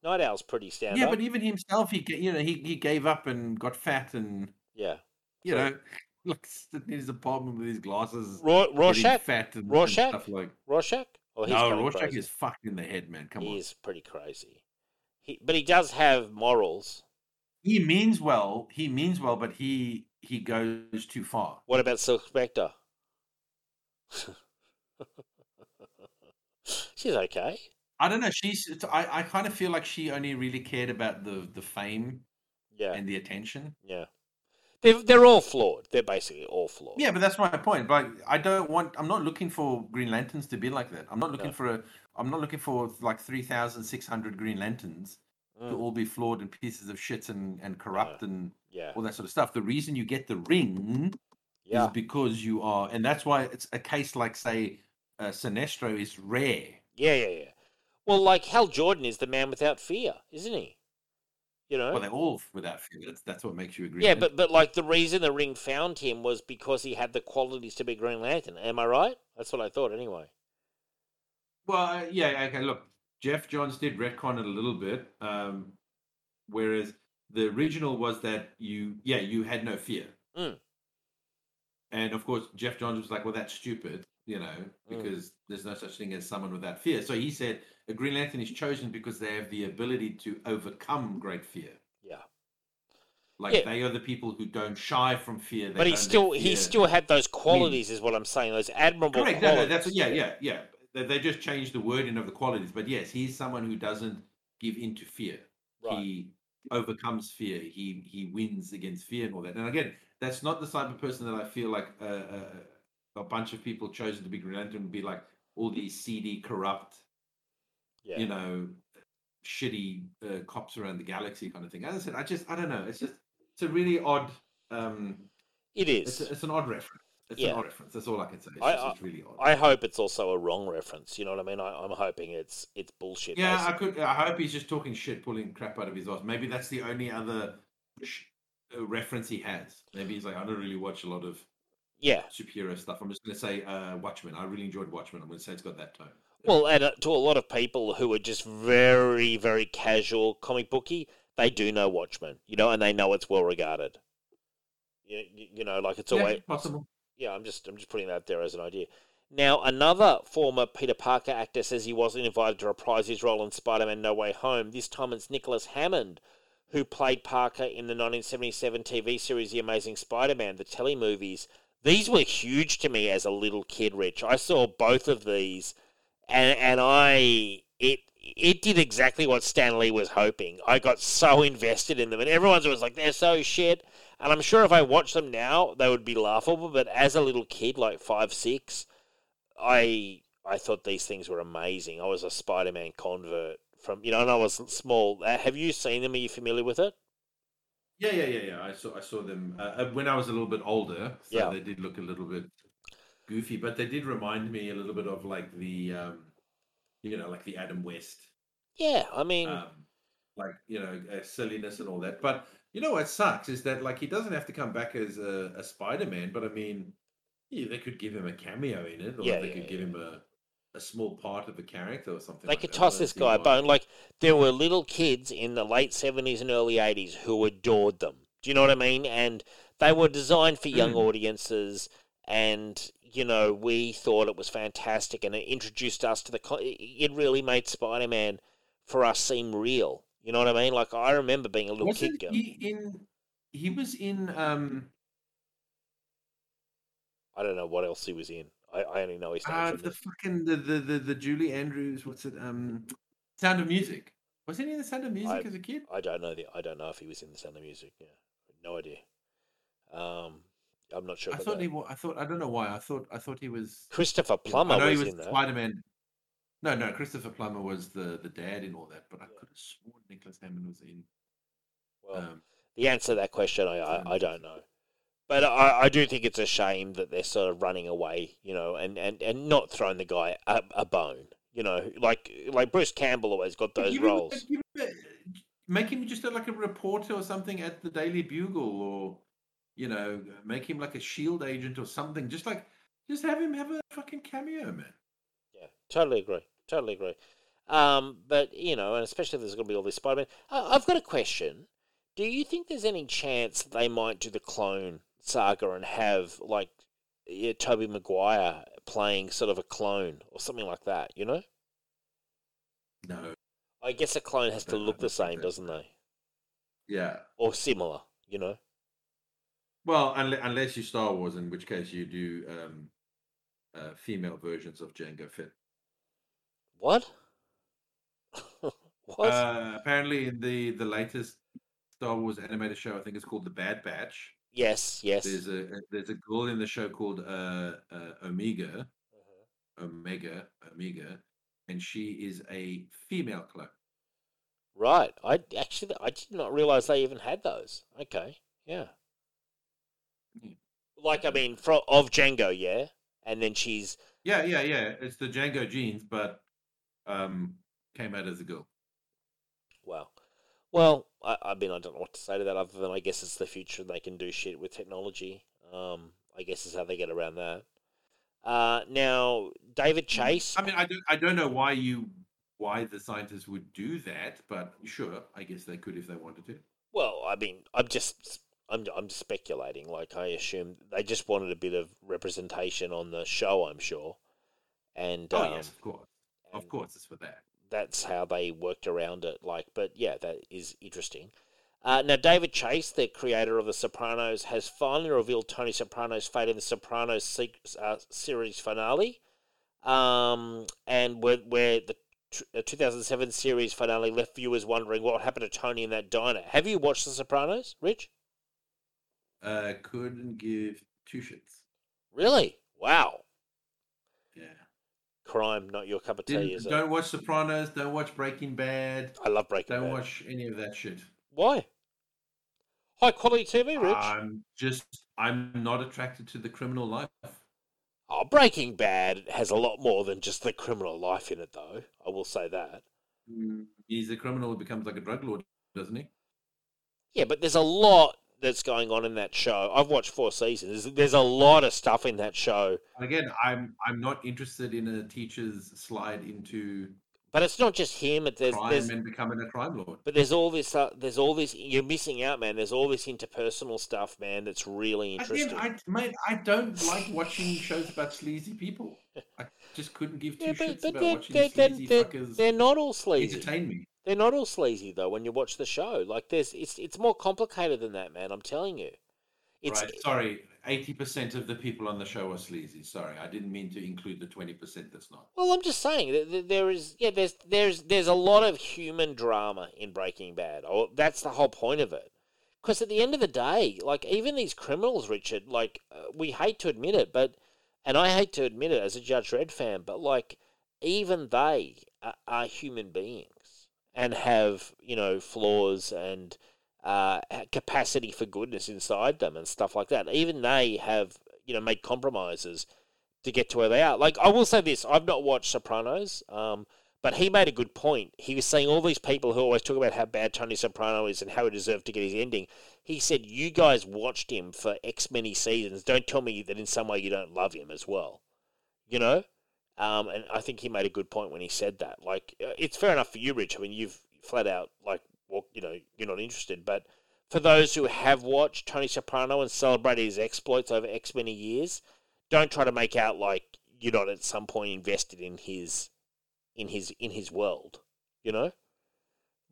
Nite Owl's pretty stand up. Yeah, but even himself, he, you know, he he gave up and got fat, and yeah. you know, looks in his apartment with his glasses, Ro- getting Rorschach. fat and, and Rorschach? stuff like. Rorschach. Oh, he's no, Rorschach crazy. is fucked in the head, man. Come he on. is pretty crazy. He, but he does have morals. He means well. He means well, but he he goes too far. What about Silk Spectre? She's okay. I don't know. She's. I I kind of feel like she only really cared about the the fame Yeah, and the attention. yeah. They're, they're all flawed. They're basically all flawed. Yeah, but that's my point. Like, I don't want. I'm not looking for Green Lanterns to be like that. I'm not looking No. for a. I'm not looking for like three thousand six hundred Green Lanterns to Mm, all be flawed and pieces of shit and and corrupt and yeah. all that sort of stuff. The reason you get the ring Yeah. is because you are, and that's why it's a case like say uh, Sinestro is rare. Yeah, yeah, yeah. Well, like Hal Jordan is the man without fear, isn't he? You know. Well, they're all without fear. That's, that's what makes you agree. yeah, but but like the reason the ring found him was because he had the qualities to be Green Lantern. Am I right? That's what I thought, anyway. Well, yeah, okay. Look, Geoff Johns did retcon it a little bit, um, whereas the original was that you, yeah, you had no fear, Mm. and of course Geoff Johns was like, "Well, that's stupid," you know, Mm. because there's no such thing as someone without fear. So he said a Green Lantern is chosen because they have the ability to overcome great fear. Yeah. Like Yeah. they are the people who don't shy from fear. But he still he still had those qualities, is what I'm saying. Those admirable Correct. No, qualities. no, that's yeah, yeah, yeah. They, they just changed the wording of the qualities, but yes, he's someone who doesn't give in to fear. Right. He overcomes fear. He he wins against fear and all that. And again, that's not the type of person that I feel like uh, uh, a bunch of people chosen to be Green Lantern would be like all these seedy, corrupt, Yeah. you know, shitty uh, cops around the galaxy kind of thing. As I said, I just I don't know. It's just it's a really odd. Um, it it's a, it's an odd reference. It's Yeah. an odd reference. That's all I can say. It's, I- just, it's really odd. I hope it's also a wrong reference. You know what I mean? I, I'm hoping it's it's bullshit. Yeah, I could. I hope he's just talking shit, pulling crap out of his ass. Maybe that's the only other sh- uh, reference he has. Maybe he's like, I don't really watch a lot of yeah. superhero stuff. I'm just going to say uh, Watchmen. I really enjoyed Watchmen. I'm going to say it's got that tone. Well, and uh, to a lot of people who are just very, very casual comic booky, they do know Watchmen, you know, and they know it's well regarded. You, you, you know, like it's Yeah, always possible. Yeah. I'm just I'm just putting that there as an idea. Now, another former Peter Parker actor says he wasn't invited to reprise his role in Spider-Man: No Way Home. This time, it's Nicholas Hammond, who played Parker in the 1977 TV series The Amazing Spider-Man, the telemovies. These were huge to me as a little kid, Rich. I saw both of these and and I it it did exactly what Stan Lee was hoping. I got so invested in them, and everyone was like, "They're so shit." And I'm sure if I watched them now, they would be laughable. But as a little kid, like five, six, I I thought these things were amazing. I was a Spider-Man convert from you know, and I was small. Uh, have you seen them? Are you familiar with it? Yeah, yeah, yeah, yeah. I saw. I saw them uh, uh, when I was a little bit older. So Yeah. they did look a little bit goofy, but they did remind me a little bit of like the, um, you know, like the Adam West Yeah, I mean, um, like you know uh, silliness and all that. But you know what sucks is that like he doesn't have to come back as a, a Spider Man, but I mean, yeah, they could give him a cameo in it, or Yeah, they yeah, could give him a a small part of a character or something. They like could that. Toss this guy a bone. Like there were little kids in the late seventies and early eighties who adored them. Do you know what I mean? And they were designed for young Mm. audiences, and you know we thought it was fantastic, and it introduced us to the. It really made Spider Man for us seem real. You know what I mean? Like I remember being a little Wasn't kid he in? He was in. um I don't know what else he was in. I, I only know name. uh, the the- fucking the, the the the Julie Andrews. What's it? Um, Sound of Music. Was he in the Sound of Music I- as a kid? I don't know the. I don't know if he was in the Sound of Music. Yeah, no idea. Um, I'm not sure. I thought that. he. wa- I thought. I don't know why. I thought. I thought he was. Christopher Plummer I know was, he was in. Spider Man. No, no. Christopher Plummer was the the dad in all that, but I could have sworn Nicholas Hammond was in. Well, Um, the answer to that question, I, I, I don't know. But I, I do think it's a shame that they're sort of running away, you know, and, and, and not throwing the guy a, a bone. You know, like like Bruce Campbell always got those roles. him a- make him just a, like a reporter or something at the Daily Bugle, or you know, make him like a Shield agent or something. Just like, just have him have a fucking cameo, man. Totally agree. Totally agree. Um, but you know, and especially if there's going to be all this Spider-Man. I, I've got a question. Do you think there's any chance they might do the clone saga and have like yeah, Tobey Maguire playing sort of a clone or something like that? You know, No. I guess a clone has to look the same, doesn't they? Yeah. Or similar. You know. Well, unless, unless you Star Wars, in which case you do um, uh, female versions of Jango Fett. What? what? Uh, apparently, in the the latest Star Wars animated show, I think it's called The Bad Batch. yes, yes. There's a there's a girl in the show called uh, uh, Omega, Uh-huh. Omega, Omega, and she is a female clone. Right. I actually I did not realize they even had those. Okay. Yeah. Yeah. Like I mean, from of Jango, yeah. and then she's Yeah, yeah, yeah. It's the Jango genes, but um, came out as a girl. Well, well, I, I mean, I don't know what to say to that other than I guess it's the future and they can do shit with technology. Um, I guess is how they get around that. Uh, now, David Chase. I mean, I don't, I don't know why you, why the scientists would do that, but sure, I guess they could if they wanted to. Well, I mean, I'm just, I'm, I'm speculating. Like, I assume they just wanted a bit of representation on the show. I'm sure, and Oh um, yes, of course, of course, it's for that. that's how they worked around it. Like, but yeah, that is interesting. Uh, now, David Chase, the creator of The Sopranos, has finally revealed Tony Soprano's fate in the Sopranos se- uh, series finale, um, and where, where the t- uh, 2007 series finale left viewers wondering what happened to Tony in that diner. Have you watched The Sopranos, Rich? Uh, couldn't give two shits. Really? Wow. Crime, not your cup of tea, is don't watch Sopranos. Don't watch Breaking Bad. I love Breaking Don't Bad. watch any of that shit. Why? High quality TV, Rich. I'm just, I'm not attracted to the criminal life. Oh, Breaking Bad has a lot more than just the criminal life in it, though. I will say that. Mm, he's a criminal who becomes like a drug lord, doesn't he? Yeah, but there's a lot that's going on in that show. I've watched four seasons. There's, there's a lot of stuff in that show, Again, I'm I'm not interested in a teacher's slide into but it's not just him. It, there's, crime there's, and becoming a crime lord. but there's all this. Uh, there's all this. You're missing out, man. There's all this interpersonal stuff, man. That's really interesting. Again, I mate, I don't like watching shows about sleazy people. I just couldn't give two yeah, but, shits but about they're, watching they're, they're, sleazy they're, fuckers they're not all sleazy. entertain me. They're not all sleazy though. When you watch the show, like there's, it's it's more complicated than that, man. I'm telling you. It's right. Sorry, eighty percent of the people on the show are sleazy. Sorry, I didn't mean to include the twenty percent that's not. Well, I'm just saying there is yeah, there's there's there's a lot of human drama in Breaking Bad. Oh, that's the whole point of it. Because at the end of the day, like even these criminals, Richard, like uh, we hate to admit it, but and I hate to admit it as a Judge Dredd fan, but like even they are, are human beings and have you know flaws and uh, capacity for goodness inside them and stuff like that. Even they have you know made compromises to get to where they are. Like I will say this, I've not watched Sopranos, um, but he made a good point. He was saying all these people who always talk about how bad Tony Soprano is and how he deserved to get his ending. He said, "You guys watched him for X many seasons. Don't tell me that in some way you don't love him as well." You know, um, and I think he made a good point when he said that. Like, uh, it's fair enough for you, Rich. I mean, you've flat out like, well, you know, you're not interested, but. For those who have watched Tony Soprano and celebrated his exploits over X many years, don't try to make out like you're not at some point invested in his in his in his world you know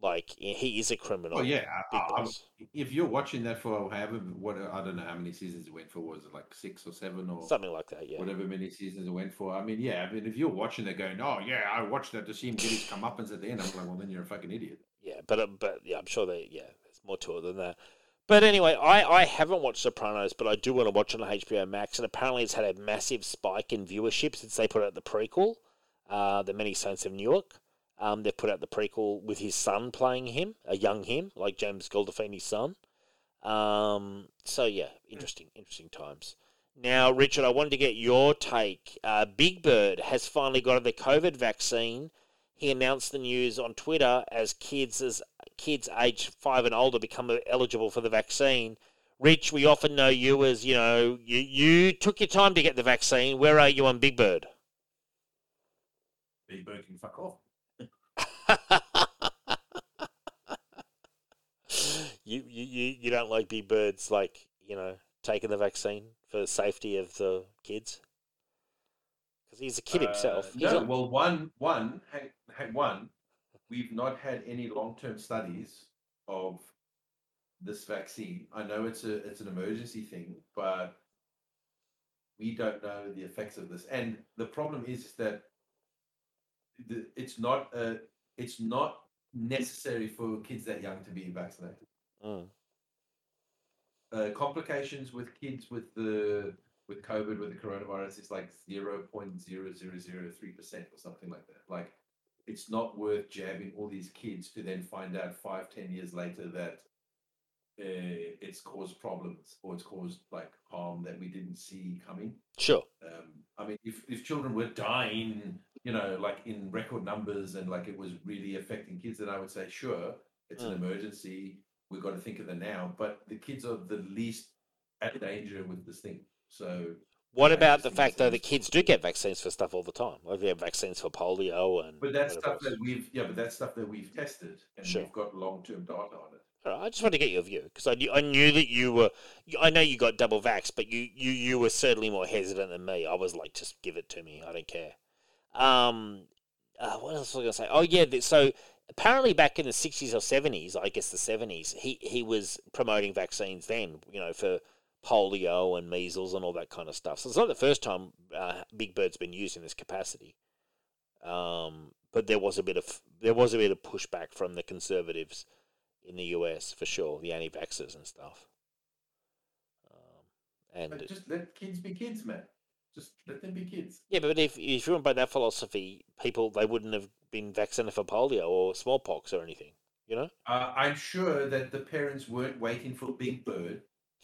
like he is a criminal Oh yeah, I- I- if you're watching that for however what I don't know how many seasons it went for. Was it like six or seven or something like that yeah whatever many seasons it went for? I mean, yeah. I mean, if you're watching that going, oh yeah, I watched that to see him get his comeuppance at the end. I'm like, well, then you're a fucking idiot. yeah but uh, but yeah i'm sure that yeah there's more to it than that but anyway i i haven't watched sopranos but i do want to watch it on hbo max and apparently it's had a massive spike in viewership since they put out the prequel uh the many saints of newark um, they put out the prequel with his son playing him, a young him, like James Gandolfini's son. Um, so yeah, interesting, interesting times. Now, Richard, I wanted to get your take. Uh, Big Bird has finally got the COVID vaccine. He announced the news on Twitter as kids as kids aged five and older become eligible for the vaccine. Rich, we often know you as you know you you took your time to get the vaccine. Where are you on Big Bird? Big Bird can fuck off. you, you you you don't like big birds like you know taking the vaccine for the safety of the kids because he's a kid himself. Uh, He's no, not- well, one, one, hang, hang, one, we've not had any long-term studies of this vaccine. I know it's a it's an emergency thing, but we don't know the effects of this. And the problem is that the, it's not a it's not necessary for kids that young to be vaccinated. Mm. Uh, complications with kids with the with COVID with the coronavirus is like zero point zero zero zero three percent or something like that. Like it's not worth jabbing all these kids to then find out five ten years later that uh, it's caused problems or it's caused like harm that we didn't see coming. Sure. Um, I mean, if, if children were dying, you know, like in record numbers and like it was really affecting kids, then I would say, sure, it's an Mm. emergency. We've got to think of the now. But the kids are the least at danger with this thing. So What about the fact though the kids do get vaccines for stuff all the time? Like they have vaccines for polio and. But that's stuff that we've yeah, but that's stuff that we've tested and Sure. we've got long term data on it. Right, I just want to get your view because I knew, I knew that you were. I know you got double vax, but you, you, you were certainly more hesitant than me. I was like, just give it to me. I don't care. Um, uh, what else was I going to say? Oh yeah, so apparently back in the sixties or seventies, I guess the seventies, he he was promoting vaccines then. You know for polio and measles and all that kind of stuff. So it's not the first time uh, Big Bird's been used in this capacity. Um, but there was a bit of there was a bit of pushback from the conservatives in the US for sure, the anti-vaxxers and stuff. Um, and But just let kids be kids, man. Just let them be kids. yeah, but if if you went by that philosophy, people they wouldn't have been vaccinated for polio or smallpox or anything, you know. Uh, I'm sure that the parents weren't waiting for Big Bird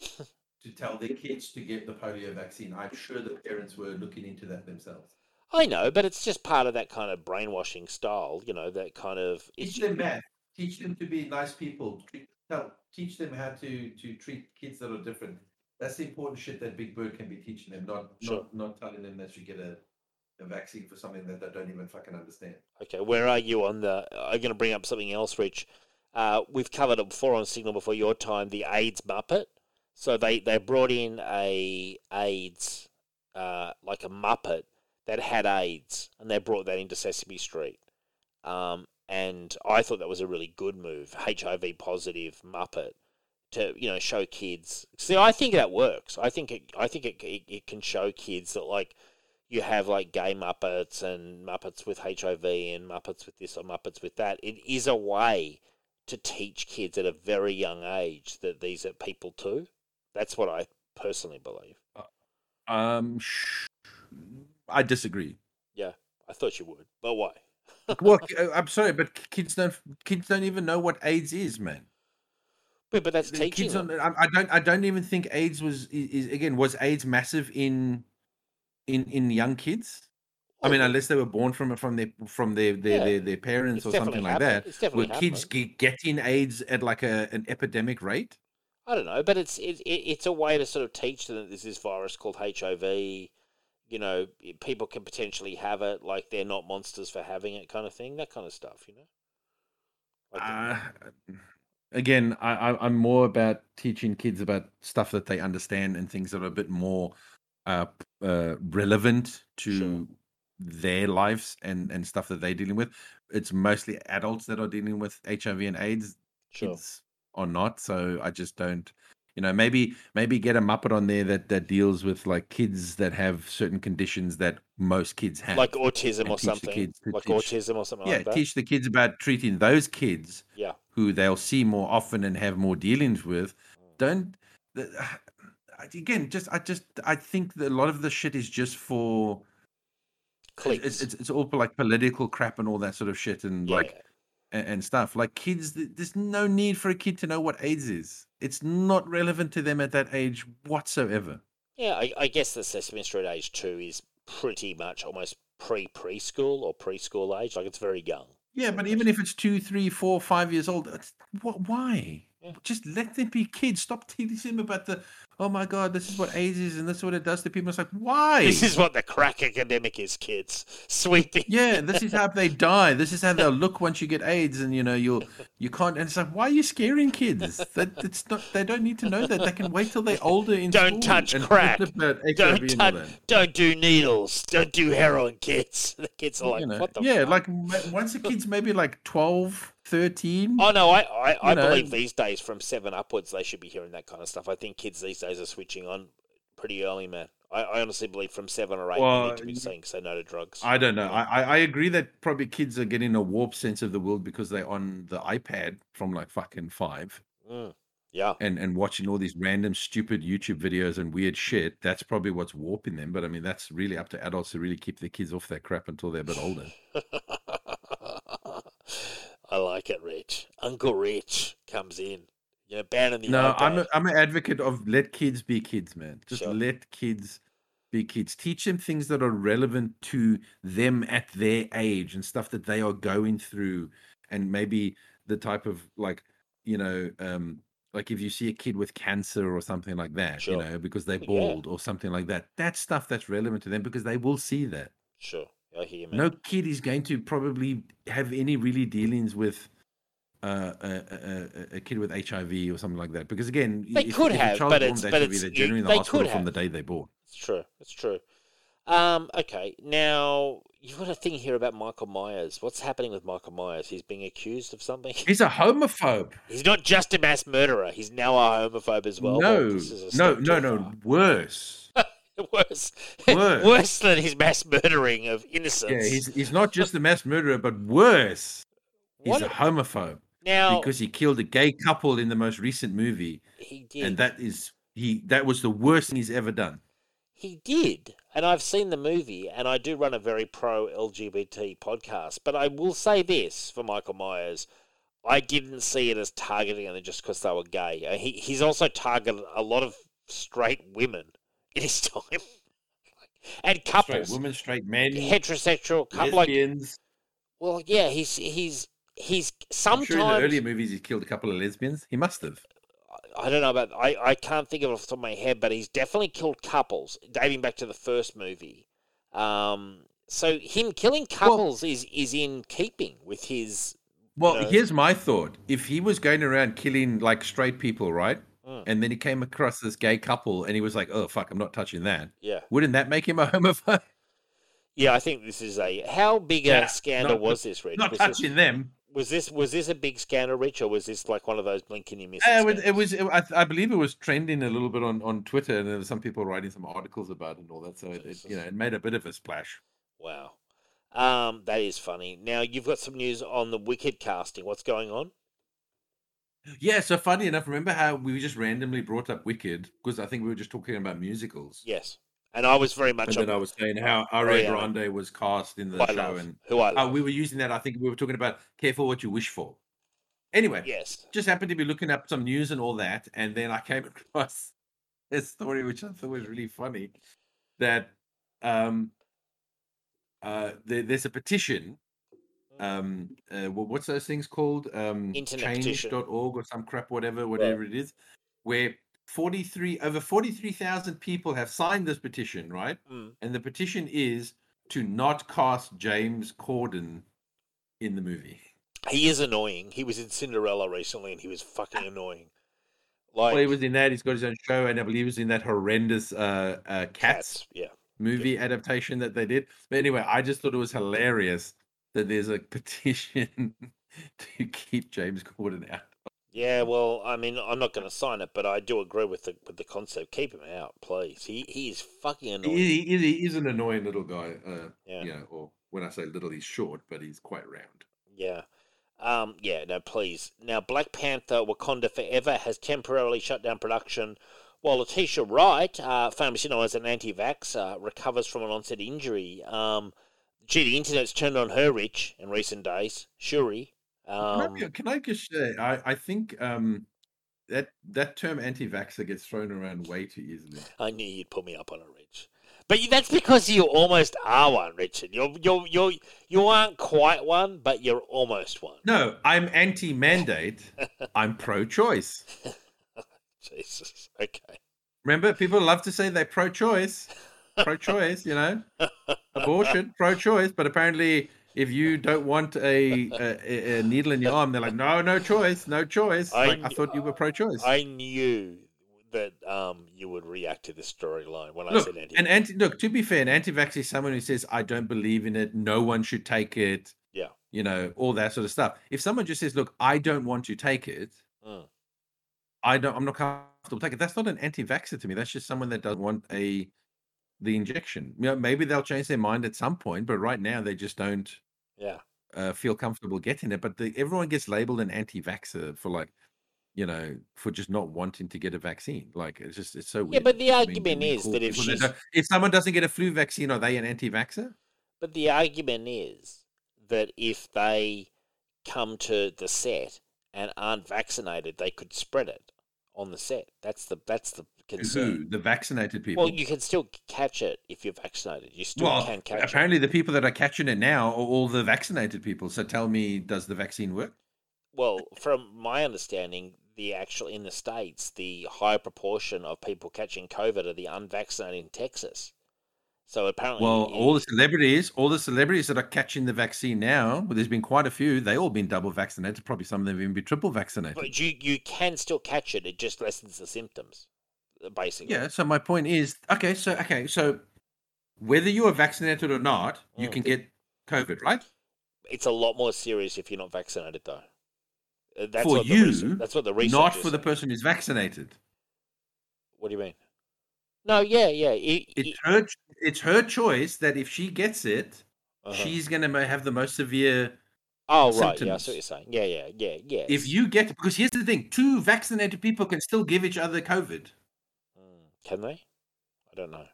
to tell their kids to get the polio vaccine. I'm sure the parents were looking into that themselves. I know, but it's just part of that kind of brainwashing style, you know, that kind of Teach them math. Teach them to be nice people. Treat, tell, teach them how to to treat kids that are different. That's the important shit that Big Bird can be teaching them, not Sure. not, not telling them that you get a, a vaccine for something that they don't even fucking understand. Okay, where are you on the? I'm going to bring up something else, Rich. Uh, we've covered it before on Signal before your time. The AIDS Muppet. So they they brought in a AIDS uh, like a Muppet that had AIDS, and they brought that into Sesame Street. Um, and I thought that was a really good move. HIV positive Muppet to you know show kids. See, I think that works. I think it. I think it. It, it can show kids that like you have like gay Muppets and Muppets with HIV and Muppets with this or Muppets with that. It is a way to teach kids at a very young age that these are people too. That's what I personally believe. Um, sh- I disagree. Yeah, I thought you would, but why? well, uh, I'm sorry, but kids don't kids don't even know what AIDS is, man. But, but that's The teaching kids don't, I, don't I don't even think AIDS was is, again was AIDS massive in in in young kids. I mean, unless they were born from from their from their their, Yeah, their, their parents it's or something like happened. that. Were kids happened. ge- getting AIDS at like a an epidemic rate? I don't know, but it's it, it, it's a way to sort of teach them that there's this virus called HIV. You know, people can potentially have it, like they're not monsters for having it, kind of thing. That kind of stuff, you know. Like Uh, again, I, I I'm more about teaching kids about stuff that they understand and things that are a bit more uh, uh relevant to Sure. their lives and and stuff that they're dealing with. It's mostly adults that are dealing with HIV and AIDS. sure. Kids are not. So I just don't. You know, maybe maybe get a Muppet on there that that deals with like kids that have certain conditions that most kids have. like autism or something, like teach- autism or something yeah, like that. teach the kids about treating those kids Yeah, who they'll see more often and have more dealings with Mm. don't the, again just i just i think that a lot of the shit is just for clicks. it's, it's it's all for like political crap and all that sort of shit and yeah. like and, and stuff like kids there's no need for a kid to know what aids is it's not relevant to them at that age whatsoever yeah, I, I guess the Sesame Street age two is pretty much almost pre preschool or preschool age. Like it's very young. yeah but even if it's two three four five years old it's, what why. Just let them be kids stop teaching them about the oh my god this is what aids is and this is what it does to people it's like why This is what the crack academic is, kids. Sweeping. Yeah, this is how they die. This is how they'll look once you get AIDS, and you know you'll you can't. And it's like, why are you scaring kids? That it's not. They don't need to know that. They can wait till they're older. In Don't touch and crack. Don't touch, don't do needles. Don't do heroin, kids. The kids are like, You know, what the yeah, fuck? like once a kid's maybe like 12, 13. Oh no, I I, I believe these days from seven upwards they should be hearing that kind of stuff. I think kids these days are switching on pretty early, man. I, I honestly believe from seven or eight Well, they need to be y- saying say no to drugs. I don't know. I, I I agree that probably kids are getting a warped sense of the world because they're on the iPad from like fucking five Mm, yeah, and, and watching all these random stupid YouTube videos and weird shit. That's probably what's warping them. But I mean, that's really up to adults to really keep their kids off that crap until they're a bit older. I like it, Rich. Uncle Rich comes in. You know, banning the No, iPad. I'm a, I'm an advocate of let kids be kids, man. Just Sure. let kids be kids. Teach them things that are relevant to them at their age and stuff that they are going through, and maybe the type of like you know um like if you see a kid with cancer or something like that Sure. you know because they're Yeah. bald or something like that that's stuff that's relevant to them because they will see that Sure, hear you, man. no kid is going to probably have any really dealings with uh, a, a, a, kid with HIV or something like that because again They if, could if have, but it's- but it's- they're generally in the they hospital from the day they're born It's true. It's true. Um, okay, now you've got a thing here about Michael Myers. What's happening with Michael Myers? He's being accused of something. he's a homophobe He's not just a mass murderer. He's now a homophobe as well. Well, no this is a no no too no worse worse, Worse. worse than his mass murdering of innocents. yeah he's, he's not just a mass murderer but worse he's a homophobe now because he killed a gay couple in the most recent movie, he did. and that is he. That was the worst thing he's ever done. He did. And I've seen the movie, and I do run a very pro LGBT podcast. But I will say this for Michael Myers I didn't see it as targeting them just because they were gay. Uh, He, he's also targeted a lot of straight women in his time. and Straight couples. women, straight men, Heterosexual couple like lesbians. well yeah he's he's he's I'm sometimes sure in the earlier movies he killed a couple of lesbians. He must have. I don't know about I, I can't think of it off the top of my head, but he's definitely killed couples dating back to the first movie. Um, so him killing couples is is in keeping with his Well, know- here's my thought: if he was going around killing like straight people, right, Mm. and then he came across this gay couple, and he was like, "Oh fuck, I'm not touching that." yeah Wouldn't that make him a homophobe? yeah. I think this is a how big a scandal not- was this, Rich? not Was this, touching them. was this was this a big scandal, Rich, or was this like one of those blink and you miss? it Uh, it was. It was it, I, I believe it was trending a little bit on, on Twitter, and there were some people writing some articles about it and all that. So it, it, you know, it made a bit of a splash. Wow. Um, that is funny. Now you've got some news on the Wicked casting. What's going on? Yeah. So funny enough, remember how we just randomly brought up Wicked because I think we were just talking about musicals, Yes, and I was very much. and then I was saying how Ariana. Grande was cast in the show, love, and who I uh, we were using that. I think we were talking about careful what you wish for. Anyway, yes. just happened to be looking up some news and all that, and then I came across a story which I thought was really funny. That um, uh, there, there's a petition. Um, uh, wha- what's those things called? Um, Internet change.org or some crap, whatever, whatever it is, where 43 over 43,000 people have signed this petition, right? Mm. And the petition is to not cast James Corden in the movie. He is annoying. He was in Cinderella recently, and he was fucking annoying. Like Well, he was in that. He's got his own show, and I believe he was in that horrendous uh, uh, Cats, yeah. movie adaptation that they did. But anyway, I just thought it was hilarious that there's a petition to keep James Corden out. Yeah, well, I mean, I'm not going to sign it, but I do agree with the with the concept. Keep him out, please. He he is fucking annoying. He, he, he is an annoying little guy. Uh, Yeah. You know, or when I say little, he's short, but he's quite round. Yeah. Um, yeah, no, please. Now, Black Panther Wakanda Forever has temporarily shut down production while Letitia Wright, uh, you know, as an anti vaxxer, recovers from an onset injury. Um, gee, the internet's turned on her, Rich, in recent days. Shuri. Can I Um, can I just say, I, I think um, that that term anti-vaxxer gets thrown around way too easily. I knew you'd put me up on it, Rich. But that's because you almost are one, Richard. You're, you're, you're, you aren't quite one, but you're almost one. No, I'm anti-mandate. I'm pro-choice. Jesus. Okay. Remember, people love to say they're pro-choice, pro-choice. You know, abortion, pro-choice. But apparently, if you don't want a, a, a needle in your arm, they're like, no, no choice, no choice. I like, I thought you were pro-choice. I knew that um, you would react to this storyline when I said anti. an anti. Look, to be fair, an anti-vax is someone who says, I don't believe in it. No one should take it. Yeah. You know, all that sort of stuff. If someone just says, look, I don't want to take it. Mm. I don't. I'm not comfortable taking it. That's not an anti-vaxxer to me. That's just someone that doesn't want a the injection. You know, maybe they'll change their mind at some point, but right now they just don't yeah. uh, feel comfortable getting it. But the, everyone gets labeled an anti-vaxxer for like, you know, for just not wanting to get a vaccine. Like it's just it's so weird. Yeah, but the I mean, argument is that if that if someone doesn't get a flu vaccine, are they an anti-vaxxer? but the argument is that if they come to the set and aren't vaccinated, they could spread it on the set. That's the that's the concern. Who? The vaccinated people. Well, you can still catch it if you're vaccinated. You still Well, can catch it. apparently the people that are catching it now are all the vaccinated people. So tell me, does the vaccine work? Well, from my understanding, the actual in the states, the higher proportion of people catching COVID are the unvaccinated in Texas. So apparently, Well, all the celebrities, all the celebrities that are catching the vaccine now, well, there's been quite a few. They all been double vaccinated. Probably some of them even be triple vaccinated. but you you can still catch it. It just lessens the symptoms, uh, basically. Yeah. So my point is, okay, so okay, so whether you are vaccinated or not, you Mm. can get COVID, right? It's a lot more serious if you're not vaccinated, though. Uh, That's For what the research, you, that's what the research. Not for the person who's vaccinated. What do you mean? No, yeah, yeah. i- It's i- her. It's her choice that if she gets it, uh-huh. she's going to have the most severe. Oh right, yeah, I see what you're saying. Yeah, yeah, yeah, yeah. If you get, because here's the thing: two vaccinated people can still give each other COVID. Mm, can they? I don't know.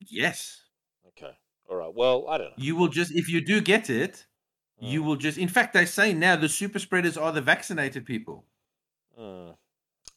Yes, Okay, all right. Well, I don't know. you will just if you do get it, you Mm, will just. In fact, they say now the super spreaders are the vaccinated people. mm.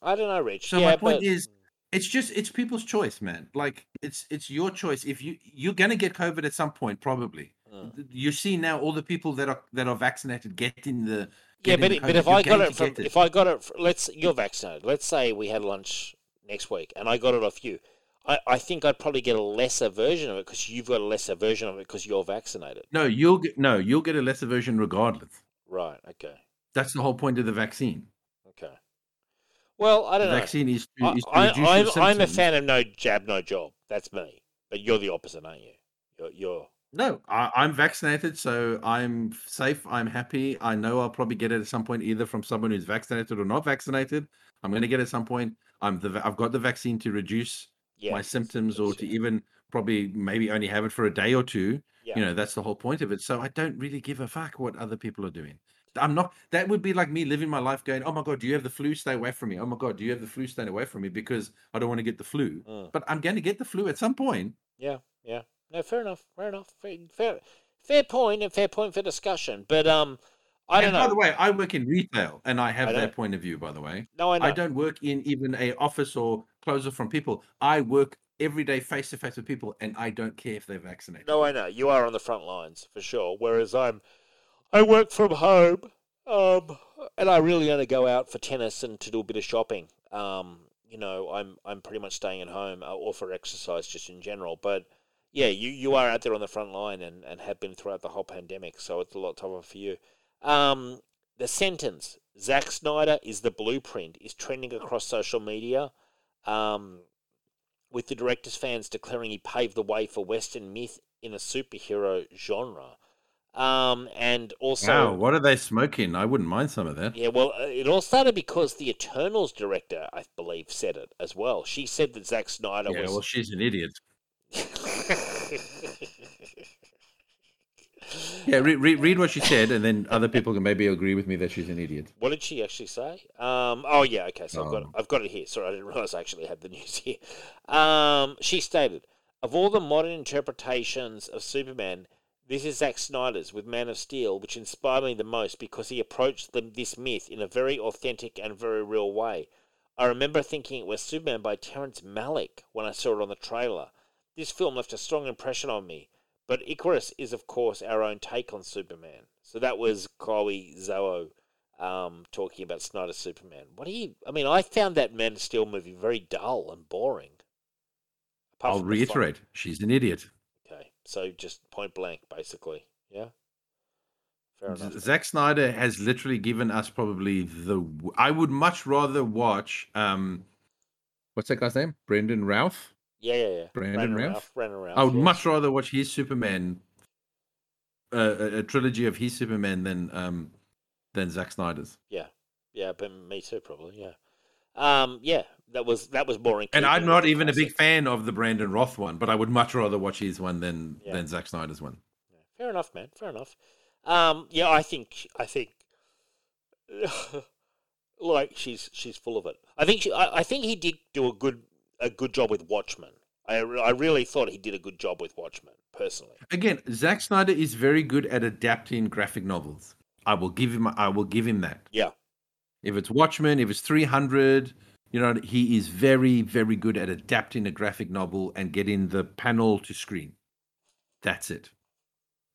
I don't know, Rich. So yeah, my point but- is, it's just it's people's choice, man. Like it's it's your choice. If you you're gonna get COVID at some point, probably. Mm. You see now all the people that are that are vaccinated getting the Yeah, but but if I got it from get if I got it, fr- let's you're vaccinated. Let's say we had lunch next week, and I got it off you. I, I think I'd probably get a lesser version of it because you've got a lesser version of it because you're vaccinated. no, you'll get no, you'll get a lesser version regardless. Right. Okay. That's the whole point of the vaccine. Well, I don't know. vaccine is to, I, to I, I'm, I'm a fan of no jab, no job. That's me. But you're the opposite, aren't you? You're, you're No, I, I'm vaccinated, so I'm safe. I'm happy. I know I'll probably get it at some point, either from someone who's vaccinated or not vaccinated. I'm going to get it at some point. I'm the. I've got the vaccine to reduce yeah. my symptoms, or to even probably maybe only have it for a day or two. Yeah. You know, that's the whole point of it. So I don't really give a fuck what other people are doing. I'm not. That would be like me living my life going, "Oh my god, do you have the flu? Stay away from me. Oh my god, do you have the flu? Stay away from me because I don't want to get the flu." Mm. But I'm going to get the flu at some point. Yeah, yeah. No, fair enough. Fair enough. Fair, fair, fair point and fair point for discussion. But um, I don't and know. by the way, I work in retail, and I have I that point of view. By the way, no, I know. I don't work in even a office or closer from people. I work every day face to face with people, and I don't care if they're vaccinated. No, I know you are on the front lines for sure. Whereas I'm, I work from home, um, and I really only go out for tennis and to do a bit of shopping. Um, you know, I'm I'm pretty much staying at home uh, or for exercise just in general. But yeah, you you are out there on the front line and and have been throughout the whole pandemic, so it's a lot tougher for you. Um, the sentence Zack Snyder is the blueprint is trending across social media. Um, with the director's fans declaring he paved the way for Western myth in a superhero genre. Um, and also, wow, what are they smoking? I wouldn't mind some of that. yeah, well, uh, it all started because the Eternals director, I believe, said it as well. She said that Zack Snyder Yeah, was. well, she's an idiot. Yeah, re- re- read what she said, and then other people can maybe agree with me that she's an idiot. What did she actually say? Um, oh yeah, okay. So I've got Oh. I've got it here. Sorry, I didn't realize I actually had the news here. Um, she stated, "Of all the modern interpretations of Superman, this is Zack Snyder's with Man of Steel, which inspired me the most because he approached the, this myth in a very authentic and very real way. I remember thinking it was Superman by Terrence Malick when I saw it on the trailer. This film left a strong impression on me." But Ikaris is, of course, our own take on Superman. So that was Chloe Zhao um, talking about Snyder's Superman. What do you? I mean, I found that Man of Steel movie very dull and boring. I'll from the fun- reiterate, she's an idiot. So just point blank, basically. Yeah. Fair enough. Zack Snyder has literally given us probably the. I would much rather watch. um What's that guy's name? Brendan Ralph. Yeah, yeah, yeah. Brandon Routh? Brandon Routh. I would yes. much rather watch his Superman, uh, a, a trilogy of his Superman than um than Zack Snyder's. Yeah, yeah, but me too, probably. Yeah. Um. Yeah, that was that was boring. And I'm not even a big fan of the Brandon Routh one, but I would much rather watch his one than Yeah. than Zack Snyder's one. Fair enough, man. Fair enough. Um, yeah, I think I think like she's she's full of it. I think she, I, I think he did do a good a good job with Watchmen. I, I really thought he did a good job with Watchmen personally. Again, Zack Snyder is very good at adapting graphic novels. I will give him I will give him that. Yeah, If it's Watchmen, if it's 300, You know, he is very, very good at adapting a graphic novel and getting the panel to screen. That's it.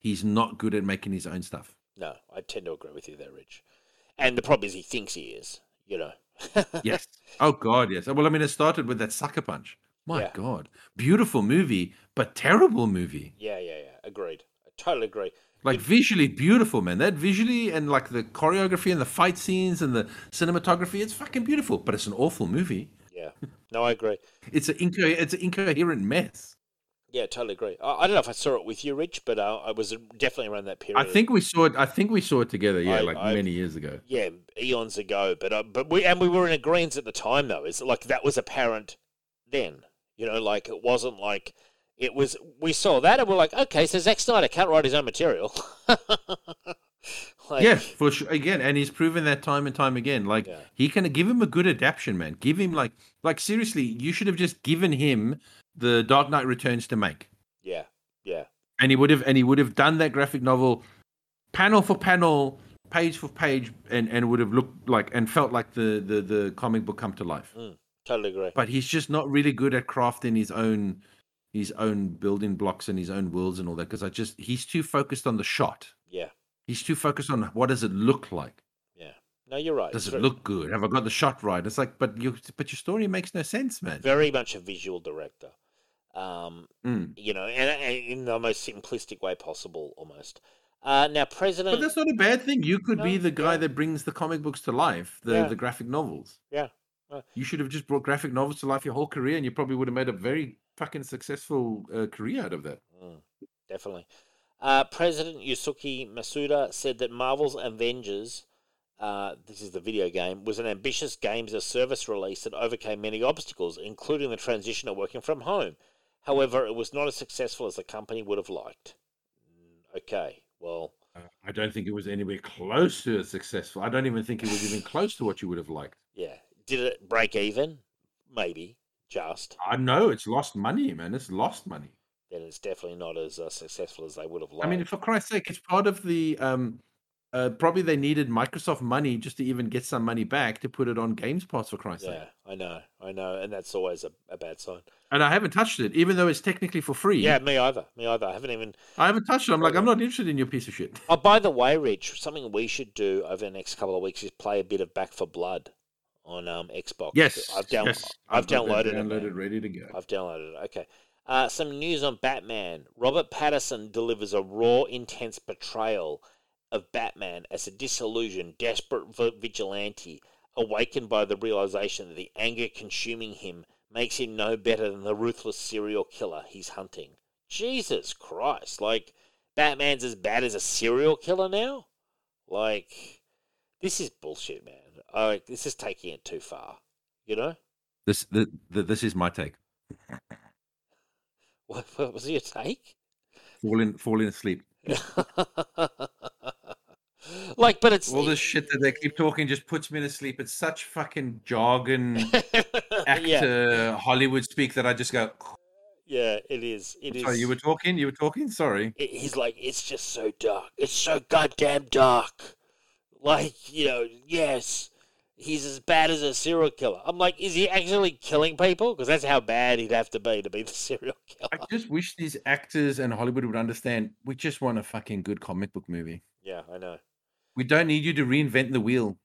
He's not good at making his own stuff. No, I tend to agree with you there, Rich. And the problem is he thinks he is, you know. yes. Oh God, yes. Well, I mean, it started with that sucker punch. My Yeah. God, beautiful movie, but terrible movie. Yeah, yeah, yeah. Agreed. I totally agree. Like visually beautiful, man. That visually and like the choreography and the fight scenes and the cinematography, it's fucking beautiful. But it's an awful movie. Yeah. No, I agree. It's an inco- it's an incoherent mess. Yeah, totally agree. I, I don't know if I saw it with you, Rich, but uh, I was definitely around that period. I think we saw it. I think we saw it together. Yeah, I- like I- many years ago. yeah, eons ago. But uh, but we and we were in agreement at the time, though. It's like that was apparent then. You know, like it wasn't like it was. We saw that and we're like, okay, so Zack Snyder can't write his own material. like, yeah, for sure. Again, and he's proven that time and time again. Like Yeah. he can give him a good adaptation, man. Give him like like seriously, you should have just given him the Dark Knight Returns to make. yeah, yeah, and he would have and he would have done that graphic novel panel for panel page for page and and would have looked like and felt like the the the comic book come to life mm, totally agree. but he's just not really good at crafting his own his own building blocks and his own worlds and all that because i just he's too focused on the shot Yeah, he's too focused on what does it look like yeah. No, you're right. does It's it very- look good have i got the shot right it's like but you but your story makes no sense man very much a visual director. Um, Mm. you know, and, and in the most simplistic way possible, almost. Uh, now, President. but that's not a bad thing you could be the guy yeah. that brings the comic books to life the Yeah. the graphic novels yeah, Uh, You should have just brought graphic novels to life your whole career, and you probably would have made a very fucking successful uh, career out of that. Mm, definitely. Uh, President Yosuke Matsuda said that Marvel's Avengers, uh, this is the video game, was an ambitious games as service release that overcame many obstacles, including the transition of working from home. However, it was not as successful as the company would have liked. Mm, Okay, well, Uh, I don't think it was anywhere close to as successful. I don't even think it was even close to what you would have liked. yeah. Did it break even? Maybe, just. I know it's lost money, man. It's lost money. Then it's definitely not as uh, successful as they would have liked. I mean, for Christ's sake, it's part of the. Um, uh, probably they needed Microsoft money just to even get some money back to put it on Games Pass. For Christ's sake, yeah, I know, I know, and that's always a, a bad sign. and I haven't touched it, even though it's technically for free. Yeah, me either. Me either. I haven't even. I haven't touched it. I'm like, I'm not interested in your piece of shit. Oh, by the way, Rich, something we should do over the next couple of weeks is play a bit of Back 4 Blood on um, Xbox. Yes, I've down, yes, I've, that downloaded it. Downloaded, man. ready to go. I've downloaded it. Okay. Uh, some news on Batman. Robert Pattinson delivers a raw, intense portrayal of Batman as a disillusioned, desperate vi- vigilante, awakened by the realization that the anger consuming him makes him no better than the ruthless serial killer he's hunting. Jesus Christ! Like Batman's as bad as a serial killer now. Like this is bullshit, man. Like this is taking it too far. You know This, the, the, this is my take. what, what was your take? Falling, falling asleep. like, but it's All this shit that they keep talking just puts me to sleep. It's such fucking jargon actor yeah, Hollywood speak that I just go. yeah, it is. It is. Sorry, you were talking. You were talking. Sorry. it- he's like, it's just so dark. It's so goddamn dark. Like, you know, yes, he's as bad as a serial killer. I'm like, is he actually killing people? Because that's how bad he'd have to be to be the serial killer. I just wish these actors and Hollywood would understand. We just want a fucking good comic book movie. Yeah, I know. We don't need you to reinvent the wheel.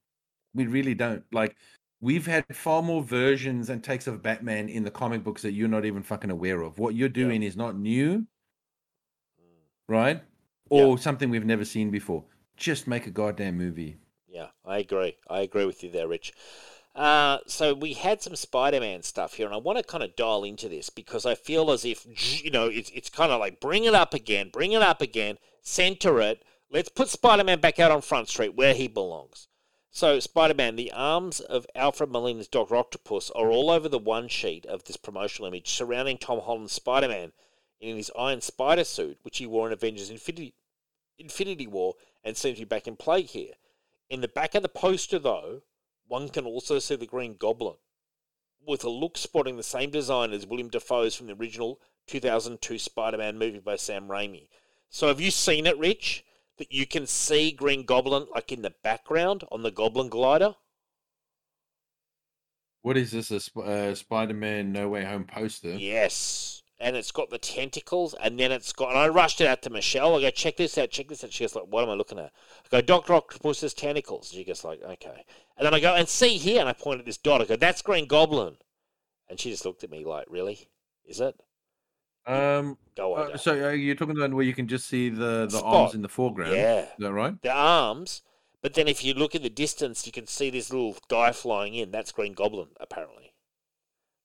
We really don't. Like, we've had far more versions and takes of Batman in the comic books that you're not even fucking aware of. What you're doing is not new, mm. right? Or something we've never seen before. Just make a goddamn movie. Yeah, I agree. I agree with you there, Rich. Uh, so we had some Spider-Man stuff here, and I want to kind of dial into this because I feel as if you know it's it's kind of like bring it up again, bring it up again, center it. Let's put Spider-Man back out on Front Street where he belongs. So Spider-Man, the arms of Alfred Molina's Doctor Octopus are all over the one sheet of this promotional image surrounding Tom Holland's Spider-Man in his Iron Spider suit, which he wore in Avengers Infinity Infinity War, and seems to be back in play here. In the back of the poster, though, one can also see the Green Goblin, with a look spotting the same design as William Dafoe's from the original 2002 Spider Man movie by Sam Raimi. So, have you seen it, Rich? That you can see Green Goblin like in the background on the Goblin glider? What is this? A Sp- uh, Spider-Man No Way Home poster? Yes. And it's got the tentacles, and then it's got. And I rushed it out to Michelle. I go, check this out, check this out. She goes, like, what am I looking at? I go, Doctor Octopus's tentacles. She goes, like, okay. And then I go, and see here, and I point at this dot. I go, that's Green Goblin. And she just looked at me like, really? Is it? Um. Go away. uh, so uh, you're talking about where you can just see the the Spot. arms in the foreground? yeah. Is that right? the arms, but then if you look in the distance, you can see this little guy flying in. That's Green Goblin, apparently.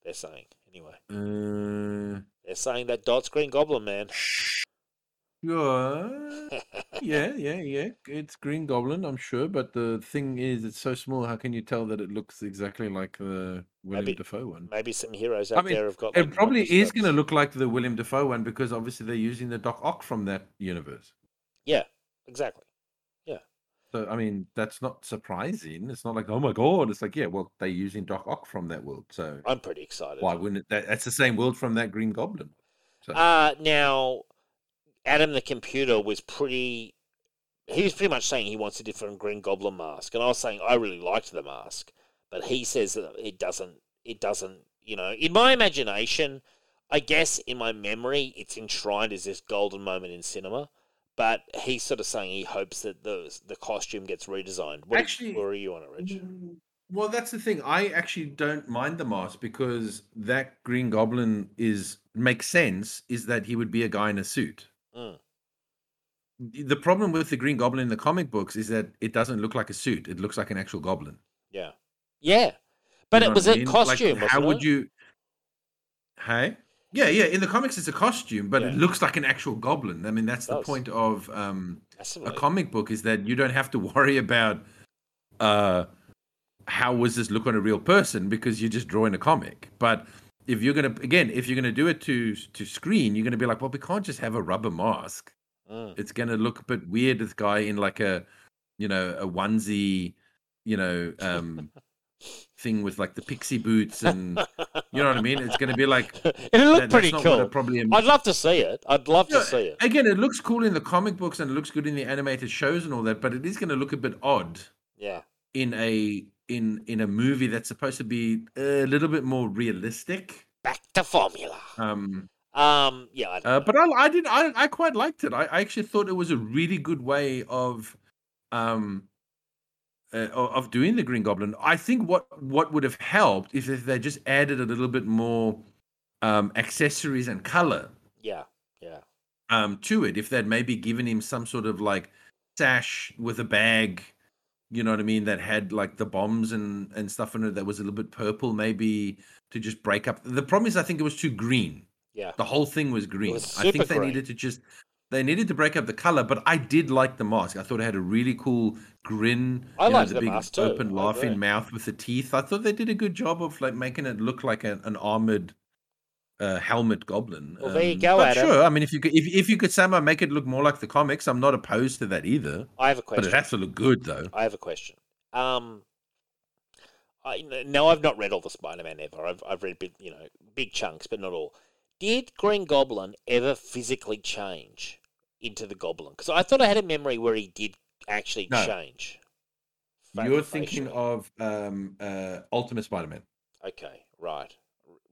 They're saying anyway. Uh. They're saying that dot's Green Goblin, man. Sure. yeah, yeah, yeah. It's Green Goblin, I'm sure. But the thing is, it's so small. How can you tell that it looks exactly like the William Maybe- Dafoe one? Maybe some heroes I out mean, there have got. It like, probably is going to look like the William Dafoe one because obviously they're using the Doc Ock from that universe. Yeah, exactly. So I mean, that's not surprising. It's not like oh my god. It's like yeah, well they're using Doc Ock from that world. So I'm pretty excited. why wouldn't it? That, that's the same world from that Green Goblin. So Uh now, Adam the computer was pretty. He was pretty much saying he wants a different Green Goblin mask, and I was saying I really liked the mask, but he says that it doesn't. It doesn't. You know, in my imagination, I guess in my memory, it's enshrined as this golden moment in cinema. But he's sort of saying he hopes that the the costume gets redesigned. What Actually- where are you on it, Rich? Well, that's the thing. I actually don't mind the mask because that Green Goblin is makes sense. Is that he would be a guy in a suit. Mm. The problem with the Green Goblin in the comic books is that it doesn't look like a suit. It looks like an actual goblin. Yeah, yeah, but You know it was I a mean? Like, costume. how would it? you? Hey, yeah, yeah. In the comics, it's a costume, but it looks like an actual goblin. I mean, that's the point of um, a comic book is that you don't have to worry about uh, how was this look on a real person because you're just drawing a comic. But if you're gonna again, if you're gonna do it to to screen, you're gonna be like, well, we can't just have a rubber mask. Mm. It's gonna look a bit weird. This guy in like a you know a onesie, you know. um thing with like the pixie boots and you know what I mean. It's going to be like it looked that- pretty that's not what cool. probably. I'd love to see it. I'd love Yeah, to see it. Again, it looks cool in the comic books and it looks good in the animated shows and all that, but it is going to look a bit odd Yeah. in a in in a movie that's supposed to be a little bit more realistic. Back to formula. Um, Um. Yeah. I uh, but I, I did I, I quite liked it. I, I actually thought it was a really good way of um uh, of doing the Green Goblin. I think what what would have helped if, if they just added a little bit more um accessories and color yeah. Yeah. um to it. If they'd maybe given him some sort of like sash with a bag, you know what I mean, that had like the bombs and and stuff in it that was a little bit purple, maybe to just break up. The problem is, I think it was too green. Yeah. The whole thing was green. was I think they green. needed to just they needed to break up the color, but I did like the mask. I thought it had a really cool grin. I know, liked the big mask too. open I laughing mouth with the teeth. I thought they did a good job of like making it look like an, an armored uh, helmet goblin. Well, there you Um, go, but. Sure, I mean if you could if, if you could somehow make it look more like the comics, I'm not opposed to that either. I have a question, But it has to look good though. I have a question. Um. I no, I've not read all the Spider-Man ever. I've I've read big, you know big chunks, but not all. Did Green Goblin ever physically change into the Goblin? Because I thought I had a memory where he did actually No. change. You're thinking of um, uh, Ultimate Spider-Man. Okay, right.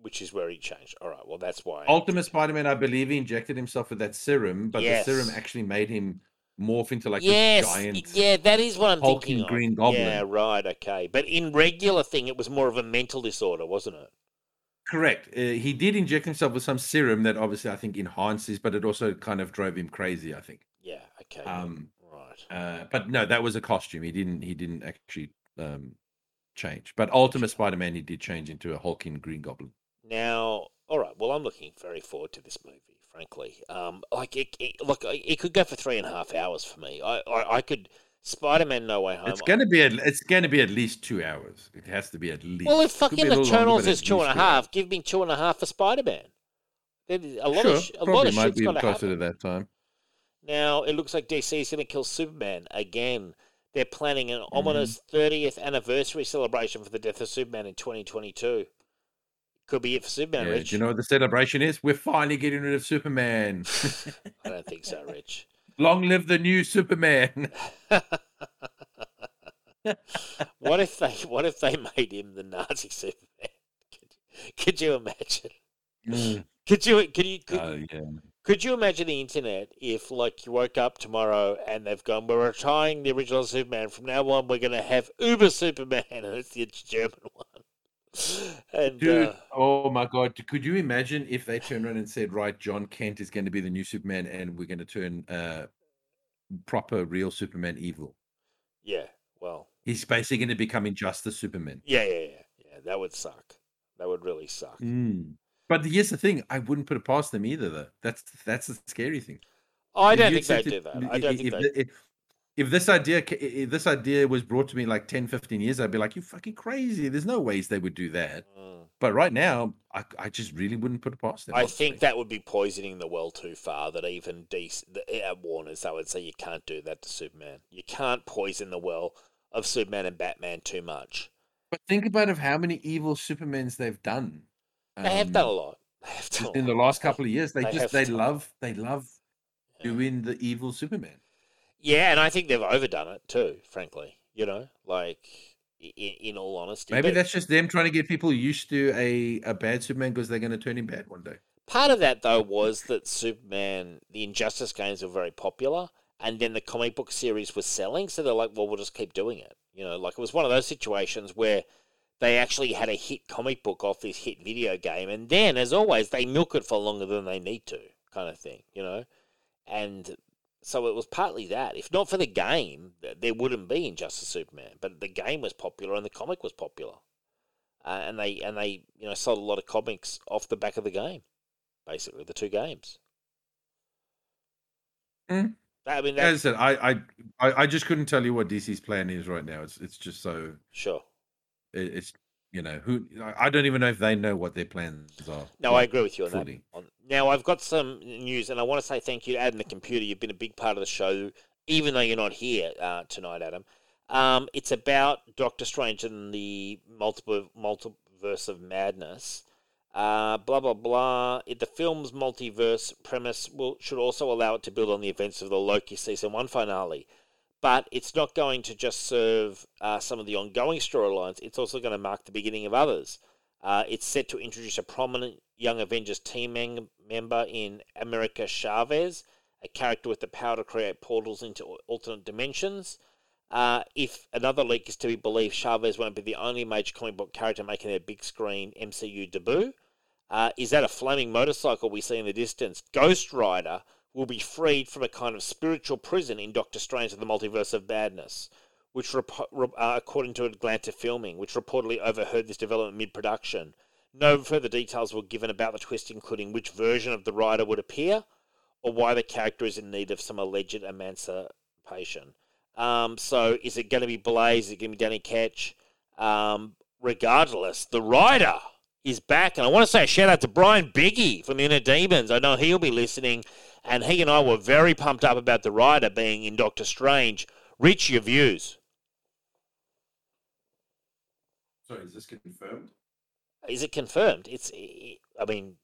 Which is where he changed. All right. Well, that's why. Ultimate Spider-Man, I believe he injected himself with that serum, but Yes. the serum actually made him morph into like yes. giant. Yeah, that is what I'm hulking thinking. of. Green Goblin. Yeah, right. Okay, but in regular thing, it was more of a mental disorder, wasn't it? Correct. Uh, he did inject himself with some serum that obviously I think enhances, but it also kind of drove him crazy. I think. Yeah. Okay. Um, right. uh, but no, that was a costume. He didn't. He didn't actually um, change. But Ultimate Spider-Man, he did change into a hulking Green Goblin. Now, all right. Well, I'm looking very forward to this movie. Frankly, um, like it, it, look, it could go for three and a half hours for me. I, I, I could Spider-Man: No Way Home. It's gonna be. At, it's gonna be at least two hours. It has to be at least. well, if fucking Eternals is at two and a half, give me two and a half for Spider-Man. A lot sure, of sh- a lot of might shit's be closer happen. to that time. Now it looks like DC is going to kill Superman again. They're planning an Mm-hmm. ominous 30th anniversary celebration for the death of Superman in 2022. Could be it for Superman, Yeah, Rich. do you know what the celebration is? We're finally getting rid of Superman. I don't think so, Rich. Long live the new Superman. What if they What if they made him the Nazi Superman? could you imagine? Mm. Could you? Could you? Could, Oh yeah. Could you imagine the internet if, like, you woke up tomorrow and they've gone, we're retiring the original Superman. From now on, we're going to have Uber Superman, and it's the German one. And Dude, uh, oh my god! Could you imagine if they turned around and said, "Right, Jon Kent is going to be the new Superman, and we're going to turn uh, proper, real Superman evil"? yeah, well, He's basically going to become Injustice Superman. yeah, yeah, yeah, yeah. That would suck. That would really suck. Mm. But here's the thing: I wouldn't put it past them either. Though that's that's the scary thing. Oh, I If don't think they'd do that. i- don't i- think if, they. the- if, if this idea if this idea was brought to me like 10 15 years i'd be like you fucking crazy there's no ways they would do that Mm. but right now i, I just really wouldn't put it past them I think that would be poisoning the well too far. That even DC, the, at Warner's, they would say you can't do that to Superman. You can't poison the well of Superman and Batman too much. but think about of how many evil supermans they've done They have done a um, lot. They have done a in the last couple of years they, They just they done- love they love Yeah. doing the evil superman Yeah, and I think they've overdone it too. Frankly, you know, like in, in all honesty, maybe But that's just them trying to get people used to a, a bad superman because they're going to turn him bad one day part of that though was that Superman, the Injustice games were very popular, and then the comic book series was selling, so they're like, well, we'll just keep doing it. You know, like it was one of those situations where they actually had a hit comic book off this hit video game, and then, as always, they milk it for longer than they need to, kind of thing. You know, and so it was partly that. If not for the game, there wouldn't be Injustice Superman. But the game was popular and the comic was popular, uh, and they and they you know sold a lot of comics off the back of the game, basically the two games. Mm. I mean, as i said I, I i i just couldn't tell you what dc's plan is right now it's it's just so sure. it- it's you know who I- don't even know if they know what their plans are. No, I agree with you on fully. that. Now, I've got some news, and I want to say thank you to Adam the Computer. You've been a big part of the show, even though you're not here uh, tonight, Adam. Um, it's about Doctor Strange and the multiple multiverse of madness. Uh, blah blah blah. It, the film's multiverse premise will should also allow it to build on the events of the Loki season one finale, but it's not going to just serve uh, some of the ongoing storylines. It's also going to mark the beginning of others. Uh, it's set to introduce a prominent Young Avengers team mem- member in America Chavez, a character with the power to create portals into alternate dimensions. Uh, if another leak is to be believed, Chavez won't be the only major comic book character making their big screen MCU debut. Uh, is that a flaming motorcycle we see in the distance? Ghost Rider will be freed from a kind of spiritual prison in Doctor Strange and the Multiverse of Madness, which, rep- re- uh, according to Atlanta Filming, which reportedly overheard this development mid production. No further details were given about the twist, including which version of the rider would appear or why the character is in need of some alleged emancipation. Um, so, is it going to be Blaze? Is it going to be Danny Ketch? Um, regardless, the rider is back. And I want to say a shout out to Brian Biggie from Inner Demons. I know he'll be listening. And he and I were very pumped up about the rider being in Doctor Strange. Reach your views. Sorry, is this confirmed? Is it confirmed? It's. I mean,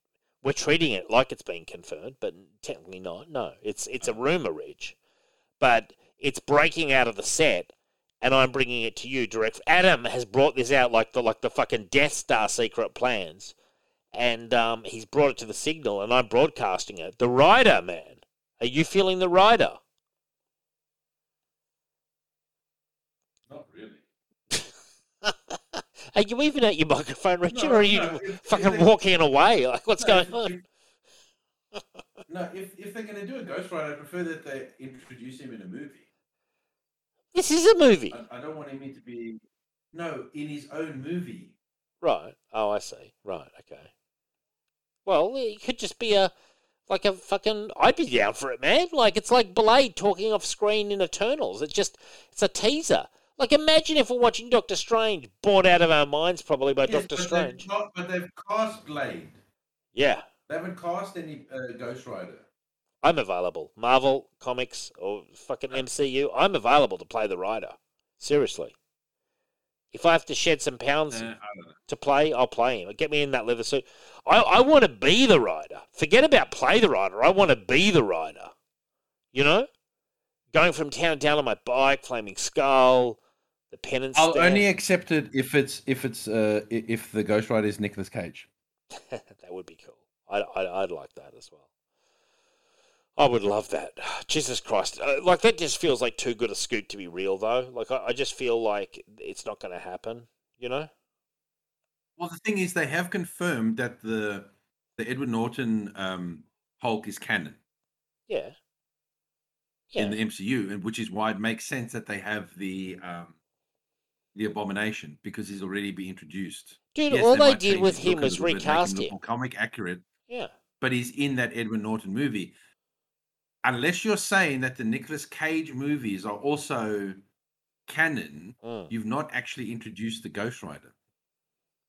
we're treating it like it's been confirmed, but technically not. No, it's it's a rumor, Rich, but it's breaking out of the set, and I'm bringing it to you direct. Adam has brought this out like the like the fucking Death Star secret plans, and um, he's brought it to the signal, and I'm broadcasting it. The rider, man, are you feeling the rider? Not really. Are you even at your microphone, Richard, No, or are you no, if- if fucking they- walking away? Like, what's No, going if- on? if- no, if, if they're going to do a Ghost Rider, I prefer that they introduce him in a movie. This is a movie. I, I don't want him to be no in his own movie. Right. Oh, I see. Right. Okay. Well, it could just be a like a fucking. I'd be down for it, man. Like it's like Blade talking off screen in Eternals. It's just it's a teaser. Like imagine if we're watching Doctor Strange, bored out of our minds probably by Yes, Doctor but Strange. They've ca- but they've cast Blade. Yeah, They haven't cast any uh, Ghost Rider. I'm available. Marvel comics or fucking MCU. I'm available to play the Rider. Seriously. If I have to shed some pounds I don't know. to play, I'll play him. Get me in that leather suit. I, I want to be the rider. Forget about play the rider. I want to be the rider. You know? Going from town to town on my bike, flaming skull, the penance I'll stand. only accept it if it's if it's uh if the Ghost Rider is Nicolas Cage. that would be cool. I'd, I'd, I'd like that as well. I would love that. Jesus Christ. Uh, like, that just feels like too good a scoop to be real, though. Like, I, I just feel like it's not going to happen, you know? Well, the thing is, they have confirmed that the the Edward Norton um, Hulk is canon Yeah. Yeah. in the MCU, and which is why it makes sense that they have the um, the Abomination because he's already been introduced. Dude, Yes, all they did with him was little him recast him. comic accurate, Yeah. but he's in that Edward Norton movie. Unless you're saying that the Nicolas Cage movies are also canon, Mm. you've not actually introduced the Ghost Rider.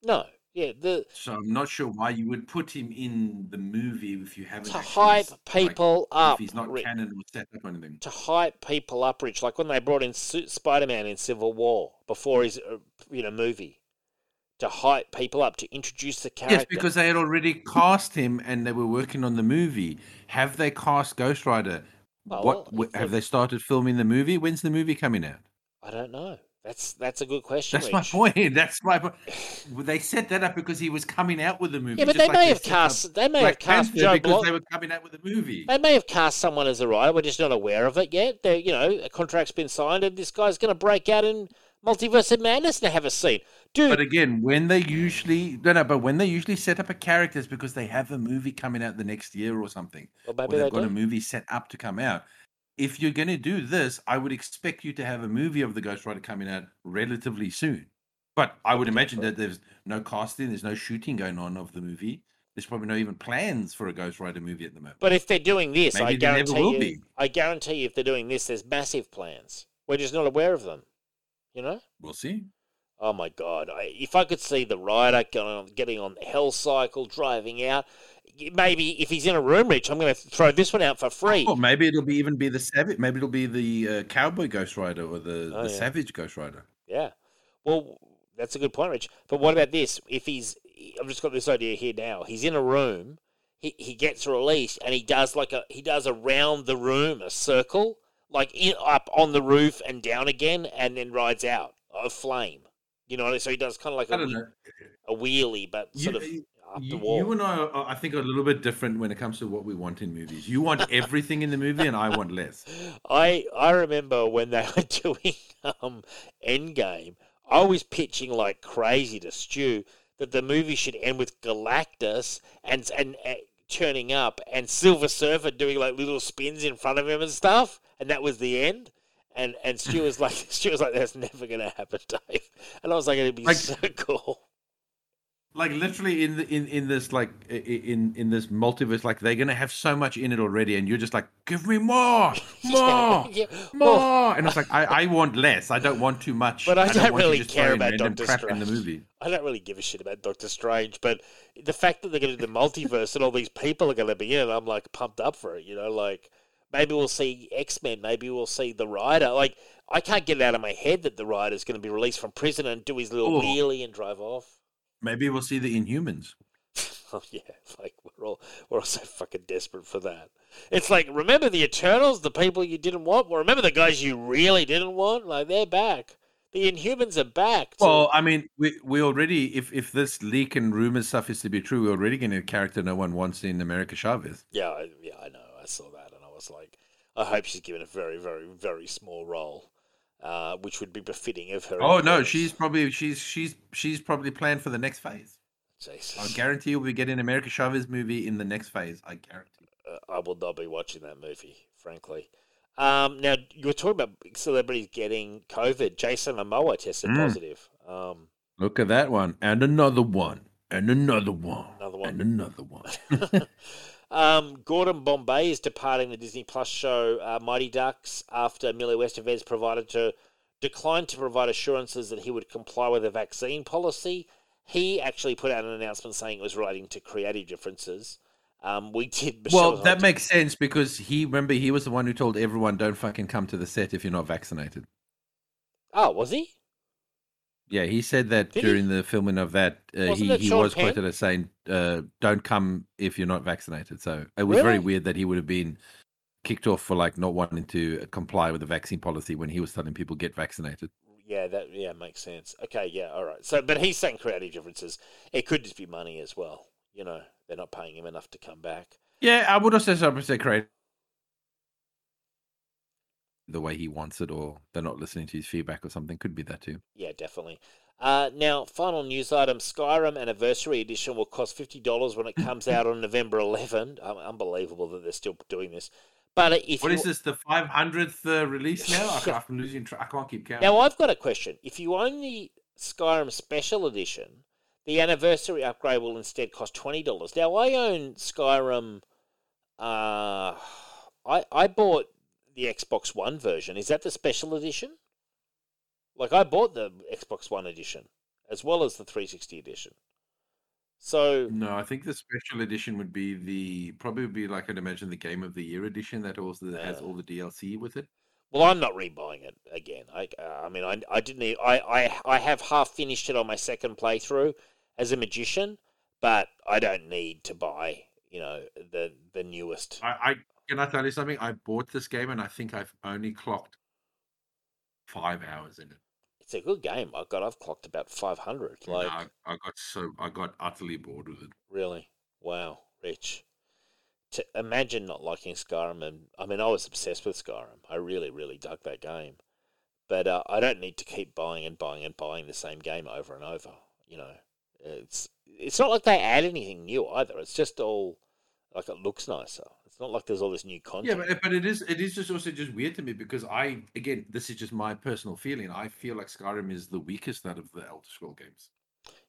No. Yeah. The So I'm not sure why you would put him in the movie if you haven't to hype s- like, people up. if he's not Rick. canon or set up or anything. to hype people up, Rich. Like when they brought in Spider Man in Civil War before his uh, you know movie, to hype people up to introduce the character. Yes, because they had already cast him and they were working on the movie. Have they cast Ghost Rider? Well, what have they- they started filming the movie? When's the movie coming out? I don't know. That's that's a good question. That's my point. That's my point. They set that up because he was coming out with the movie. Yeah, but they like may have set up cast they may have cast Joe because they were coming out with the movie. They may have cast someone as a writer. We're just not aware of it yet. They, you know, a contract's been signed, and this guy's going to break out in Multiverse of Madness and have a scene, dude. But again, when they usually no, no, but when they usually set up a character, it's because they have a movie coming out the next year or something. well, or they've they got do. a movie set up to come out. If you're going to do this, I would expect you to have a movie of the Ghost Rider coming out relatively soon. But I would imagine that there's no casting, there's no shooting going on of the movie. There's probably no even plans for a Ghost Rider movie at the moment. But if they're doing this, I Maybe never guarantee will you, be. I guarantee you, if they're doing this, there's massive plans. We're just not aware of them. You know? we'll see. Oh my god! I, if I could see the rider getting on, getting on the hell cycle, driving out, maybe if he's in a room, Rich, I'm going to throw this one out for free. Or maybe it'll be even be the savage. Maybe it'll be the uh, cowboy Ghost Rider or the, Oh, the yeah. savage Ghost Rider. Yeah. Well, that's a good point, Rich. But what about this? If he's, I've just got this idea here now. He's in a room. He, he gets released and he does like a he does around the room a circle like in, up on the roof and down again and then rides out a flame. You know, so he does kind of like a, don't whe- know. a wheelie, but You- sort of you- the You, wall. you and I, are, I think, are a little bit different when it comes to what we want in movies. You want everything in the movie, and I want less. I I remember when they were doing um Endgame, I was pitching like crazy to Stu that the movie should end with Galactus and and uh, turning up and Silver Surfer doing like little spins in front of him and stuff, and that was the end. And and Stu was like Stu was like that's never gonna happen, Dave. And I was like it'd be Like- so cool. Like literally in the, in in this like i- i- in in this multiverse, like they're gonna have so much in it already, and you're just like, give me more, more, Yeah, more. well- and it's like I, I want less. I don't want too much. But I don't don't really care about Doctor crap in the Strange. movie. I don't really give a shit about Doctor Strange, but the fact that they're going to do the multiverse and all these people are going to be in it, I'm like pumped up for it. You know, like maybe we'll see X Men, maybe we'll see the Rider. Like I can't get it out of my head that the Rider's going to be released from prison and do his little Oh. wheelie and drive off. Maybe we'll see the Inhumans. Oh yeah, like we're all we're all so fucking desperate for that. It's like remember the Eternals, the people you didn't want. Well, remember the guys you really didn't want. Like they're back. The Inhumans are back. to- Well, I mean, we we already if if this leak and rumor stuff is to be true, we're already getting a character no one wants in America Chavez. Yeah, I, yeah, I know. I saw that, and I was like, I hope she's given a very, very, very small role, uh, which would be befitting of her. Oh no, she's probably she's she's she's probably planned for the next phase. I guarantee you'll be getting an America Chavez movie in the next phase. I guarantee. Uh, I will not be watching that movie, frankly. Um, now you were talking about celebrities getting COVID. Jason Momoa tested Mm. positive. Um, Look at that one, and another one, and another one, Another one. and another one. um, Gordon Bombay is departing the Disney Plus show uh, Mighty Ducks after Emilio Estevez provided to declined to provide assurances that he would comply with a vaccine policy. He actually put out an announcement saying it was relating to creative differences. Um, we did. Michelle well, that makes sense because he remember he was the one who told everyone don't fucking come to the set if you're not vaccinated. Oh, was he? Yeah, he said that Did he? during the filming of that. Uh, he he Sean was Penn? quoted as saying, uh, "Don't come if you're not vaccinated." So it was very weird that he would have been kicked off for like not wanting to comply with the vaccine policy when he was telling people get vaccinated. Yeah, that yeah makes sense. Okay, yeah, all right. So, but he's saying creative differences. It could just be money as well. you know they're not paying him enough to come back. Yeah, I would also say, create the way he wants it, or they're not listening to his feedback, or something. Could be that too. Yeah, definitely. Uh, now, final news item: Skyrim Anniversary Edition will cost fifty dollars when it comes out on November 11. Um, unbelievable that they're still doing this. But if What you, is this? The five hundredth uh, release now? I can't, I'm losing track. I can't keep count. Now, I've got a question. If you own the Skyrim Special Edition, the anniversary upgrade will instead cost twenty dollars. Now, I own Skyrim. Uh, I I bought the Xbox One version. Is that the Special Edition? Like I bought the Xbox One edition as well as the 360 edition. So No, I think the special edition would be the probably would be like I'd imagine the Game of the Year edition that also has all the DLC with it. Well, I'm not rebuying it again. I, uh, I mean, I, I didn't. I, I, I have half finished it on my second playthrough as a magician, but I don't need to buy, you know, the the newest. I, I can I tell you something? I bought this game and I think I've only clocked five hours in it. It's a good game. I got. I've clocked about 500. And Like, I, I got so I got utterly bored with it. really, wow, Rich. To imagine not liking Skyrim, and I mean, I was obsessed with Skyrim. I really, really dug that game. But uh, I don't need to keep buying and buying and buying the same game over and over. You know, it's it's not like they add anything new either. It's just all like it looks nicer. It's not like there's all this new content. Yeah, but but it is it is just also just weird to me because I again this is just my personal feeling. I feel like Skyrim is the weakest out of the Elder Scroll games.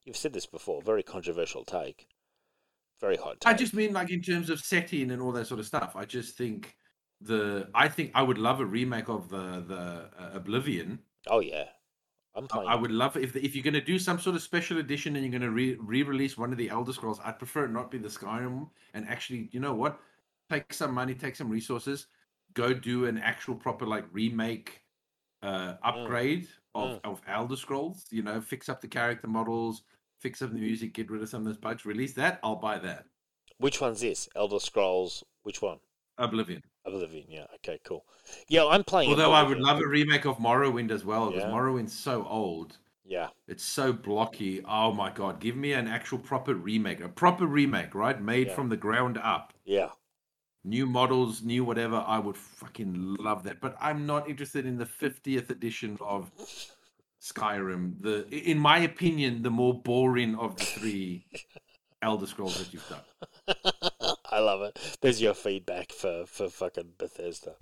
You've said this before. Very controversial take. Very hot I just mean like in terms of setting and all that sort of stuff. I just think the I think I would love a remake of the the uh, Oblivion. Oh yeah, I- would love if if you're going to do some sort of special edition and you're going to re re-release one of the Elder Scrolls. I'd prefer it not be the Skyrim and actually, you know what? Take some money, take some resources, go do an actual proper like remake, uh, upgrade of of Elder Scrolls. You know, fix up the character models, fix up the music, get rid of some of those bugs, release that. I'll buy that. Which one's this? Elder Scrolls. Which one? Oblivion. Oblivion. Yeah. Okay. Cool. Yeah, I'm playing. Although I would love a remake of Morrowind as well, because Yeah. Morrowind's so old. Yeah. It's so blocky. Oh my god, give me an actual proper remake. A proper remake, right? Made Yeah. from the ground up. Yeah. New models, new whatever. I would fucking love that. But I'm not interested in the 50th edition of Skyrim. The in my opinion, the more boring of the three Elder Scrolls that you've done. I love it. There's your feedback for for fucking Bethesda.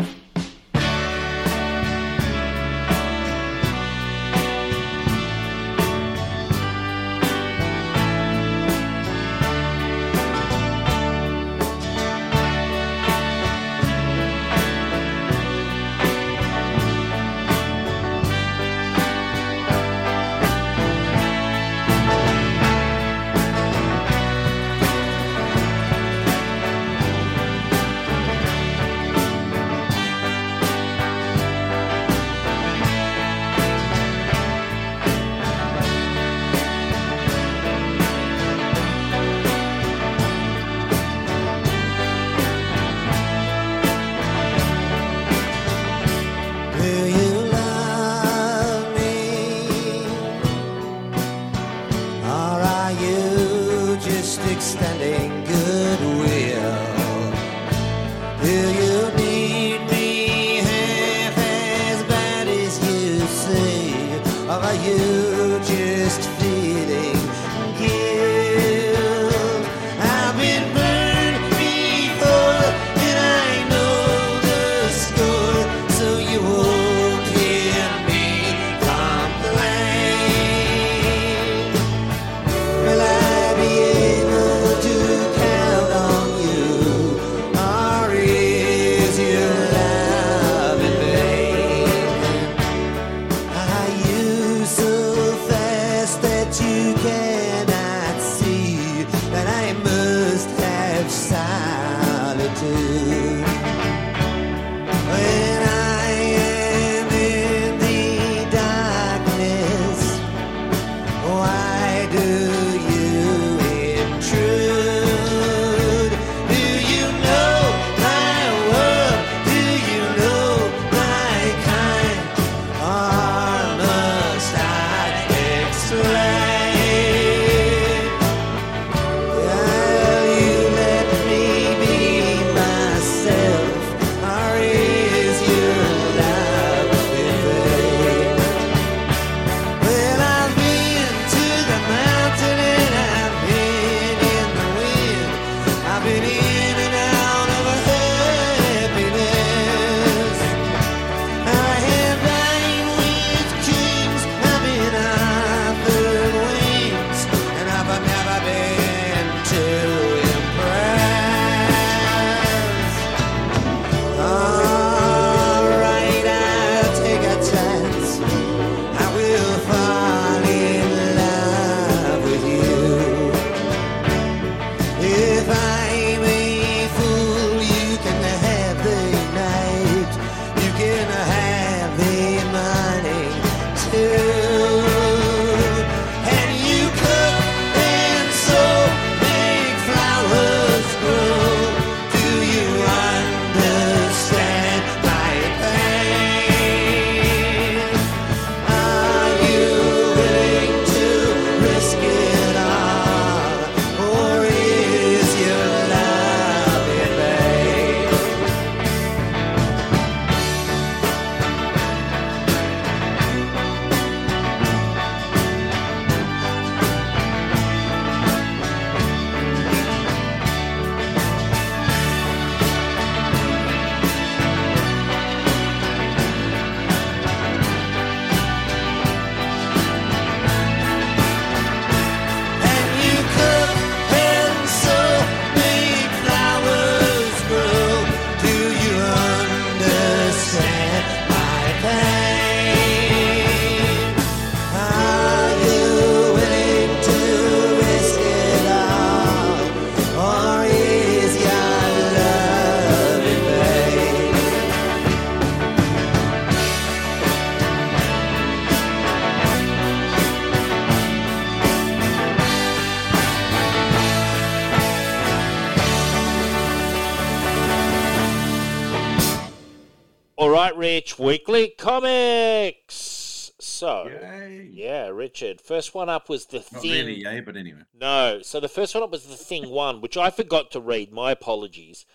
Rich. Weekly comics. So, Yay. yeah, Richard. First one up was the Not thing. really yay, but anyway. No, so the first one up was the thing one, which I forgot to read. My apologies.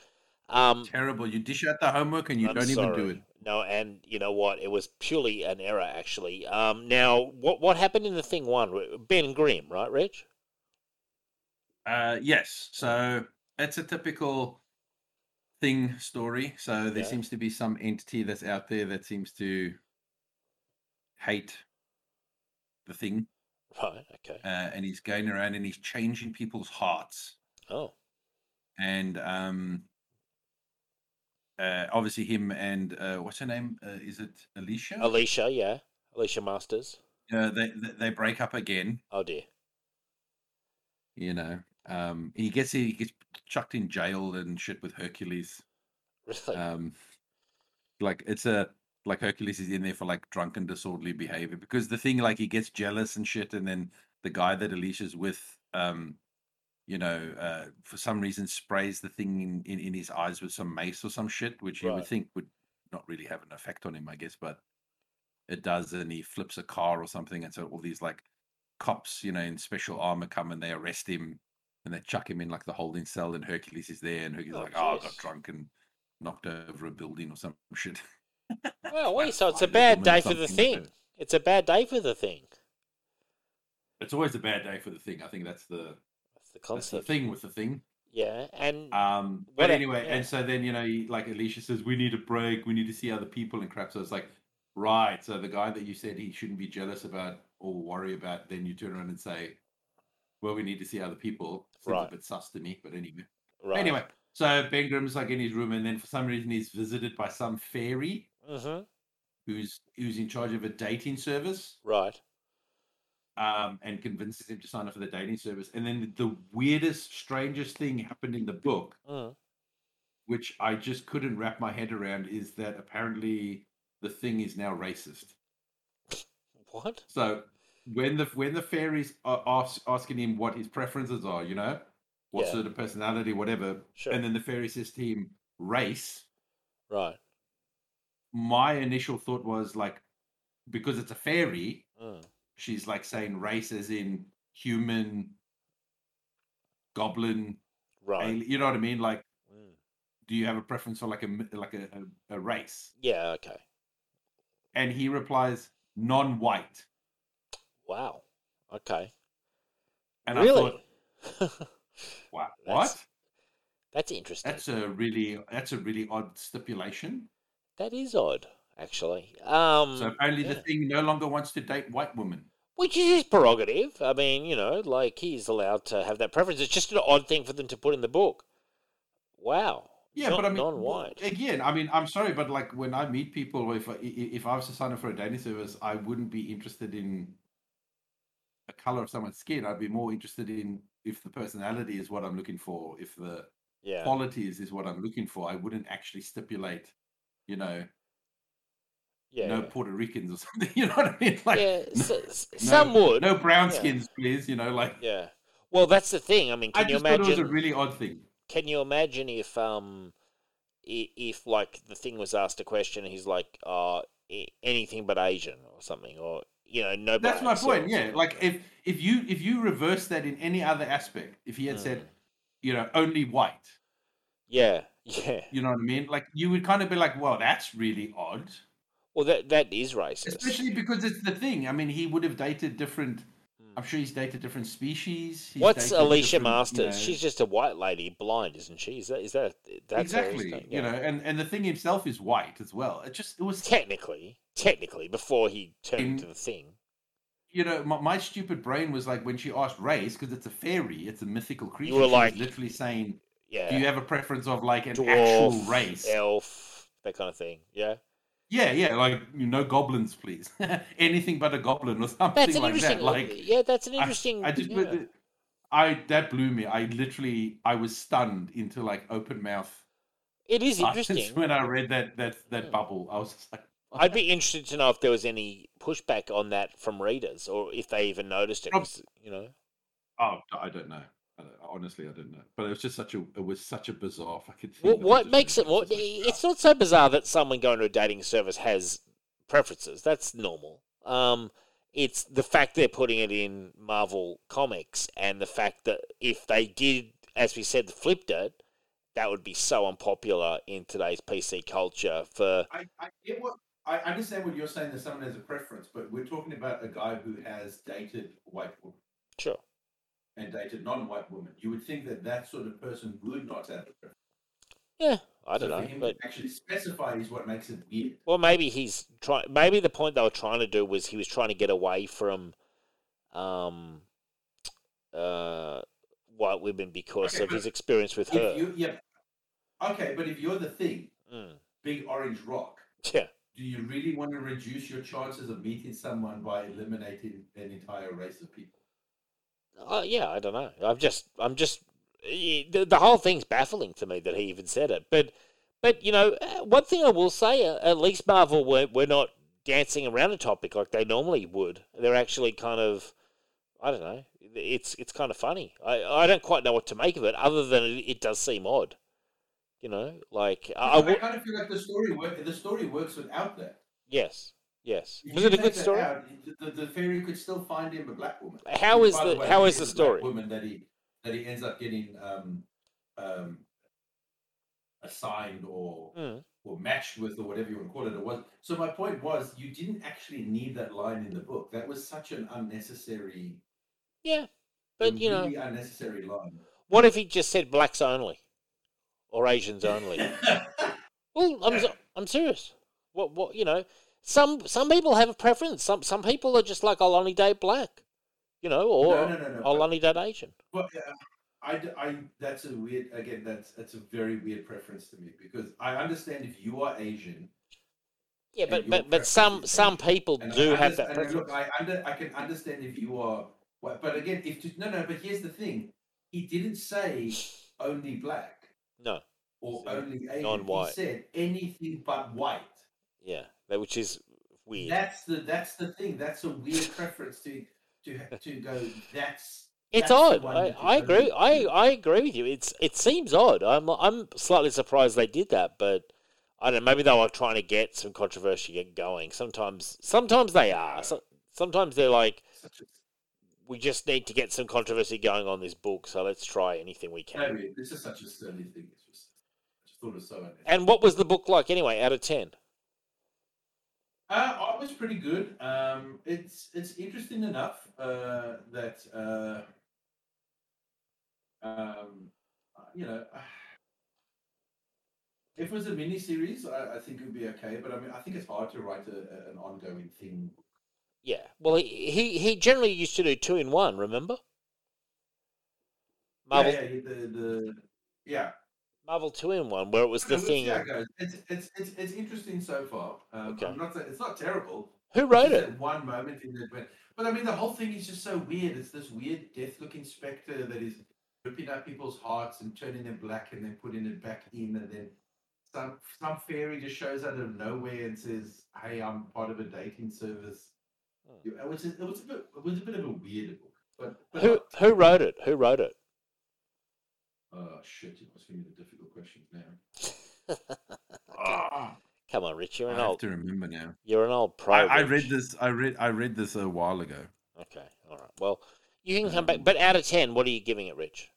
Um, Terrible. You dish out the homework and you I'm don't even do it. No, and you know what? It was purely an error, actually. Um, now, what what happened in the thing one? Ben Grimm, right, Rich? Uh, yes. So it's a typical thing story. So there Yeah. seems to be some entity that's out there that seems to hate the thing, Right. Okay. uh, and he's going around and he's changing people's hearts. Oh. And um, uh, obviously him and uh, what's her name? Uh, is it Alicia? Alicia, yeah. Alicia Masters. Uh, they they- they break up again. Oh dear. You know, um, he gets he gets chucked in jail and shit with Hercules. Really? um like it's a like hercules is in there for like drunken disorderly behavior because the thing like he gets jealous and shit and then the guy that alicia's with um you know uh for some reason sprays the thing in in, in his eyes with some mace or some shit which you would think would not really have an effect on him i guess but it does and he flips a car or something and so all these like cops you know in special armor come and they arrest him and they chuck him in like the holding cell and hercules is there and hercules is Oh, like oh i got drunk and knocked over a building or some shit. well, wait. So it's a bad day for the thing. It's a bad day for the thing. It's always a bad day for the thing. I think that's the That's the that's the thing with the thing. Yeah, and Um, but anyway, yeah. and so then you know, he, like Alicia says, we need a break. We need to see other people and crap. So it's like, right. So the guy that you said he shouldn't be jealous about or worry about, then you turn around and say, well, we need to see other people. Seems Right. a bit sus to me, but anyway. right. Anyway, so Ben Grimm's like in his room, and then for some reason he's visited by some fairy Mm-hmm. who's who's in charge of a dating service. Right. um, and convinces him to sign up for the dating service. And then the weirdest, strangest thing happened in the book, Mm. which I just couldn't wrap my head around, is that apparently the thing is now racist. What? So when the when the fairies are ask, asking him what his preferences are, you know, what Yeah. sort of personality, whatever, Sure. and then the fairy says to him, race. Right. My initial thought was like, because it's a fairy, Mm. she's like saying race as in human, goblin, Right. ali- you know what I mean? Like, Mm. do you have a preference for like a like a, a, a race? Yeah. Okay. And he replies, non-white. Wow. Okay. And I really? thought, wow, That's- what? That's interesting. That's a really that's a really odd stipulation. That is odd, actually. Um, So apparently yeah. the thing no longer wants to date white women. which is his prerogative. I mean, you know, like he's allowed to have that preference. It's just an odd thing for them to put in the book. Wow. Yeah, Not but I mean, non-white. again, I mean, I'm sorry, but like when I meet people, if i- if I was to sign up for a dating service, I wouldn't be interested in the color of someone's skin. I'd be more interested in if the personality is what I'm looking for, if the Yeah. qualities is what I'm looking for. I wouldn't actually stipulate, you know, Yeah. no Puerto Ricans or something. You know what I mean? Like, yeah. no, s- s- no- some would. no brown yeah. skins, please. You know, like Yeah. Well, that's the thing. I mean, I can you imagine? it was a really odd thing. Can you imagine if um, if like the thing was asked a question, and he's like, uh, anything but Asian or something, or you know, no. That's my point. Yeah, like if if you if you reverse that in any other aspect, if he had said, you know, only white, Yeah. Yeah. you know what I mean? Like you would kind of be like, well, that's really odd, Well, that that is racist. especially because it's the thing. I mean, he would have dated different. Hmm. I'm sure he's dated different species. He's What's Alicia different, you Masters? know- She's just a white lady, blind, isn't she? Is that is that that's exactly, it? you know, and and the thing himself is white as well. It just it was technically, technically, before he turned In- into the thing. you know, my, my stupid brain was like when she asked race because it's a fairy, it's a mythical creature. You were like- literally saying, Yeah, "Do you have a preference of like an dwarf, actual race?" elf, that kind of thing. Yeah, Yeah, yeah, like you know, goblins, please. Anything but a goblin or something that's an like interesting. that. Like, yeah, that's an interesting. I, just, yeah. I that blew me. I literally, I was stunned into like open mouth. it is interesting. when I read that that that Hmm. bubble. I was just like, I'd be interested to know if there was any pushback on that from readers, or if they even noticed it. 'cause, You know, oh, I don't know. I don't, honestly, I don't know. But it was just such a it was such a bizarre fucking thing. What, what makes it went, more? "This is like, It's not so bizarre that someone going to a dating service has preferences. That's normal. Um, it's the fact they're putting it in Marvel Comics and the fact that if they did, as we said, flipped it, that would be so unpopular in today's PC culture. For I, I get what I understand what you're saying that someone has a preference, but we're talking about a guy who has dated white women sure, and dated non-white women. You would think that that sort of person would not have a preference. yeah, I don't for know, him but actually specify is what makes it weird. Well, maybe he's trying. Maybe the point they were trying to do was he was trying to get away from, um, uh, white women because Okay, of his experience with her. You, yeah, okay, but if you're the thing, Mm. big orange rock, Yeah, do you really want to reduce your chances of meeting someone by eliminating an entire race of people? uh, yeah. I don't know. I'm just, I'm just. eh, The, the whole thing's baffling to me that he even said it. But, but you know, uh, one thing I will say, uh, at least Marvel were we're not dancing around a topic like they normally would. They're actually kind of, I don't know. It's it's kind of funny. I I don't quite know what to make of it, other than it, it does seem odd. You know, like I, I I, kind of feel like the story work. The story works without that. Yes, yes. If Was it a good story? out, the, the fairy could still find him a black woman. How is by the- way, how is the story? Woman that he that he ends up getting um, um, assigned or Mm. or matched with or whatever you want to call it. It was so. My point was, you didn't actually need that line in the book. That was such an unnecessary, Yeah, but you know, unnecessary line. what if he just said blacks only, or Asians only? Well, I'm I'm serious. What what you know? Some some people have a preference. Some some people are just like I'll only date black, you know, or No, no, no, I'll only date Asian. But I, I- that's a weird. Again, that's that's a very weird preference to me because I understand if you are Asian. Yeah, but but but some some people do have that preference. Look, I under I can understand if you are. But again, if to, no, no. But here's the thing: he didn't say only black No, or So, only Asian. non-white. He said anything but white. yeah, that which is weird. That's the that's the thing. That's a weird preference to to to go. That's It's that's odd. I, I agree. I. I agree with you. It's it seems odd. I'm I'm slightly surprised they did that, but I don't know. Maybe they were trying to get some controversy going. Sometimes sometimes they are. So, sometimes they're like, we just need to get some controversy going on this book, so let's try anything we can. Maybe this is such a silly thing. It's just, I just thought it was so unnecessary. And what was the book like anyway? Out of ten? Uh, art was pretty good. Um, it's it's interesting enough uh, that uh, um, you know, if it was a mini series, I, I think it would be okay. But I mean, I think it's hard to write a- an ongoing thing. Yeah. Well, he, he he generally used to do two in one. Remember? Marvel Yeah, yeah, the the yeah. Marvel two in one, where it was the We'll thing. It's, it's it's it's interesting so far. Um, Okay. I'm not it's not terrible. Who wrote it? One moment in the but, but I mean the whole thing is just so weird. It's this weird death-looking specter that is ripping out people's hearts and turning them black and then putting it back in, and then some some fairy just shows out of nowhere and says, "Hey, I'm part of a dating service." Hmm. It was a, it was a bit it was a bit of a weird book, but, but Who who wrote it? Who wrote it? Oh shit! You must give me the difficult questions now. Come on, Rich. You're an I an have to remember now. you're an old pro. I, I read this. I read. I read this a while ago. Okay, all right. Well, you can come back, but out of ten, what are you giving it, Rich?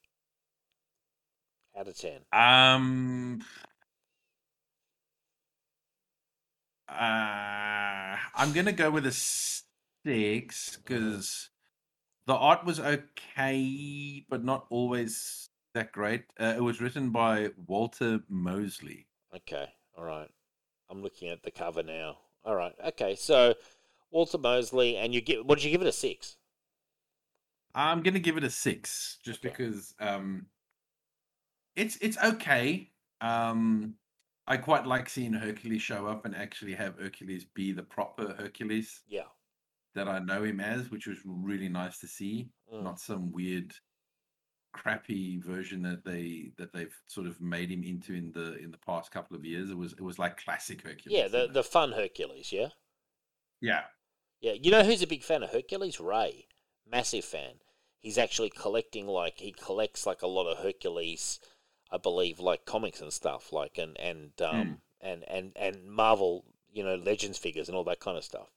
Out of ten. Um. Uh, I'm gonna go with a six because the art was okay, but not always that great. Uh, it was written by Walter Mosley. Okay, all right. I'm looking at the cover now. All right. Okay, so Walter Mosley, and you give what did you give it a six? I'm gonna give it a six, just Okay. because um, it's it's okay. Um, I quite like seeing Hercules show up and actually have Hercules be the proper Hercules Yeah. That I know him as, which was really nice to see. Mm. Not some weird, crappy version that they that they've sort of made him into in the in the past couple of years. It was it was like classic Hercules. Yeah, the the fun Hercules. Yeah. yeah. Yeah. You know who's a big fan of Hercules? Ray. Massive fan. he's actually collecting like he collects like a lot of Hercules, I believe, like comics and stuff, like and and um and and and Marvel, you know, Legends figures and all that kind of stuff.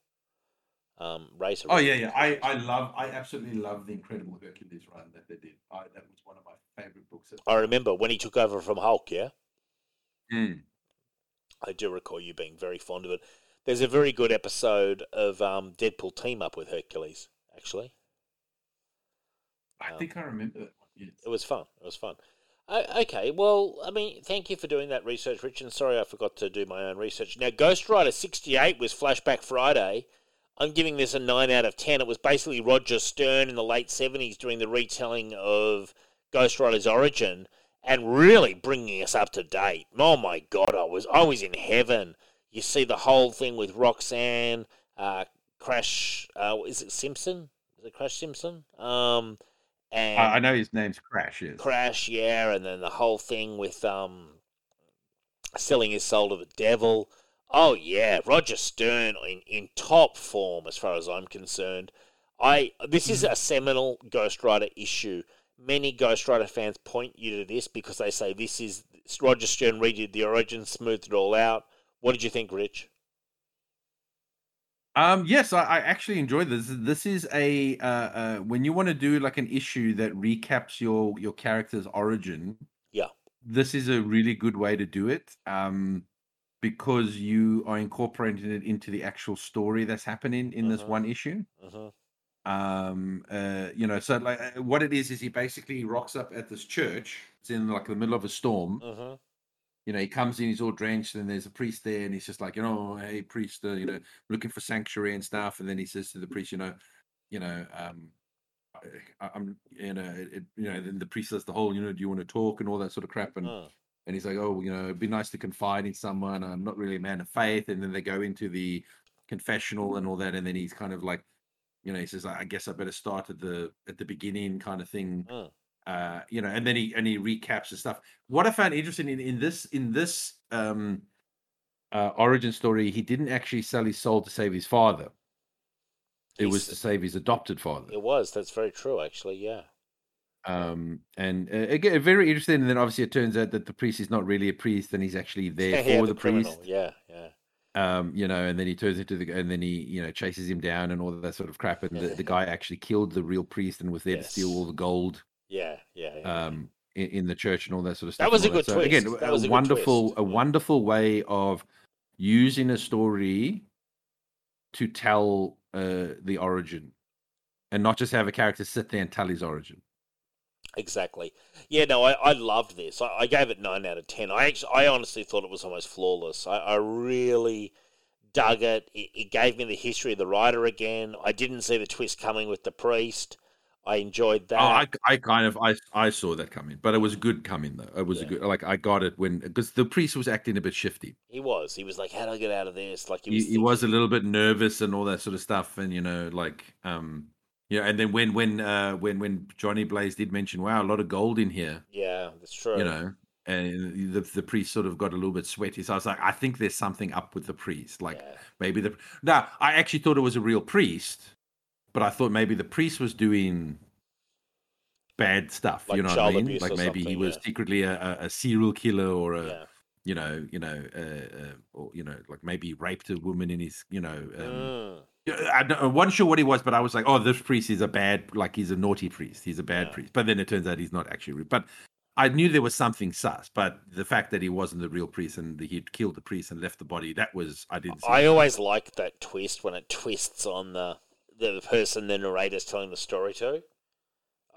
Um, Razor. Oh yeah, yeah. I, I love I absolutely love the Incredible Hercules run that they did. I, that was one of my favorite books. I remember when he took over from Hulk. Yeah, Mm. I do recall you being very fond of it. There's a very good episode of um, Deadpool team up with Hercules. Actually, I Um, think I remember that one. Yes. it was fun. It was fun. Okay, well, I mean, thank you for doing that research, Rich. And sorry, I forgot to do my own research. Now, Ghost Rider '68 was Flashback Friday. I'm giving this a nine out of ten. It was basically Roger Stern in the late '70s doing the retelling of Ghost Rider's origin and really bringing us up to date. Oh my God, I was I was in heaven. You see the whole thing with Roxanne, uh, Crash. Uh, is it Simpson? Is it Crash Simpson? Um, and I, I know his name's Crash. Yes. Crash, yeah, and then the whole thing with um selling his soul to the devil. Oh yeah, Roger Stern in, in top form as far as I'm concerned. I this is a seminal Ghost Rider issue. Many Ghost Rider fans point you to this because they say this is Roger Stern redid the origin, smoothed it all out. What did you think, Rich? Um, yes, I, I actually enjoyed this. This is a uh, uh, when you want to do like an issue that recaps your your character's origin. Yeah. this is a really good way to do it. Um, because you are incorporating it into the actual story that's happening in this Mhm. one issue. hmm Um, uh, you know, so like uh, what it is is he basically rocks up at this church. It's in like the middle of a storm. hmm you know, he comes in, he's all drenched, and there's a priest there, and he's just like, you know, hey, priest, uh, you know, looking for sanctuary and stuff. And then he says to the priest, you know, you know, um, I, I'm, you know, it, it- you know, then the priest says the whole, you know, do you want to talk and all that sort of crap, and Mm. And he's like, oh, you know, it'd be nice to confide in someone. I'm not really a man of faith, and then they go into the confessional and all that, and then he's kind of like, you know, he says, I guess I better start at the at the beginning, kind of thing Mm. uh you know and then he and he recaps the stuff what i found interesting in, in this in this um uh origin story he didn't actually sell his soul to save his father it was to save his adopted father It was. That's very true, actually. Yeah. Um and uh, again very interesting and then obviously it turns out that the priest is not really a priest and he's actually there yeah, for the, priest. Yeah, yeah. um you know and then he turns into the and then he you know chases him down and all that sort of crap and the, the guy actually killed the real priest and was there to steal all the gold Yeah, yeah, yeah. um in, in the church and all that sort of stuff. That was a good So again. That a was a good wonderful, twist. a wonderful way of using a story to tell uh, the origin, and not just have a character sit there and tell his origin. Exactly. Yeah, no, I, I loved this. I, I gave it nine out of ten. I actually, I honestly thought it was almost flawless. I, I really dug it. it. It gave me the history of the writer again. I didn't see the twist coming with the priest. I enjoyed that. Oh, I, I kind of, I, I saw that coming, but it was a good coming though. It was a good, like I got it when because the priest was acting a bit shifty. he was. He was like, "How do I get out of this?" Like he He, was. he was a little bit nervous and all that sort of stuff, and you know, like, um, yeah. And then when, when, uh, when, when Johnny Blaze did mention, "Wow, a lot of gold in here," Yeah, that's true. you know and the, the priest sort of got a little bit sweaty so i was like i think there's something up with the priest like Yeah. maybe the now i actually thought it was a real priest but i thought maybe the priest was doing bad stuff Like you know what i mean like maybe he was yeah. secretly a, a, serial killer or a Yeah. you know you know uh, uh, or you know like maybe he raped a woman in his you know um, Mm. I, I wasn't sure what he was, but I was like, "Oh, this priest is a bad, like he's a naughty priest. He's a bad Yeah. priest." But then it turns out he's not actually. But I knew there was something sus. But the fact that he wasn't the real priest and that he'd killed the priest and left the body—that was I didn't. See I that. always like that twist when it twists on the the person the narrator's telling the story to.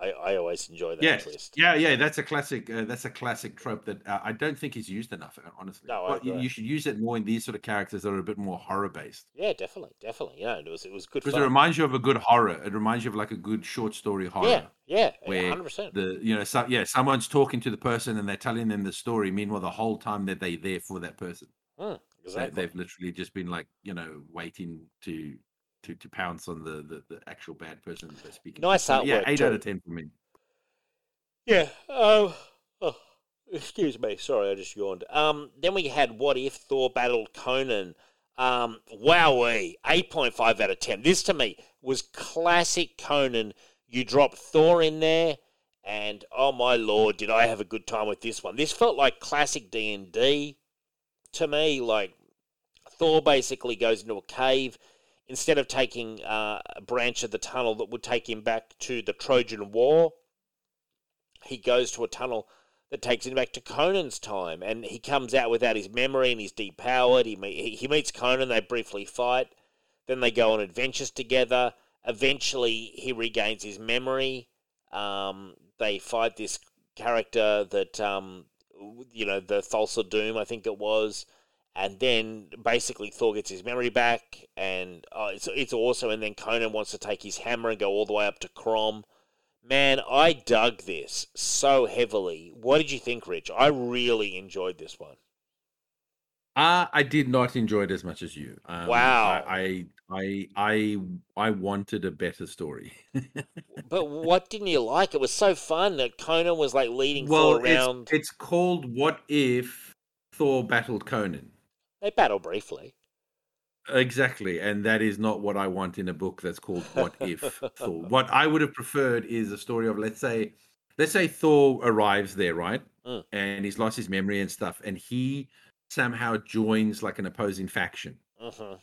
I, I always enjoy that Yes, twist. yeah, yeah. That's a classic. Uh, that's a classic trope that uh, I don't think is used enough. uh, Honestly, No, you, you should use it more in these sort of characters that are a bit more horror based. Yeah, definitely, definitely. Yeah, it was it was good Because it reminds you of a good horror. It reminds you of like a good short story horror. yeah, yeah, where hundred percent. the you know so, yeah someone's talking to the person and they're telling them the story meanwhile the whole time that they're there for that person Mm, they, exactly. they've literally just been like you know waiting to to to pounce on the the, the actual bad person that they're speaking to. Nice So, yeah artwork, eight out of ten for me Yeah. Um. Oh, excuse me. Sorry, I just yawned. Um. Then we had what if Thor battled Conan. Um. Wowee. Eight point five out of ten. This to me was classic Conan You drop Thor in there, and oh my lord, did I have a good time with this one? This felt like classic D and D to me. Like Thor basically goes into a cave. Instead of taking uh, a branch of the tunnel that would take him back to the Trojan War, he goes to a tunnel that takes him back to Conan's time, and he comes out without his memory and he's depowered. He he meets Conan, they briefly fight, then they go on adventures together. Eventually, he regains his memory. Um, they fight this character that um, you know the Thulsa Doom, I think it was, and then basically Thor gets his memory back, and uh, it's it's awesome. And then Conan wants to take his hammer and go all the way up to Crom. Man, I dug this so heavily. What did you think, Rich? I really enjoyed this one. Uh, I did not enjoy it as much as you. Um, Wow. I, I, I, I, wanted a better story. But what didn't you like? It was so fun that Conan was like leading well, Thor around. it's, it's called "What If Thor Battled Conan." They battle briefly. Exactly, and that is not what I want in a book that's called "What If Thor." What I would have preferred is a story of, let's say, let's say Thor arrives there, right, Mm. and he's lost his memory and stuff, and he somehow joins like an opposing faction. hmm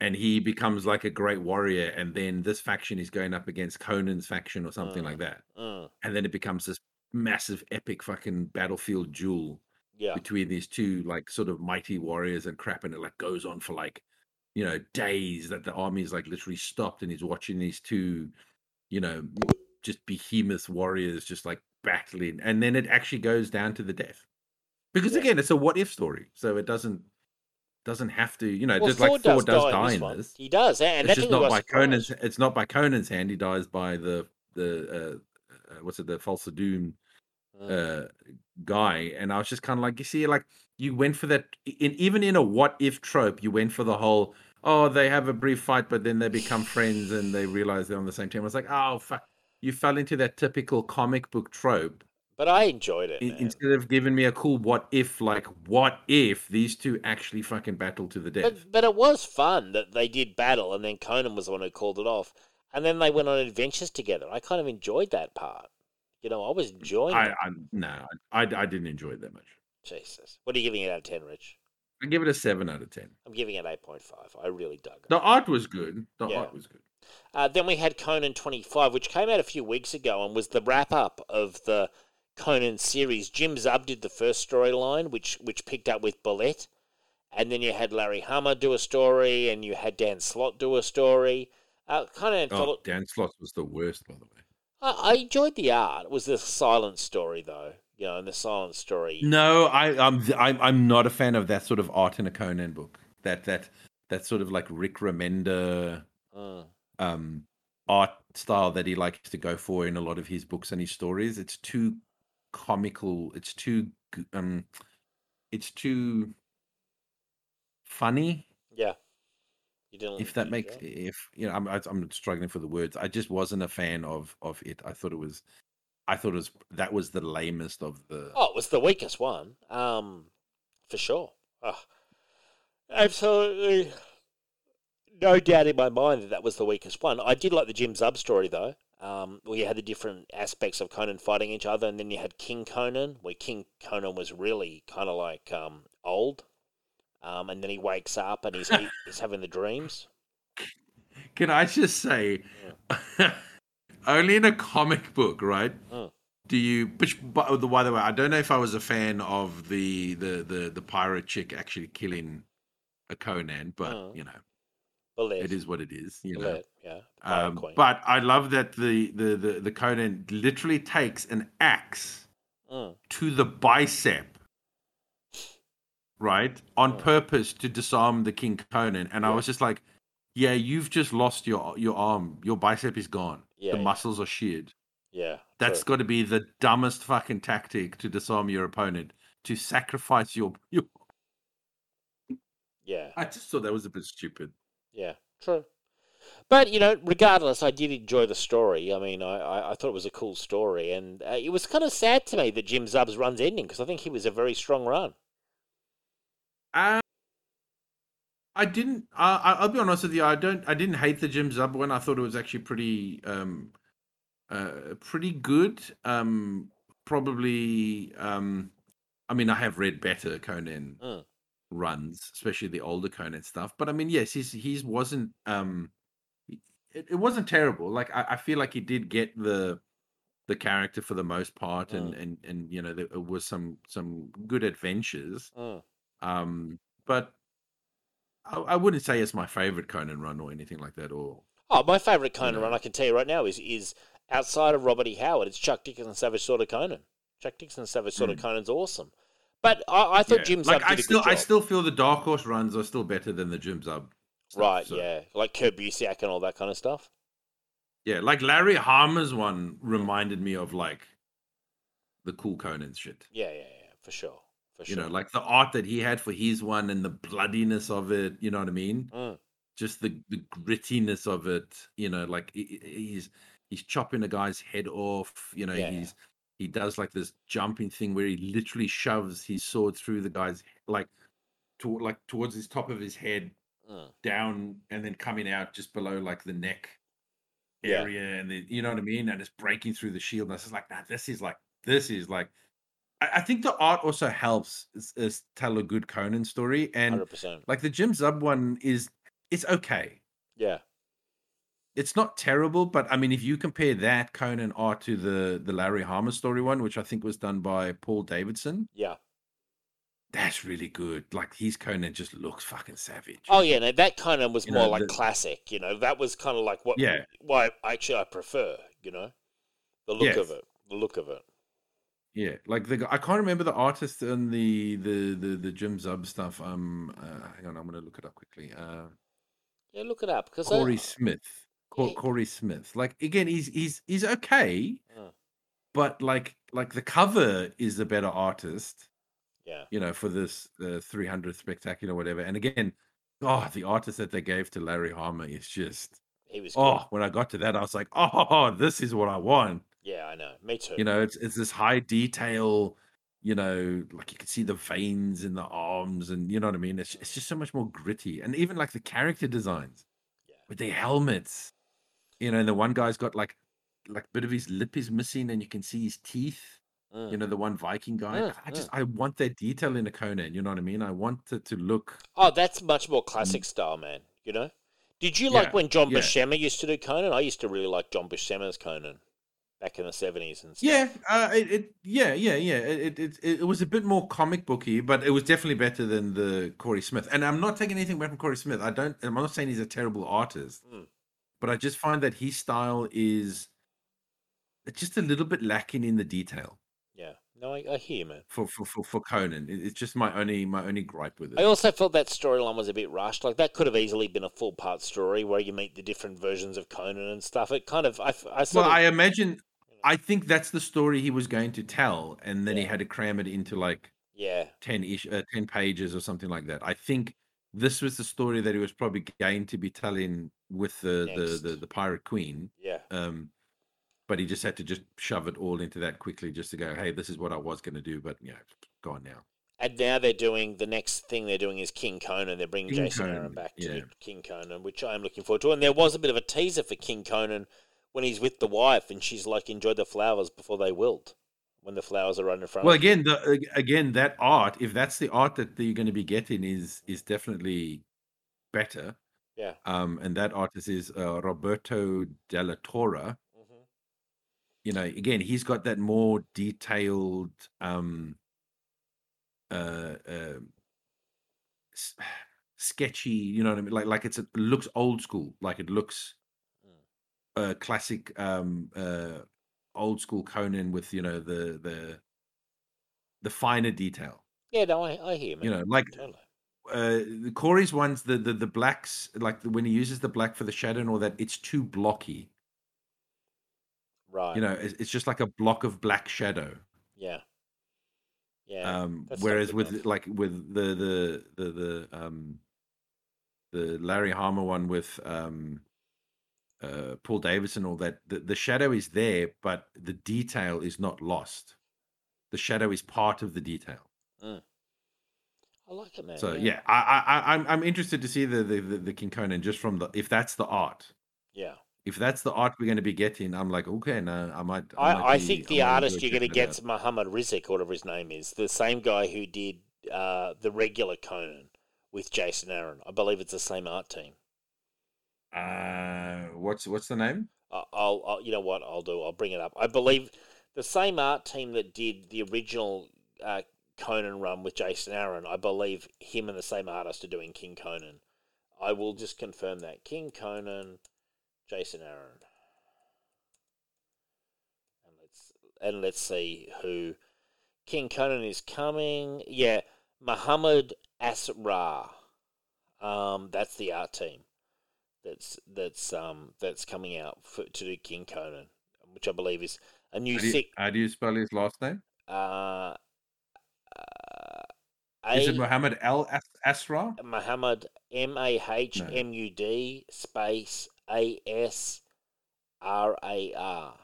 and he becomes like a great warrior and then this faction is going up against conan's faction or something Mm. like that Mm. and then it becomes this massive epic fucking battlefield duel Yeah. between these two like sort of mighty warriors and crap and it like goes on for like you know days that the army is like literally stopped and he's watching these two you know just behemoth warriors just like battling and then it actually goes down to the death because Yeah. again it's a what if story so it doesn't doesn't have to you know Well, just like Thor does die, this in this He does, and it's just not by. Conan's. It's not by Conan's hand. He dies by the the uh, uh, what's it, the Thulsa Doom. Uh, guy. And I was just kind of like, you see, like you went for that. In even in a what if trope, you went for the whole. Oh, they have a brief fight, but then they become friends and they realize they're on the same team. I was like, oh, fuck. You fell into that typical comic book trope But I enjoyed it. in- instead of giving me a cool what if, like, what if these two actually fucking battle to the death? But but it was fun that they did battle, and then Conan was the one who called it off, and then they went on adventures together. I kind of enjoyed that part. You know, I was enjoying I, it. I no, I, I didn't enjoy it that much. Jesus, what are you giving it out of ten, Rich? I give it a seven out of ten. I'm giving it eight point five. I really dug it. The art was good. The Yeah. art was good. Uh, then we had Conan 25, which came out a few weeks ago and was the wrap up of the Conan series. Jim Zub did the first storyline, which which picked up with Belit. And then you had Larry Hama do a story, and you had Dan Slott do a story. Uh, kind of Oh, Dan Slott was the worst, by the way. I, I enjoyed the art. It was the silent story, though. You know, and the silent story. No, I, I'm I'm I'm not a fan of that sort of art in a Conan book. That that that sort of like Rick Remender Mm, um art style that he likes to go for in a lot of his books and his stories. It's too comical. It's too um, it's too funny. You didn't. If that makes yeah. if you know, I'm I'm struggling for the words. I just wasn't a fan of of it. I thought it was, I thought it was that was the lamest of the. Oh, it was the weakest one, um, for sure. Oh, absolutely, no doubt in my mind that that was the weakest one. I did like the Jim Zub story though. Um, where you had the different aspects of Conan fighting each other, and then you had King Conan, where King Conan was really kind of like um, old, um, and then he wakes up and he's he, he's having the dreams. Can I just say, only in a comic book, right? Mm. Do you? Which, by the way, I don't know if I was a fan of the the the, the pirate chick actually killing a Conan, but Mm. you know, it is what it is. You know. Yeah, Um, but I love that the, the the the Conan literally takes an axe Mm, to the bicep, right, on Mm. purpose to disarm the King Conan, and I was just like, "Yeah, you've just lost your your arm. Your bicep is gone. Yeah, the yeah. muscles are sheared. yeah, That's got to be the dumbest fucking tactic to disarm your opponent. To sacrifice your your. yeah. I just thought that was a bit stupid. Yeah, true. But you know, regardless, I did enjoy the story. I mean, I, I, I thought it was a cool story, and uh, it was kind of sad to me that Jim Zub's run's ending because I think he was a very strong run. Uh, I didn't. Uh, I- I'll be honest with you. I don't. I didn't hate the Jim Zub one. I thought it was actually pretty. Um, uh, pretty good. Um, probably. Um, I mean, I have read better Conan Mm. runs, especially the older Conan stuff. But I mean, yes, he's he's wasn't. Um, it, it wasn't terrible. Like I, I feel like he did get the the character for the most part, and and and you know there was some some good adventures. Mm. Um, but I, I wouldn't say it's my favorite Conan run or anything like that. Or Oh, my favourite Conan know. run, I can tell you right now, is is outside of Robert E. Howard. It's Chuck Dixon Savage Sword of Conan. Chuck Dixon Savage Sword of Conan's awesome. But I, I thought Yeah, Jim Zub like I still. I still feel the Dark Horse runs are still better than the Jim Zub. stuff, right, so- yeah, like Kurt Busiek and all that kind of stuff. Yeah, like Larry Hama's one reminded me of like the cool Conan shit. Yeah, yeah, yeah, for sure, for You sure. know, like the art that he had for his one and the bloodiness of it. You know what I mean? Mm. Just the the grittiness of it. You know, like he- he- he's he's chopping a guy's head off. You know, Yeah. he's he does like this jumping thing where he literally shoves his sword through the guy's like to, like towards his top of his head Mm. down and then coming out just below like the neck Yeah. area and the, you know what I mean and it's breaking through the shield and I was just like nah, this is like this is like I, think the art also helps is, is tell a good Conan story and Hundred percent. like the Jim Zub one is it's okay Yeah, it's not terrible but I mean if you compare that Conan art to the the Larry Hama story one which I think was done by Paul Davidson yeah. that's really good like his Conan just looks fucking savage Oh yeah, no, that Conan was You more know, like the- classic. You know, that was kind of like what. Yeah. Why actually I prefer. You know, the look of it. The look of it. Yeah, like the I can't remember the artist and the the the the Jim Zub stuff. Um, uh, hang on, I'm gonna look it up quickly. Uh, Yeah, look it up because Corey Smith. Cor- Yeah. Corey Smith. Like again, he's he's he's okay, Mm. but like like the cover is the better artist. yeah, You know, for this uh, 300th spectacular, whatever. And again, oh, the artist that they gave to Larry Hama is just he was. Good. oh. When I got to that, I was like, oh, this is what I want. Yeah, I know. Me too. you know it's it's this high detail you know like you can see the veins in the arms and you know what i mean it's, it's just so much more gritty and even like the character designs Yeah. with their helmets you know and the one guy's got like like a bit of his lip is missing and you can see his teeth Mm. you know the one viking guy Mm, i just i want that detail in a conan you know what i mean i want it to look Oh, that's much more classic style, man. You know. Did you like when John yeah. Buscema used to do Conan? I used to really like John Buscema's Conan back in the seventies and stuff. yeah uh it, it yeah yeah yeah it, it it it was a bit more comic booky but it was definitely better than the corey smith and i'm not taking anything away from corey smith i don't i'm not saying he's a terrible artist Mm. but i just find that his style is just a little bit lacking in the detail Yeah. No, I, I hear you, man. for for for, for conan It- it's just my only my only gripe with it I also felt that storyline was a bit rushed. Like that could have easily been a full part story where you meet the different versions of Conan and stuff. It kind of, I, I well of, i imagine i think that's the story he was going to tell and then he had to cram it into like yeah, 10 ish uh, 10 pages or something like that i think this was the story that he was probably going to be telling with the the, the the pirate queen yeah, um but he just had to just shove it all into that quickly just to go hey this is what i was going to do but yeah go on now And now they're doing the next thing they're doing is King Conan. They're bringing King Jason Aaron back to yeah. King Conan, which I am looking forward to. And there was a bit of a teaser for King Conan when he's with the wife and she's like, enjoy the flowers before they wilt when the flowers are right in front well again the again that art if that's the art that you're going to be getting is is definitely better. Yeah. um and that artist is uh, roberto de la torre. Hmm you know again he's got that more detailed um uh, uh s- sketchy you know what i mean? Like like it's a, it looks old school. Like it looks uh classic um uh old school conan with you know the the the finer detail Yeah, no, I, I hear, man. you know like Totally. uh the corey's ones the the, the blacks like when he uses the black for the shadow and all that it's too blocky Right. you know it's, it's just like a block of black shadow yeah. Yeah. um whereas with enough. like with the the the the um the larry hama one with um uh paul davidson all that the, the shadow is there but the detail is not lost the shadow is part of the detail I like it, man. so yeah, I, I i i'm i'm interested to see the the the, the king conan just from the if that's the art Yeah. if that's the art we're going to be getting, I'm like, okay, no, I might. I, might I, I be- think the might artist go you're going to get is Muhammad Rizik, whatever his name is, the same guy who did uh, the regular Conan with Jason Aaron. I believe it's the same art team. Uh, what's what's the name? I'll, I'll, you know what I'll do. I'll bring it up. I believe the same art team that did the original uh, Conan run with Jason Aaron. I believe him and the same artist are doing King Conan. I will just confirm that King Conan, Jason Aaron, and let's and let's see who King Conan is coming. Yeah, Muhammad Asra. Um, that's the art team that's that's um that's coming out for, to do King Conan, which I believe is a new How do, you, six. how do you spell his last name? Uh, uh, Is A it Muhammad Al As- Asra? Muhammad M A H M U D space A S R A R.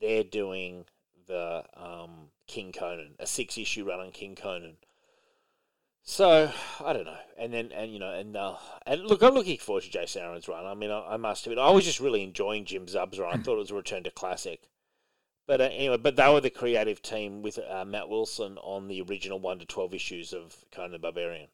They're doing the um, King Conan, a six issue run on King Conan. So I don't know, and then and you know, and uh, and look, I'm looking forward to Jason Aaron's run. I mean, I, I must admit, I was just really enjoying Jim Zub's run. I thought it was a return to classic. But uh, anyway, but they were the creative team with uh, Matt Wilson on the original one to twelve issues of Conan the Barbarian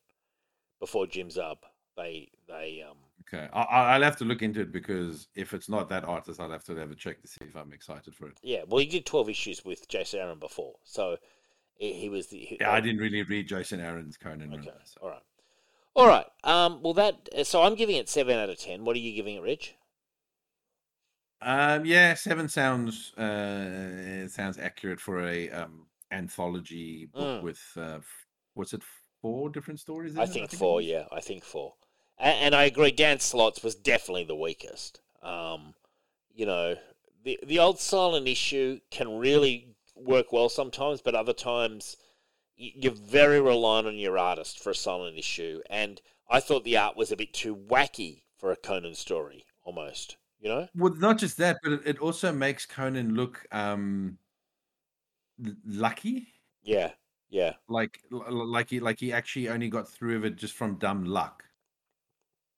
before Jim Zub. They they um Okay, I, I- I'll have to look into it because if it's not that artist, I'll have to have a check to see if I'm excited for it. yeah well he did twelve issues with Jason Aaron before, so he, he was the he, Yeah, I didn't really read Jason Aaron's Conan. Okay, so- all right, all right. Um, well that so I'm giving it seven out of ten. What are you giving it, Rich? Um, yeah, seven sounds uh sounds accurate for a um anthology book Mm. with uh what's it four different stories? I in it, think four. Yeah, I think four. And, and I agree. Dan Slott's was definitely the weakest. Um, you know, the the old silent issue can really work well sometimes, but other times you're very reliant on your artist for a silent issue. And I thought the art was a bit too wacky for a Conan story, almost. You know? Well, not just that, but it, also makes Conan look um lucky. Yeah, yeah, like like he like he actually only got through of it just from dumb luck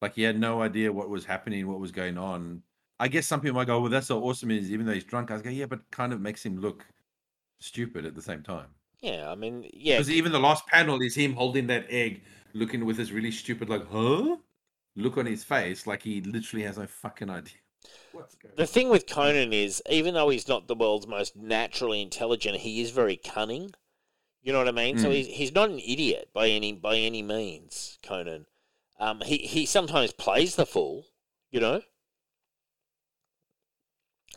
like he had no idea what was happening what was going on i guess some people might go well that's so awesome is even though he's drunk i was go yeah but kind of makes him look stupid at the same time yeah. I mean, yeah. because even the last panel is him holding that egg looking with this really stupid like huh look on his face like he literally has no fucking idea The thing with Conan is, even though he's not the world's most naturally intelligent, he is very cunning. You know what I mean? So Mm. he's he's not an idiot by any by any means. Conan, um, he he sometimes plays the fool. You know.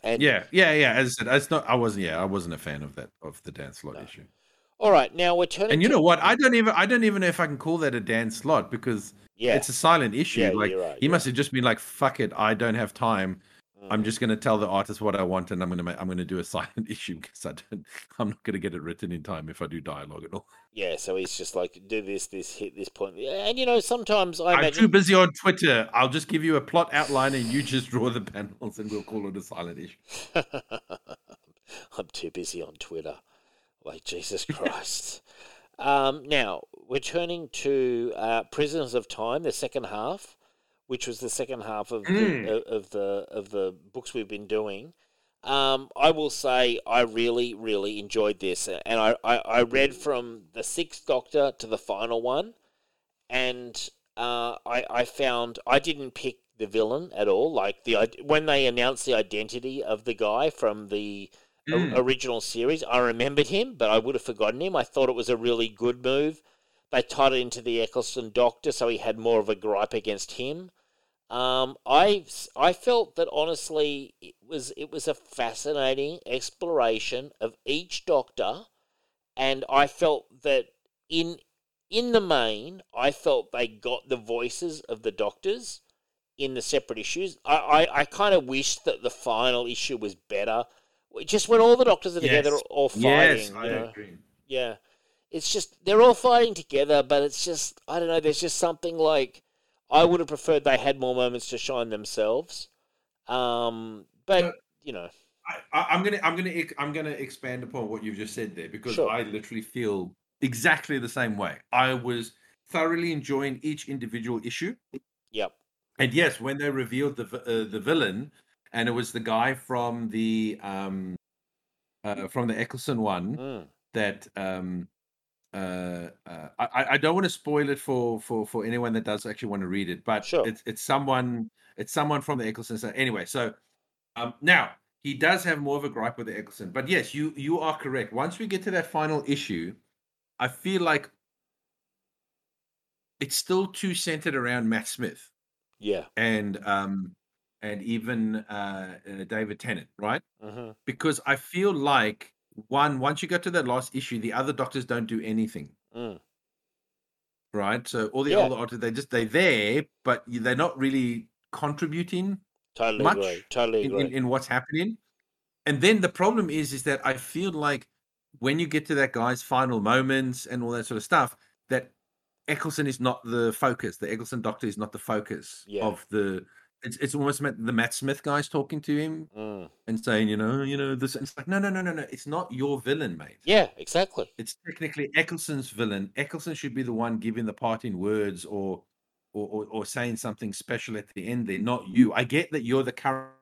And yeah yeah yeah as i said it's not i wasn't yeah i wasn't a fan of that of the Dan Slott No. issue All right, now we're turning. And you to- know what? I don't even I don't even know if I can call that a Dan Slott because yeah, it's a silent issue. Yeah, like right, he you're must have just been like, "Fuck it, I don't have time. I'm Mhm. just going to tell the artist what I want, and I'm going to make, I'm going to do a silent issue because I don't I'm not going to get it written in time if I do dialogue at all. yeah. So he's just like, do this, this, hit this and you know, sometimes I I'm imagine. too busy on Twitter. I'll just give you a plot outline and you just draw the panels, and we'll call it a silent issue. I'm too busy on Twitter. Like Jesus Christ. um, now we're turning to uh, Prisoners of Time, the second half, which was the second half of Mm. the of the of the books we've been doing. Um, I will say I really, really enjoyed this, and I, I, I read from the Sixth Doctor to the final one, and uh, I I found I didn't pick the villain at all. Like the when they announced the identity of the guy from the o- Mm. original series, I remembered him, but I would have forgotten him. I thought it was a really good move. They tied it into the Eccleston Doctor, so he had more of a gripe against him. Um, I I felt that honestly it was it was a fascinating exploration of each Doctor, and I felt that in in the main, I felt they got the voices of the Doctors in the separate issues. I I, I kind of wished that the final issue was better. Just when all the Doctors are together, Yes. all fighting. Yes, I agree. Yeah. It's just they're all fighting together, but it's just I don't know, there's just something like I would have preferred they had more moments to shine themselves. Um but you know, I, I, I'm gonna I'm gonna I'm gonna expand upon what you've just said there because Sure. I literally feel exactly the same way. I was thoroughly enjoying each individual issue. yep. And yes, when they revealed the uh, the villain, and it was the guy from the um uh, from the Eccleston one Mm. that um uh, uh I I- don't want to spoil it for for for anyone that does actually want to read it, but Sure. it's it's someone it's someone from the Eccleston. So anyway, so um now he does have more of a gripe with the Eccleston, but yes, you you are correct. Once we get to that final issue, I feel like it's still too centered around Matt Smith Yeah. and um and even uh, uh David Tennant, right? hmm Because I feel like one once you get to that last issue, the other doctors don't do anything, Mm. right? So all the Yeah. older doctors, they just they're there, but they're not really contributing Totally much agree. Totally in, in, in what's happening. And then the problem is, is that I feel like when you get to that guy's final moments and all that sort of stuff, that Eccleston is not the focus. The Eccleston doctor is not the focus Yeah. of the. It's it's almost Matt- the Matt Smith guys talking to him Mm. and saying, you know, you know this. and It's like no, no, no, no, no. It's not your villain, mate. Yeah, exactly. It's technically Eccleston's villain. Eccleston should be the one giving the parting words or, or, or, or saying something special at the end. There, not you. I get that you're the current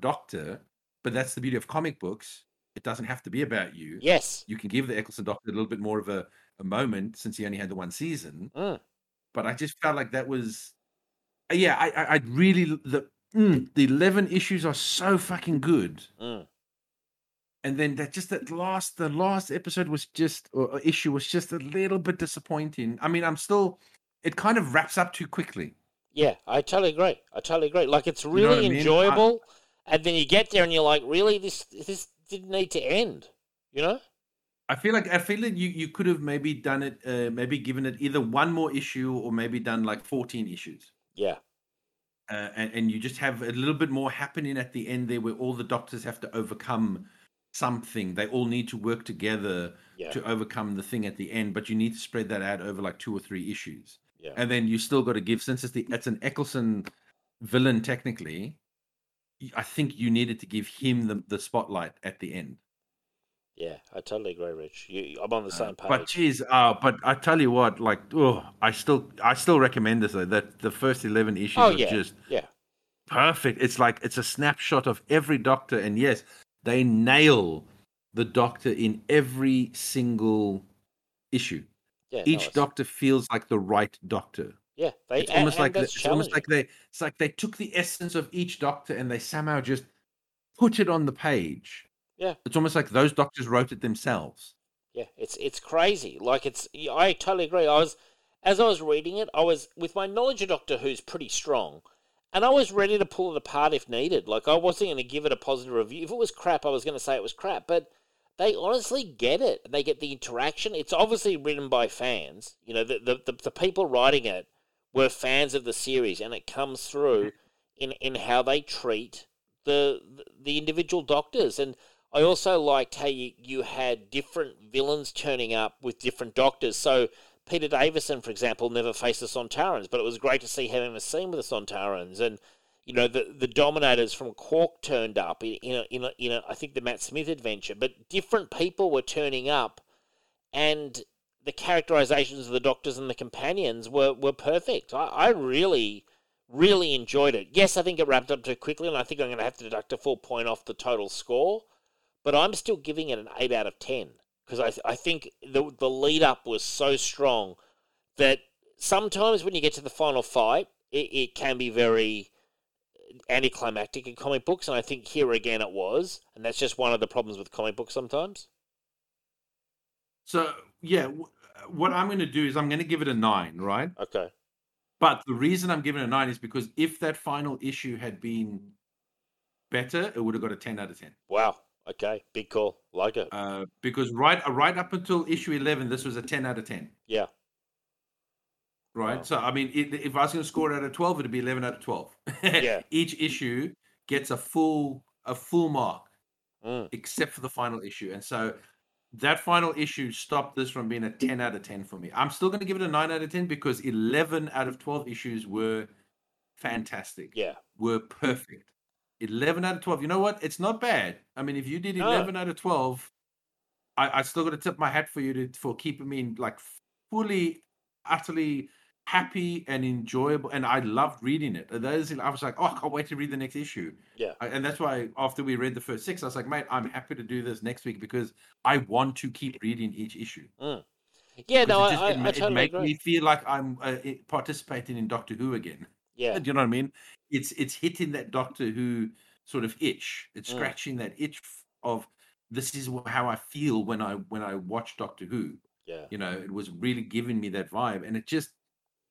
doctor, but that's the beauty of comic books. It doesn't have to be about you. Yes. You can give the Eccleston doctor a little bit more of a, a moment since he only had the one season. Mm. But I just felt like that was, yeah. I, I, I really the mm, the eleven issues are so fucking good Mm. and then that just that last the last episode was just or issue was just a little bit disappointing i mean i'm still it kind of wraps up too quickly Yeah, I totally agree. I totally agree. Like it's know really what I mean? I- enjoyable, and then you get there and you're like, really, this this didn't need to end. You know? i feel like i feel like you you could have maybe done it uh, maybe given it either one more issue or maybe done like 14 issues Yeah. uh, and, and you just have a little bit more happening at the end there where all the doctors have to overcome something they all need to work together Yeah. to overcome the thing at the end but you need to spread that out over like two or three issues Yeah. and then you still got to give since it's the it's an Eccleston villain technically. I think you needed to give him the, the spotlight at the end. Yeah, I totally agree, Rich. You, I'm on the same page. But geez, uh, but I tell you what, like, oh, I still I still recommend this though. That the first eleven issues oh are yeah, just yeah, perfect. It's like it's a snapshot of every doctor, and yes, they nail the doctor in every single issue. yeah. Each it's- doctor feels like the right doctor. Yeah, they, it's and- almost and like the- it's almost like they it's like they took the essence of each doctor and they somehow just put it on the page. Yeah. It's almost like those doctors wrote it themselves. Yeah, it's it's crazy. Like it's I totally agree. I was as I was reading it, I was with my knowledge of Doctor Who's pretty strong, and I was ready to pull it apart if needed. Like I wasn't going to give it a positive review. If it was crap, I was going to say it was crap. But they honestly get it. They get the interaction. It's obviously written by fans. You know, the the, the, the people writing it were fans of the series, and it comes through mm-hmm. in in how they treat the the individual doctors and I also liked how you, you had different villains turning up with different doctors. So Peter Davison, for example, never faced the Sontarans, but it was great to see him in a scene with the Sontarans. And you know the the Dominators from Quark turned up in in a, in, a, in a, I think the Matt Smith adventure, but different people were turning up, and the characterizations of the Doctors and the companions were were perfect. I, I really really enjoyed it. Yes, I think it wrapped up too quickly, and I think I'm going to have to deduct a full point off the total score. But I'm still giving it an eight out of ten because I I think the the lead up was so strong that sometimes when you get to the final fight, it, it can be very anticlimactic in comic books, and I think here again it was, and that's just one of the problems with comic books sometimes. So yeah, w- what I'm going to do is I'm going to give it a nine, right? Okay. But the reason I'm giving it a nine is because if that final issue had been better, it would have got a ten out of ten. Wow. Okay. Big call. Like it. Uh, because right right up until issue eleven, this was a ten out of ten. Yeah. right? Wow. So I mean, it, if I was going to score it out of twelve, it'd be eleven out of twelve. Yeah. Each issue gets a full a full mark, Mm. except for the final issue, and so that final issue stopped this from being a ten out of ten for me. I'm still going to give it a nine out of ten because eleven out of twelve issues were fantastic. Yeah. Were perfect. Eleven out of twelve. You know what? It's not bad. I mean, if you did No. eleven out of twelve, I, I still got to tip my hat for you to for keeping me in like fully, utterly happy and enjoyable, and I loved reading it. Those I was like, oh, I can't wait to read the next issue. Yeah. I, and that's why after we read the first six, I was like, mate, I'm happy to do this next week because I want to keep reading each issue. Yeah, 'Cause no, it, just, I, it, I, it totally make agree. me feel like I'm uh, participating in Doctor Who again. Yeah, Do you know what I mean? It's it's hitting that Doctor Who sort of itch. It's Mm. scratching that itch of this is how I feel when I when I watch Doctor Who. yeah, You know, it was really giving me that vibe, and it just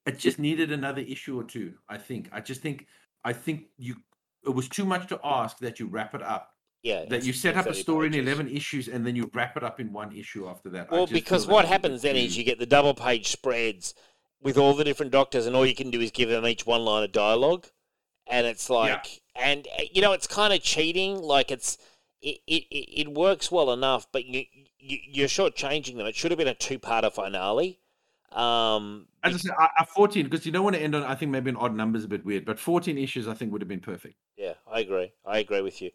it just needed another issue or two. I think. I just think I think you it was too much to ask that you wrap it up. yeah. That you set up a 30 story in eleven issues and then you wrap it up in one issue after that. Well, because what was a bit happens then is you get the double page spreads with all the different doctors, and all you can do is give them each one line of dialogue, and it's like, and uh, you know, it's kind of cheating. Like it's it, it, it works well enough, but you, you you're shortchanging them. It should have been a two parter finale. Um, As I said, I, I 14 because you don't want to end on. I think maybe an odd number is a bit weird, but 14 issues I think would have been perfect. Yeah, I agree. I agree with you.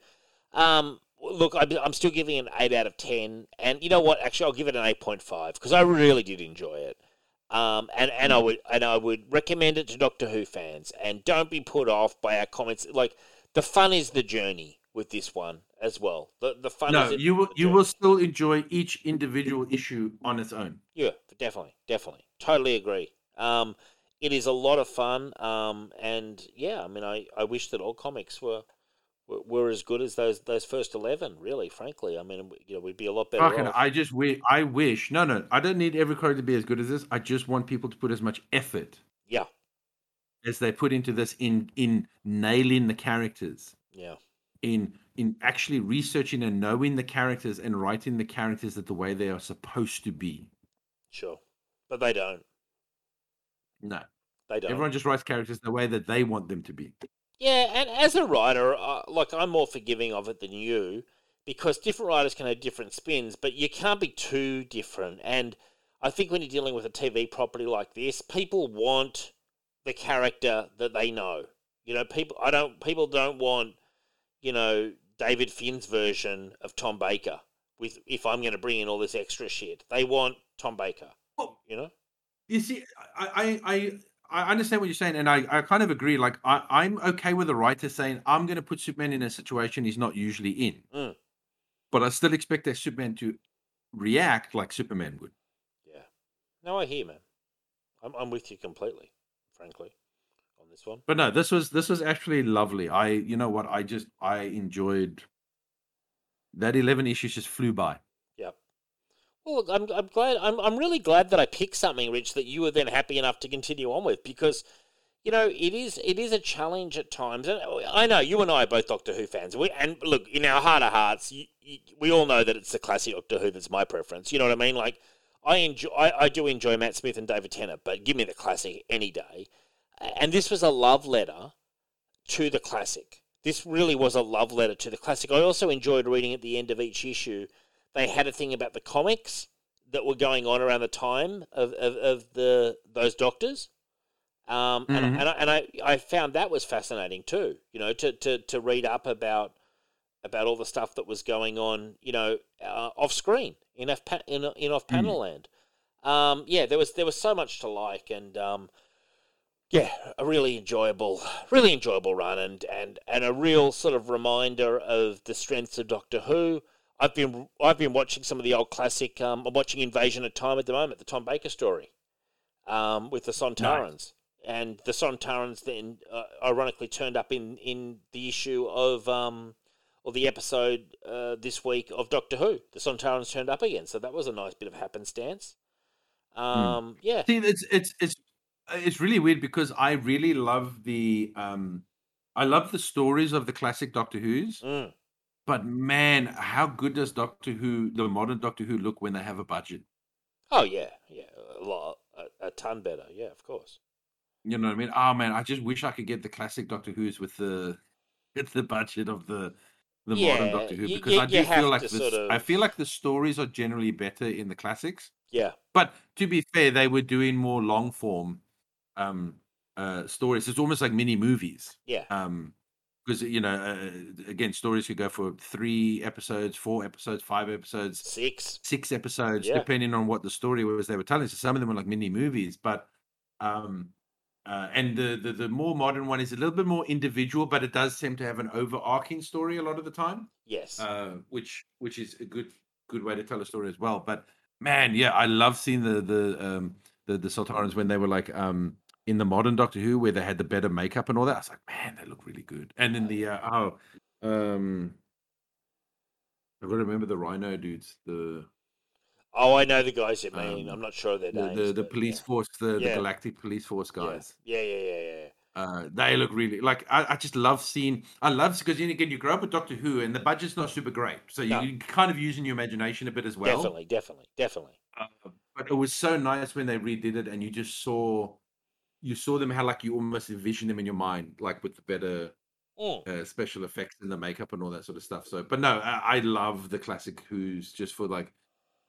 Um, look, I'm, I'm still giving it an eight out of ten, and you know what? Actually, I'll give it an eight point five because I really did enjoy it. Um, and, and I would and I would recommend it to Doctor Who fans. And don't be put off by our comments. Like the fun is the journey with this one as well. The the fun No, is you will you will still enjoy each individual issue on its own. Yeah, definitely, definitely, totally agree. Um, it is a lot of fun. Um, and yeah, I mean, I, I wish that all comics were, were as good as those those first eleven. Really, frankly, I mean, you know, we'd be a lot better Fucking, off. I just wish. I wish. No, no, I don't need every character to be as good as this. I just want people to put as much effort yeah, as they put into this in in nailing the characters, yeah, in in actually researching and knowing the characters and writing the characters that the way they are supposed to be. sure, but they don't. No, They don't. everyone just writes characters the way that they want them to be. Yeah, and as a writer, uh, like I'm more forgiving of it than you because different writers can have different spins, but you can't be too different. And I think when you're dealing with a TV property like this, people want the character that they know. You know, people I don't people don't want, you know, David Finn's version of Tom Baker with if I'm going to bring in all this extra shit. They want Tom Baker, Well, you know? You see, I, I, I, understand what you're saying, and I, I kind of agree. Like, I, I'm okay with the writer saying, I'm going to put Superman in a situation he's not usually in. Mm. But I still expect that Superman to react like Superman would. Yeah. No, I hear, man. I'm I'm with you completely, frankly, on this one. But no, this was this was actually lovely. I, you know what, I just I enjoyed that 11 issues just flew by. Well, look, I'm, I'm glad. I'm, I'm really glad that I picked something, Rich, that you were then happy enough to continue on with because, you know, it is it is a challenge at times, and oh, I know you and I are both Doctor Who fans. We and look in our heart of hearts, you, you, we all know that it's the classic Doctor Who that's my preference. You know what I mean? Like, I enjoy, I, I do enjoy Matt Smith and David Tennant, but give me the classic any day. And this was a love letter to the classic. This really was a love letter to the classic. I also enjoyed reading at the end of each issue. They had a thing about the comics that were going on around the time of, of, of the those doctors. Um, Mhm. and, and, I, and I, I found that was fascinating too, you know, to, to, to read up about about all the stuff that was going on, you know, uh, off screen in off pa- in, in off panel land. Um, yeah, there was there was so much to like, and um, yeah, a really enjoyable, really enjoyable run, and and and a real sort of reminder of the strengths of Doctor Who. I've been I've been watching some of the old classic. Um, I'm watching Invasion of Time at the moment, the Tom Baker story, um, with the Sontarans, and the Sontarans then uh, ironically turned up in in the issue of um, or the episode uh, this week of Doctor Who. The Sontarans turned up again, so that was a nice bit of happenstance. Um, Yeah, See, it's it's it's it's really weird because I really love the um I love the stories of the classic Doctor Who's, Mm. But man, how good does Doctor Who, the modern Doctor Who, look when they have a budget? Oh yeah, yeah, a lot, a, a ton better. Yeah, of course. You know what I mean? Oh man, I just wish I could get the classic Doctor Who's with the with the budget of the the modern Doctor Who because you- I do feel like this, sort I feel like the stories are generally better in the classics. Yeah, But to be fair, they were doing more long form um uh stories. It's almost like mini movies. yeah, Um because you know, uh, again, stories could go for three episodes, four episodes, five episodes, six. six episodes, Yeah. depending on what the story was they were telling. So some of them were like mini movies, but Um, uh, and the, the the more modern one is a little bit more individual, but it does seem to have an overarching story a lot of the time, Yes. uh, which which is a good good way to tell a story as well. But man, yeah, I love seeing the the um the the Sontarans when they were like um in the modern Doctor Who where they had the better makeup and all that. I was like, man, they look really good. And in the uh, oh um I've got to remember the Rhino dudes, the oh, I know the guys you mean. um, I'm not sure their the names. the, the police yeah. force, the, the Galactic Police Force guys. Yeah, yeah, yeah, yeah. Uh, they look really like I, I just love seeing I love because you again you grow up with Doctor Who and the budget's not super great, so you, No. you kind of using your imagination a bit as well. definitely, definitely, definitely. Uh, but it was so nice when they redid it and you just saw you saw them how like you almost envision them in your mind, like with the better Mm. uh, special effects and the makeup and all that sort of stuff. So, but no, I, I love the classic Who's just for like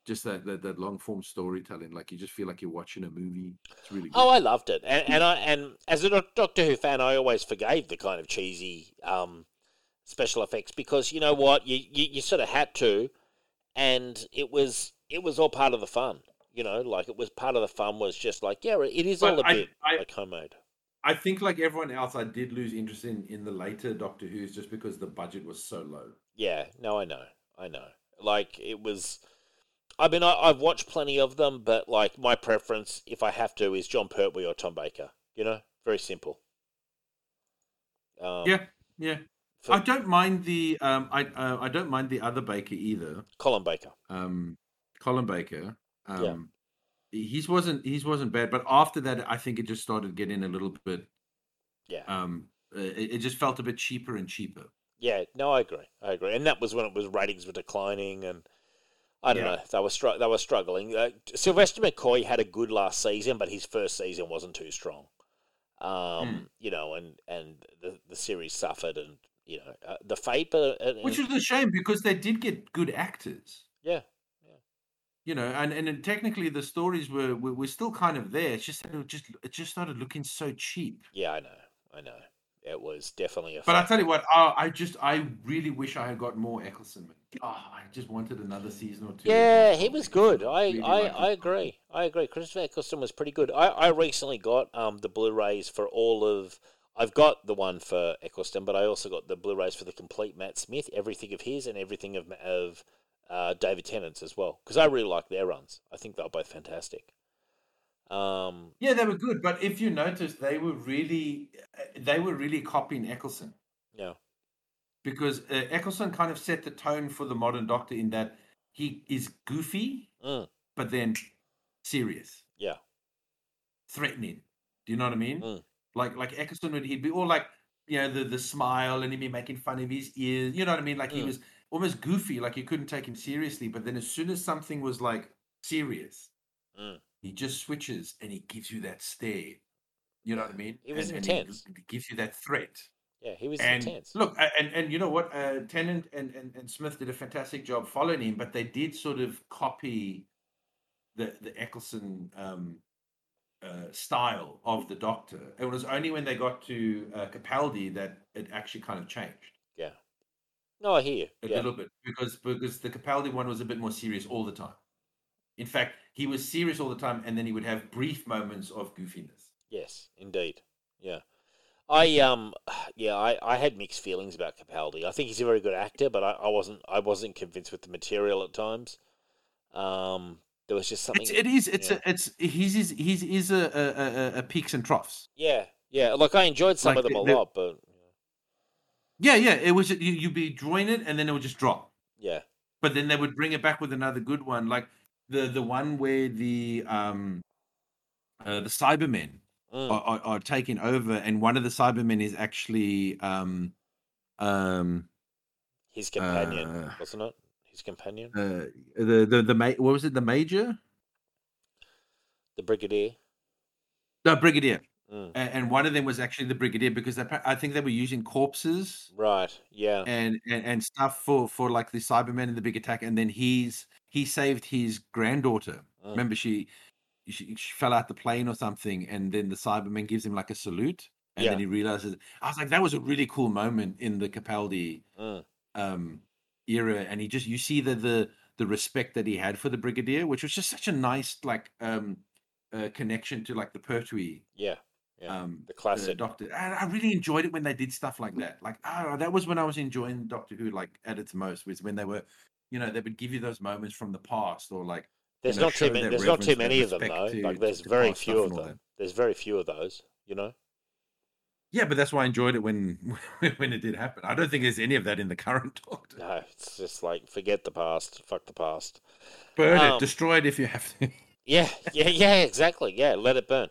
just that, that that long form storytelling. Like you just feel like you're watching a movie. It's really good. Oh, I loved it, and and I and as a Doctor Who fan, I always forgave the kind of cheesy um, special effects because you know what, you, you you sort of had to, and it was it was all part of the fun. You know, like it was part of the fun was just like yeah, it is all But a I- bit I- like homemade. I think like everyone else, I did lose interest in in the later Doctor Who's just because the budget was so low. Yeah, no, I know, I know. Like it was. I mean, I, I've watched plenty of them, but like my preference, if I have to, is Jon Pertwee or Tom Baker. You know, very simple. Um, yeah, yeah. for I don't mind the um I uh, I don't mind the other Baker either. Colin Baker. Um, Colin Baker. Um, Yeah. He's wasn't he's wasn't bad, but after that, I think it just started getting a little bit. Yeah. Um, uh, it, it just felt a bit cheaper and cheaper. Yeah, no, I agree. I agree, and that was when it was ratings were declining, and I don't Yeah. know. They were str- they were struggling. Uh, Sylvester McCoy had a good last season, but his first season wasn't too strong. Um, Hmm. you know, and and the the series suffered, and you know, uh, the fate, but uh, Which is a shame because they did get good actors. yeah, you know, and and technically the stories were, were were still kind of there. It's just it just it just started looking so cheap. yeah, I know, I know. It was definitely a. But I tell you what, I, I just I really wish I had got more Eccleston. Oh, I just wanted another season or two. Yeah, he was good. I, really I, I agree. I agree. Christopher Eccleston was pretty good. I, I recently got um the Blu-rays for all of. I've got the one for Eccleston, but I also got the Blu-rays for the complete Matt Smith, everything of his and everything of of uh, David Tennant's as well, because I really like their runs. I think they're both fantastic. Um, Yeah, they were good, but if you notice, they were really they were really copying Eccleston yeah, because uh, Eccleston kind of set the tone for the modern Doctor in that he is goofy, Mm. but then serious. yeah, threatening. Do you know what I mean? Mm. Like like Eccleston would he'd be all like you know the the smile and he'd be making fun of his ears. You know what I mean? Like he Mm. was almost goofy, like you couldn't take him seriously. But then as soon as something was like serious, Mm. he just switches and he gives you that stare. You know what I mean? He was and, and intense. he gives you that threat. yeah. He was And intense. look, and and you know what? Uh, Tennant and, and and Smith did a fantastic job following him, but they did sort of copy the the Eccleston um, uh, style of the Doctor. It was only when they got to uh, Capaldi that it actually kind of changed. No, I hear you. a Yeah, little bit because because the Capaldi one was a bit more serious all the time. In fact, he was serious all the time, and then he would have brief moments of goofiness. Yes, indeed. Yeah. I um yeah, I, I had mixed feelings about Capaldi. I think he's a very good actor, but I, I wasn't I wasn't convinced with the material at times. Um there was just something It's, it is. It's yeah. a, it's he's he's he's is a, a, a, a peaks and troughs. Yeah, yeah. Like I enjoyed some Like of them a the- the- lot, but Yeah, yeah. It was you, you'd be drawing it, and then it would just drop. yeah. But then they would bring it back with another good one, like the the one where the um uh, the Cybermen Mm. are, are, are taking over, and one of the Cybermen is actually um um His companion, uh, wasn't it? His companion? uh the the the ma- what was it the major the Brigadier. the brigadier Mm. And one of them was actually the brigadier because they, I think they were using corpses Right, yeah. and, and and stuff for for like the Cybermen and the big attack, and then he's he saved his granddaughter. Mm. Remember, she, she she fell out the plane or something, and then the Cyberman gives him like a salute, and then he realizes. I was like, that was a really cool moment in the Capaldi Mm. um era, and he just you see the the the respect that he had for the brigadier, which was just such a nice like um uh, connection to like the Pertwee Yeah, yeah. um the classic. Doctor. And I really enjoyed it when they did stuff like that. Like, oh, that was when I was enjoying Doctor Who like at its most. Was when they were, you know, they would give you those moments from the past or like. There's know, not too many. There's not too many of them though. to- like there's very few of them. There's very few of those. You know. Yeah, but that's why I enjoyed it when when it did happen. I don't think there's any of that in the current Doctor. No, it's just like forget the past. Fuck the past. Burn Um, it, destroy it if you have to. Yeah, yeah, yeah, exactly. Yeah, let it burn.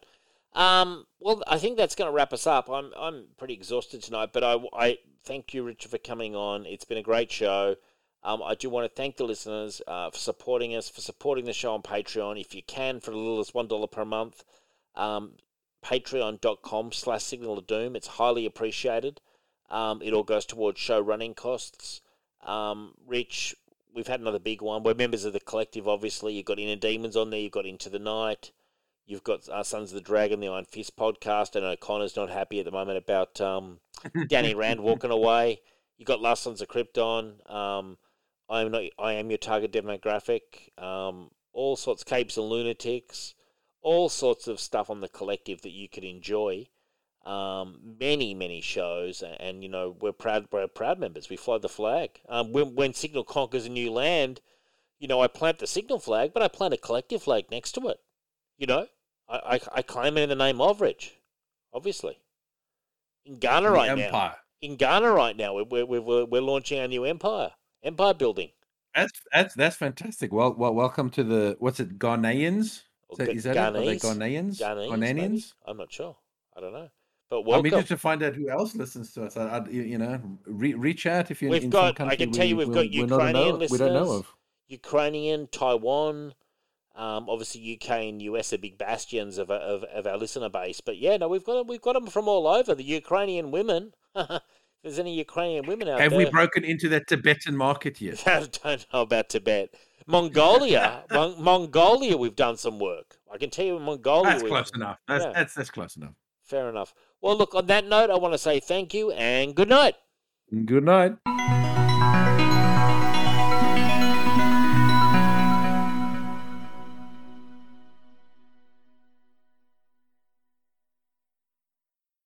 Um, well, I think that's going to wrap us up. I'm I'm pretty exhausted tonight, but I, I thank you, Richard, for coming on. It's been a great show. Um, I do want to thank the listeners uh, for supporting us, for supporting the show on Patreon. If you can, for as little as one dollar per month, um, patreon.com slash signal of doom. It's highly appreciated. Um, it all goes towards show running costs. Um, Rich, we've had another big one. We're members of the collective, obviously. You've got Inner Demons on there. You've got Into the Night. You've got uh, Sons of the Dragon, the Iron Fist podcast. And O'Connor's not happy at the moment about um, Danny Rand walking away. You've got Last Sons of Krypton. Um, I am not. I am your target demographic. Um, all sorts, of capes and lunatics. All sorts of stuff on the collective that you could enjoy. Um, many, many shows, and, and you know we're proud. We're proud members. We fly the flag. Um, when when Signal conquers a new land, you know I plant the Signal flag, but I plant a collective flag next to it. You know, I I, I claim it in the name of Rich, obviously. In Ghana right now, in Ghana right now, we're we're we're, we're launching our new empire, empire building. That's that's that's fantastic. Well, well, welcome to the what's it? Ghanaians? Is that, is that it? Are they Ghanese? Ghanaians? Ghanese? Ghanaians? I'm not sure. I don't know. But I'm welcome. eager to find out who else listens to us. I, I, you know, re- reach out if you're We've in got- some I can tell you we- we've we're- got we're not a know- Ukrainian we don't know listeners. of. Ukrainian, Taiwan, um, obviously UK and US are big bastions of, of, of our listener base. But yeah, no, we've got we've got them from all over. The Ukrainian women. if there's any Ukrainian women out Have there, Have we broken into that Tibetan market yet? I don't know about Tibet. Mongolia, Mon- Mongolia, we've done some work. I can tell you, Mongolia, That's close enough. That's, Yeah. that's that's close enough. Fair enough. Well, look, on that note, I want to say thank you and good night. Good night.